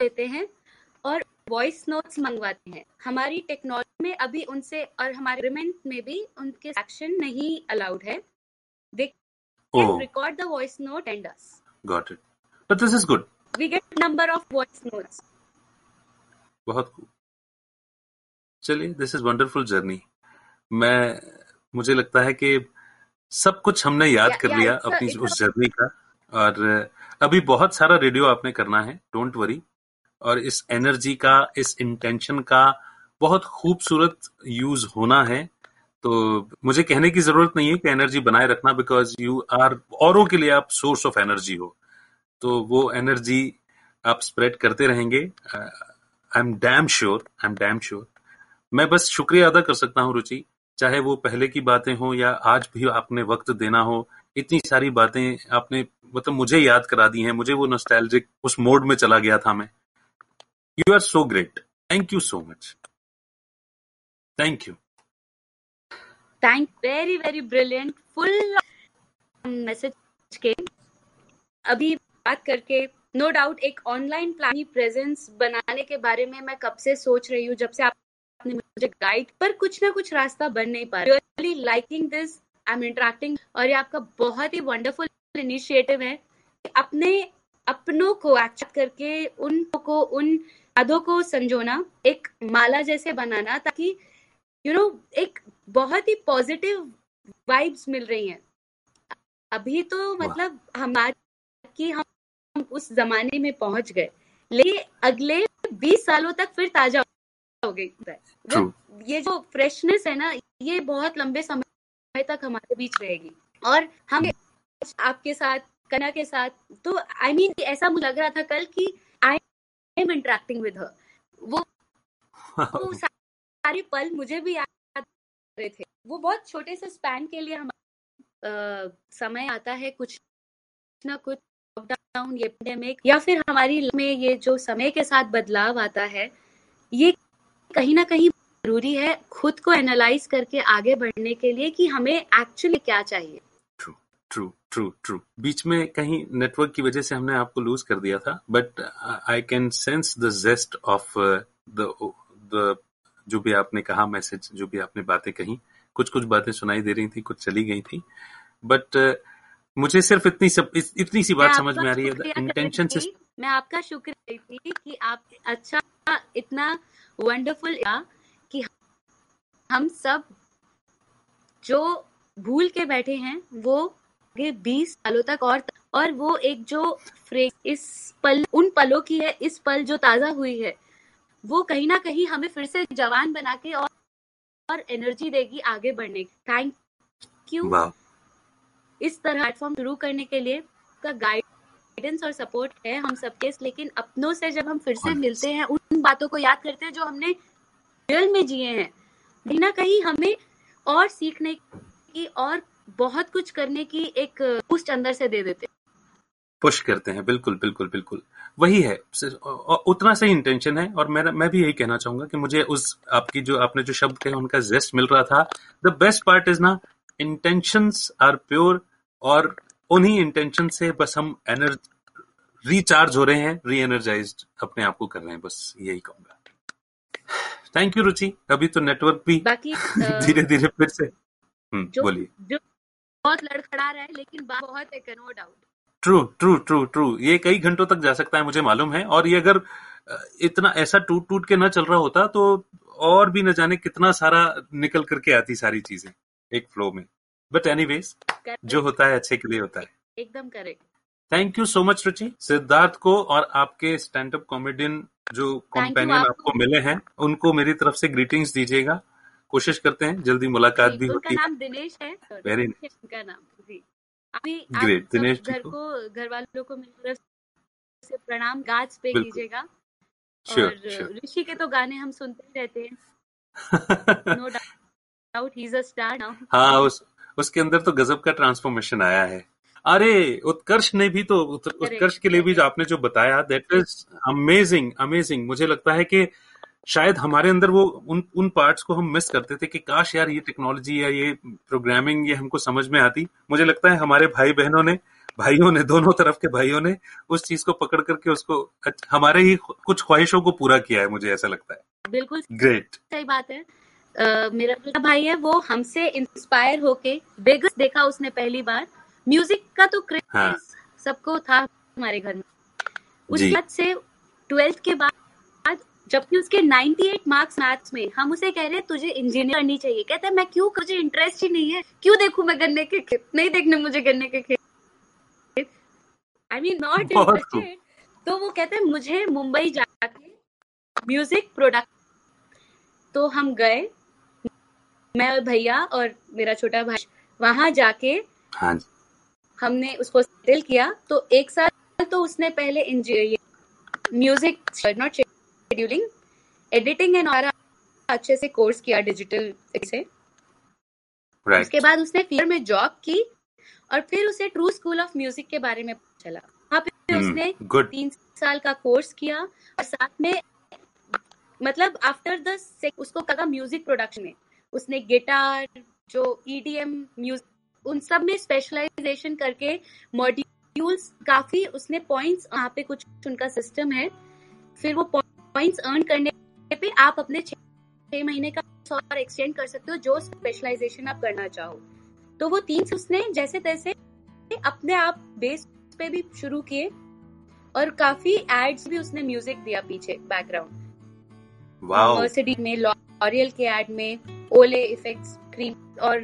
देते हैं और वॉइस नोट्स मंगवाते हैं। हमारी टेक्नोलॉजी में अभी उनसे और हमारे एग्रीमेंट में भी उनके एक्शन नहीं अलाउड है। They record the voice note and us got it but this is good we get number of voice notes बहुत खूब चलिए दिस इज़ वंडरफुल जर्नी मैं मुझे लगता है कि सब कुछ हमने याद या कर लिया इट्स अपनी उस जर्नी का और अभी बहुत सारा रेडियो आपने करना है डोंट वरी और इस एनर्जी का, इस इंटेंशन का बहुत खूबसूरत यूज़ होना है। तो मुझे कहने की ज़रूरत नहीं है कि एनर्जी बनाए रखना बिकॉज़ यू आर औरों के लिए आप सोर्स ऑफ़ एनर्जी हो। तो वो एनर्जी आप स्प्रेड करते रहेंगे। I am damn sure I am damn sure मैं बस शुक्रिया अदा कर सकता हूँ, रुचि। चाहे वो पहले की बातें हो या आज भी आपने वक्त देना हो इतनी सारी बातें आपने मतलब मुझे याद करा दी हैं, मुझे वो नॉस्टैल्जिक उस मोड में चला गया था मैं। You are so great thank you so much thank you thank very very brilliant full message के अभी बात करके नो no डाउट एक ऑनलाइन प्लान प्रेजेंस बनाने के बारे में मैं कब से सोच रही हूँ, जब से आपने मुझे गाइड पर कुछ ना कुछ रास्ता बन नहीं पा रहा। Liking this I am interacting और ये आपका बहुत ही वंडरफुल इनिशिएटिव है अपने अपनों को एक्सेप्ट करके उनको उन यादों को संजोना एक माला जैसे बनाना ताकि यू you नो know, एक बहुत ही पॉजिटिव वाइब्स मिल रही हैं। अभी तो मतलब हमारे कि हम हम उस जमाने में पहुँच गए। लेकिन अगले 20 सालों तक फिर ताज़ा हो गई। ये जो फ्रेशनेस है ना ये बहुत लंबे समय तक हमारे बीच रहेगी। और हम आपके साथ कना के साथ तो आई I मीन mean, ऐसा मुझे लग रहा था कल कि I am interacting with her वो वो सारे पल मुझे भी याद रहे थे। वो बहुत छोटे से स्पैन के लिए हम अ, समय आता है कुछ ना कुछ लॉकडाउन ये पेंडेमिक या फिर हमारी में ये जो समय के साथ बदलाव आता है ये कहीं ना कहीं ज़रूरी है खुद को एनालाइज करके आगे बढ़ने के लिए कि हमें एक्चुअली क्या चाहिए। ट्रू ट्रू ट्रू ट्रू बीच में कहीं नेटवर्क की वजह से हमने आपको लूज कर दिया था but I can sense the gist of the the जो भी आपने कहा मैसेज जो भी आपने बातें कही कुछ कुछ बातें सुनाई दे रही थी कुछ चली गई थी बट uh, मुझे सिर्फ़ इतनी सब इत, इतनी सी बात समझ में आ रही है इंटेंशन से मैं आपका शुक्रिया थी कि आप अच्छा इतना वंडरफुल हम सब जो भूल के बैठे हैं वो आगे बीस सालों तक और और वो एक जो फ्रेज इस पल उन पलों की है इस पल जो ताज़ा हुई है वो कहीं ना कहीं हमें फिर से जवान बना के और और एनर्जी देगी आगे बढ़ने की। थैंक यू इस तरह प्लेटफॉर्म शुरू करने के लिए का गाइडेंस और सपोर्ट है हम सबके लेकिन अपनों से जब हम फिर से मिलते हैं उन बातों को याद करते हैं जो हमने रियल में जिए हैं कहीं ना कहीं हमें और सीखने की और बहुत कुछ करने की एक बूस्ट अंदर से दे देते। पुश करते हैं, बिल्कुल बिल्कुल बिल्कुल। वही है उतना सही इंटेंशन है, और मेरा, मैं भी यही कहना चाहूँगा कि मुझे उस, आपकी जो, आपने जो शब्द कहे, उनका जेस्ट मिल रहा था। द बेस्ट पार्ट इज़ ना इंटेंशन आर प्योर और उन्हीं इंटेंशन से बस हम एनर्जी रिचार्ज हो रहे हैं री एनर्जाइज अपने आप को कर रहे हैं, बस यही कहूँगा। थैंक यू रुचि अभी तो नेटवर्क भी बाकी [LAUGHS] धीरे धीरे फिर से। हम्म, बोलिए। जो बहुत लड़खड़ा रहा है लेकिन बात बहुत है no doubt true true true true ये कई घंटों तक जा सकता है मुझे मालूम है। और ये अगर इतना ऐसा टूट टूट के ना चल रहा होता तो और भी न जाने कितना सारा निकल करके आती सारी चीज़ें एक फ्लो में। बट एनीवेज जो होता है अच्छे के लिए होता है। एकदम correct thank you so much Ruchi Siddharth को और आपके स्टैंड अप कॉमेडियन जो कॉम्पेनियन आपको। मिले हैं उनको मेरी तरफ़ से ग्रीटिंग्स दीजिएगा। कोशिश करते हैं जल्दी मुलाकात भी होती है दिनेश है आप Great, सब दिनेश घर को। घर वालों को मेरी तरफ़ से प्रणाम गाज पे। कीजिएगा। और ऋषि के तो गाने हम सुनते ही रहते हैं। No doubt he is a star now हाँ उस उसके अंदर तो गजब का ट्रांसफॉर्मेशन आया है। अरे उत्कर्ष ने भी तो उत्कर्ष के लिए भी आपने जो बताया दैट इज़ अमेजिंग अमेजिंग मुझे लगता है कि शायद हमारे अंदर वो उन उन पार्ट्स को हम मिस करते थे कि काश यार ये टेक्नोलॉजी या ये प्रोग्रामिंग ये हमको समझ में आती। मुझे लगता है हमारे भाई बहनों ने भाइयों ने दोनों तरफ़ के भाइयों ने उस चीज़ को पकड़ करके उसको हमारे ही कुछ ख्वाहिशों को पूरा किया है मुझे ऐसा लगता है। बिल्कुल ग्रेट सही बात है। अ, मेरा भाई है वो हमसे इंस्पायर होके बेगस देखा उसने पहली बार। म्यूज़िक का तो क्रेज हाँ। सबको था हमारे घर में। उस। बाद से ट्वेल्थ के बाद जबकि उसके 98 मार्क्स मैथ्स में हम उसे कह रहे हैं तुझे इंजीनियर करनी चाहिए। कहते हैं मैं क्यों? मुझे इंटरेस्ट ही नहीं है। क्यों देखूँ मैं गन्ने के खेत? नहीं देखने मुझे गन्ने के खेत। आई मीन नॉट इंटरेस्टेड तो वो कहते हैं मुझे मुंबई जाके म्यूज़िक प्रोडक्ट तो हम गए मैं और भैया और मेरा छोटा भाई वहाँ जाके हाँ जी। हमने उसको सेटल किया तो एक साल तो उसने पहले music not scheduling editing and और अच्छे से कोर्स किया डिजिटल से। राइट उसके बाद उसने फिर में जॉब की और फिर उसे ट्रू स्कूल ऑफ़ म्यूज़िक के बारे में चला। वहाँ पे उसने गुड तीन साल का कोर्स किया और साथ में मतलब आफ्टर द उसको लगा म्यूज़िक प्रोडक्शन में उसने गिटार जो ईडीएम म्यूज़िक उन सब में स्पेशलाइजेशन करके मॉड्यूल्स काफ़ी उसने पॉइंट्स वहाँ पे कुछ उनका सिस्टम है। फिर वो पॉइंट्स अर्न करने पे आप अपने छह महीने का और एक्सटेंड कर सकते हो जो स्पेशलाइजेशन आप करना चाहो। तो वो तीन उसने जैसे तैसे अपने आप बेस पे भी शुरू किए और काफ़ी एड्स भी उसने म्यूज़िक दिया पीछे बैकग्राउंड मर्सिडीज में लॉरियल के एड में ओले इफेक्ट्स क्रीम और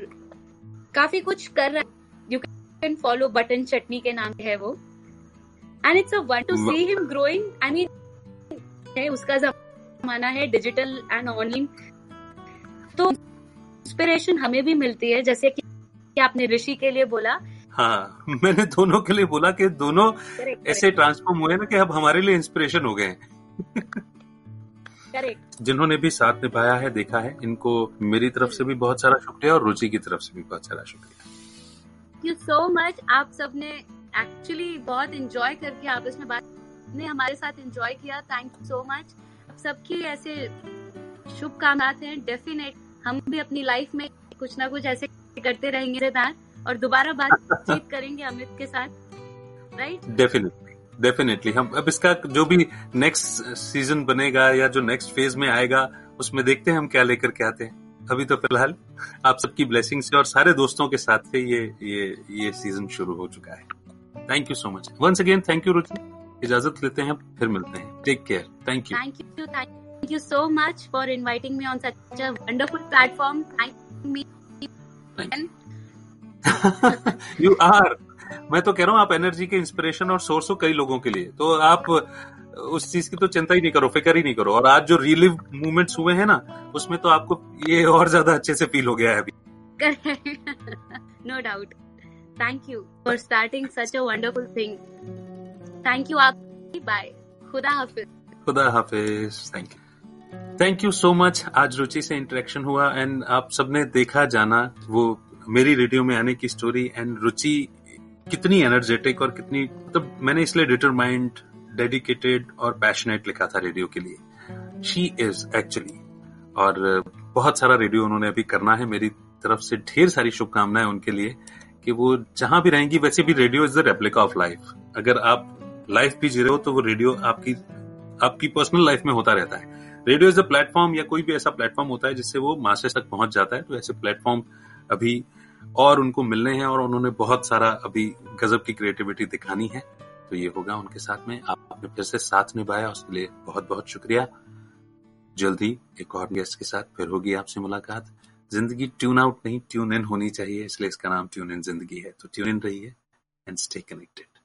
काफ़ी कुछ कर रहा है। कैन फॉलो बटन चटनी के नाम है वो and it's a one two see him growing I mean उसका जमाना है डिजिटल एंड ऑनलाइन तो इंस्पिरेशन हमें भी मिलती है जैसे कि कि आपने ऋषि के लिए बोला। हाँ मैंने दोनों के लिए बोला कि दोनों करेक्ट ऐसे ट्रांसफॉर्म हुए ना कि अब हमारे लिए इंस्पिरेशन हो गए हैं। करेक्ट जिन्होंने भी साथ निभाया है देखा है इनको मेरी तरफ़ से भी बहुत सारा शुक्रिया और रुचि की तरफ़ से भी बहुत सारा शुक्रिया। यू सो मच आप सबने एक्चुअली बहुत इंजॉय करके आपस में बात ने हमारे साथ इंजॉय किया. थैंक यू सो मच सबकी ऐसे शुभकामनाएँ हैं. डेफिनेट हम भी अपनी लाइफ में कुछ ना कुछ ऐसे करते रहेंगे और दोबारा बातचीत [LAUGHS] करेंगे अमित के साथ. राइट डेफिनेटली डेफिनेटली हम अब इसका जो भी नेक्स्ट सीज़न बनेगा या जो नेक्स्ट फ़ेज़ में आएगा उसमें देखते हैं हम क्या लेकर के आते हैं. अभी तो फ़िलहाल आप सबकी ब्लेसिंग से और सारे दोस्तों के साथ से ये ये ये सीज़न शुरू हो चुका है। Thank you so much once again thank you Ruchi इजाज़त लेते हैं फिर मिलते हैं। Take care thank you thank you thank you so much for inviting me on such a wonderful platform. Thank me. You are [LAUGHS] मैं तो कह रहा हूँ आप एनर्जी के इंस्पिरेशन और सोर्स हो कई लोगों के लिए। तो आप उस चीज़ की तो चिंता ही नहीं करो फ़िक्र ही नहीं करो और आज जो रिलीव मूवमेंट्स हुए हैं ना उसमें तो आपको ये और ज़्यादा अच्छे से फील हो गया है अभी [LAUGHS] no doubt. Thank you for starting such a wonderful thing. Thank you, आप. Bye. खुदा हाफिज. खुदा हाफिज thank you thank you so much आज रुचि से इंटरेक्शन हुआ एंड आप सबने देखा जाना वो मेरी रेडियो में आने की स्टोरी एंड रुचि कितनी एनर्जेटिक और कितनी मतलब मैंने इसलिए डिटरमाइंड डेडिकेटेड और पैशनेट लिखा था रेडियो के लिए। शी इज़ एक्चुअली और बहुत सारा रेडियो उन्होंने अभी करना है। मेरी तरफ़ से ढेर सारी शुभकामनाएँ उनके लिए कि वो जहाँ भी रहेंगी, वैसे भी radio is the replica of life अगर आप लाइफ भी जी रहे हो तो वो रेडियो आपकी आपकी पर्सनल लाइफ में होता रहता है। रेडियो इज़ अ प्लेटफॉर्म या कोई भी ऐसा प्लेटफॉर्म होता है जिससे वो मासेस तक पहुँच जाता है। तो ऐसे प्लेटफॉर्म अभी और उनको मिलने हैं और उन्होंने बहुत सारा अभी गजब की क्रिएटिविटी दिखानी है। तो ये होगा उनके साथ में। आपने फिर से साथ निभाया, उसके लिए बहुत बहुत शुक्रिया। जल्दी एक और गेस्ट के साथ फिर होगी आपसे मुलाकात। ज़िंदगी ट्यून आउट नहीं, ट्यून इन होनी चाहिए, इसलिए इसका नाम ट्यून इन ज़िंदगी है। तो ट्यून इन रही है एंड स्टे कनेक्टेड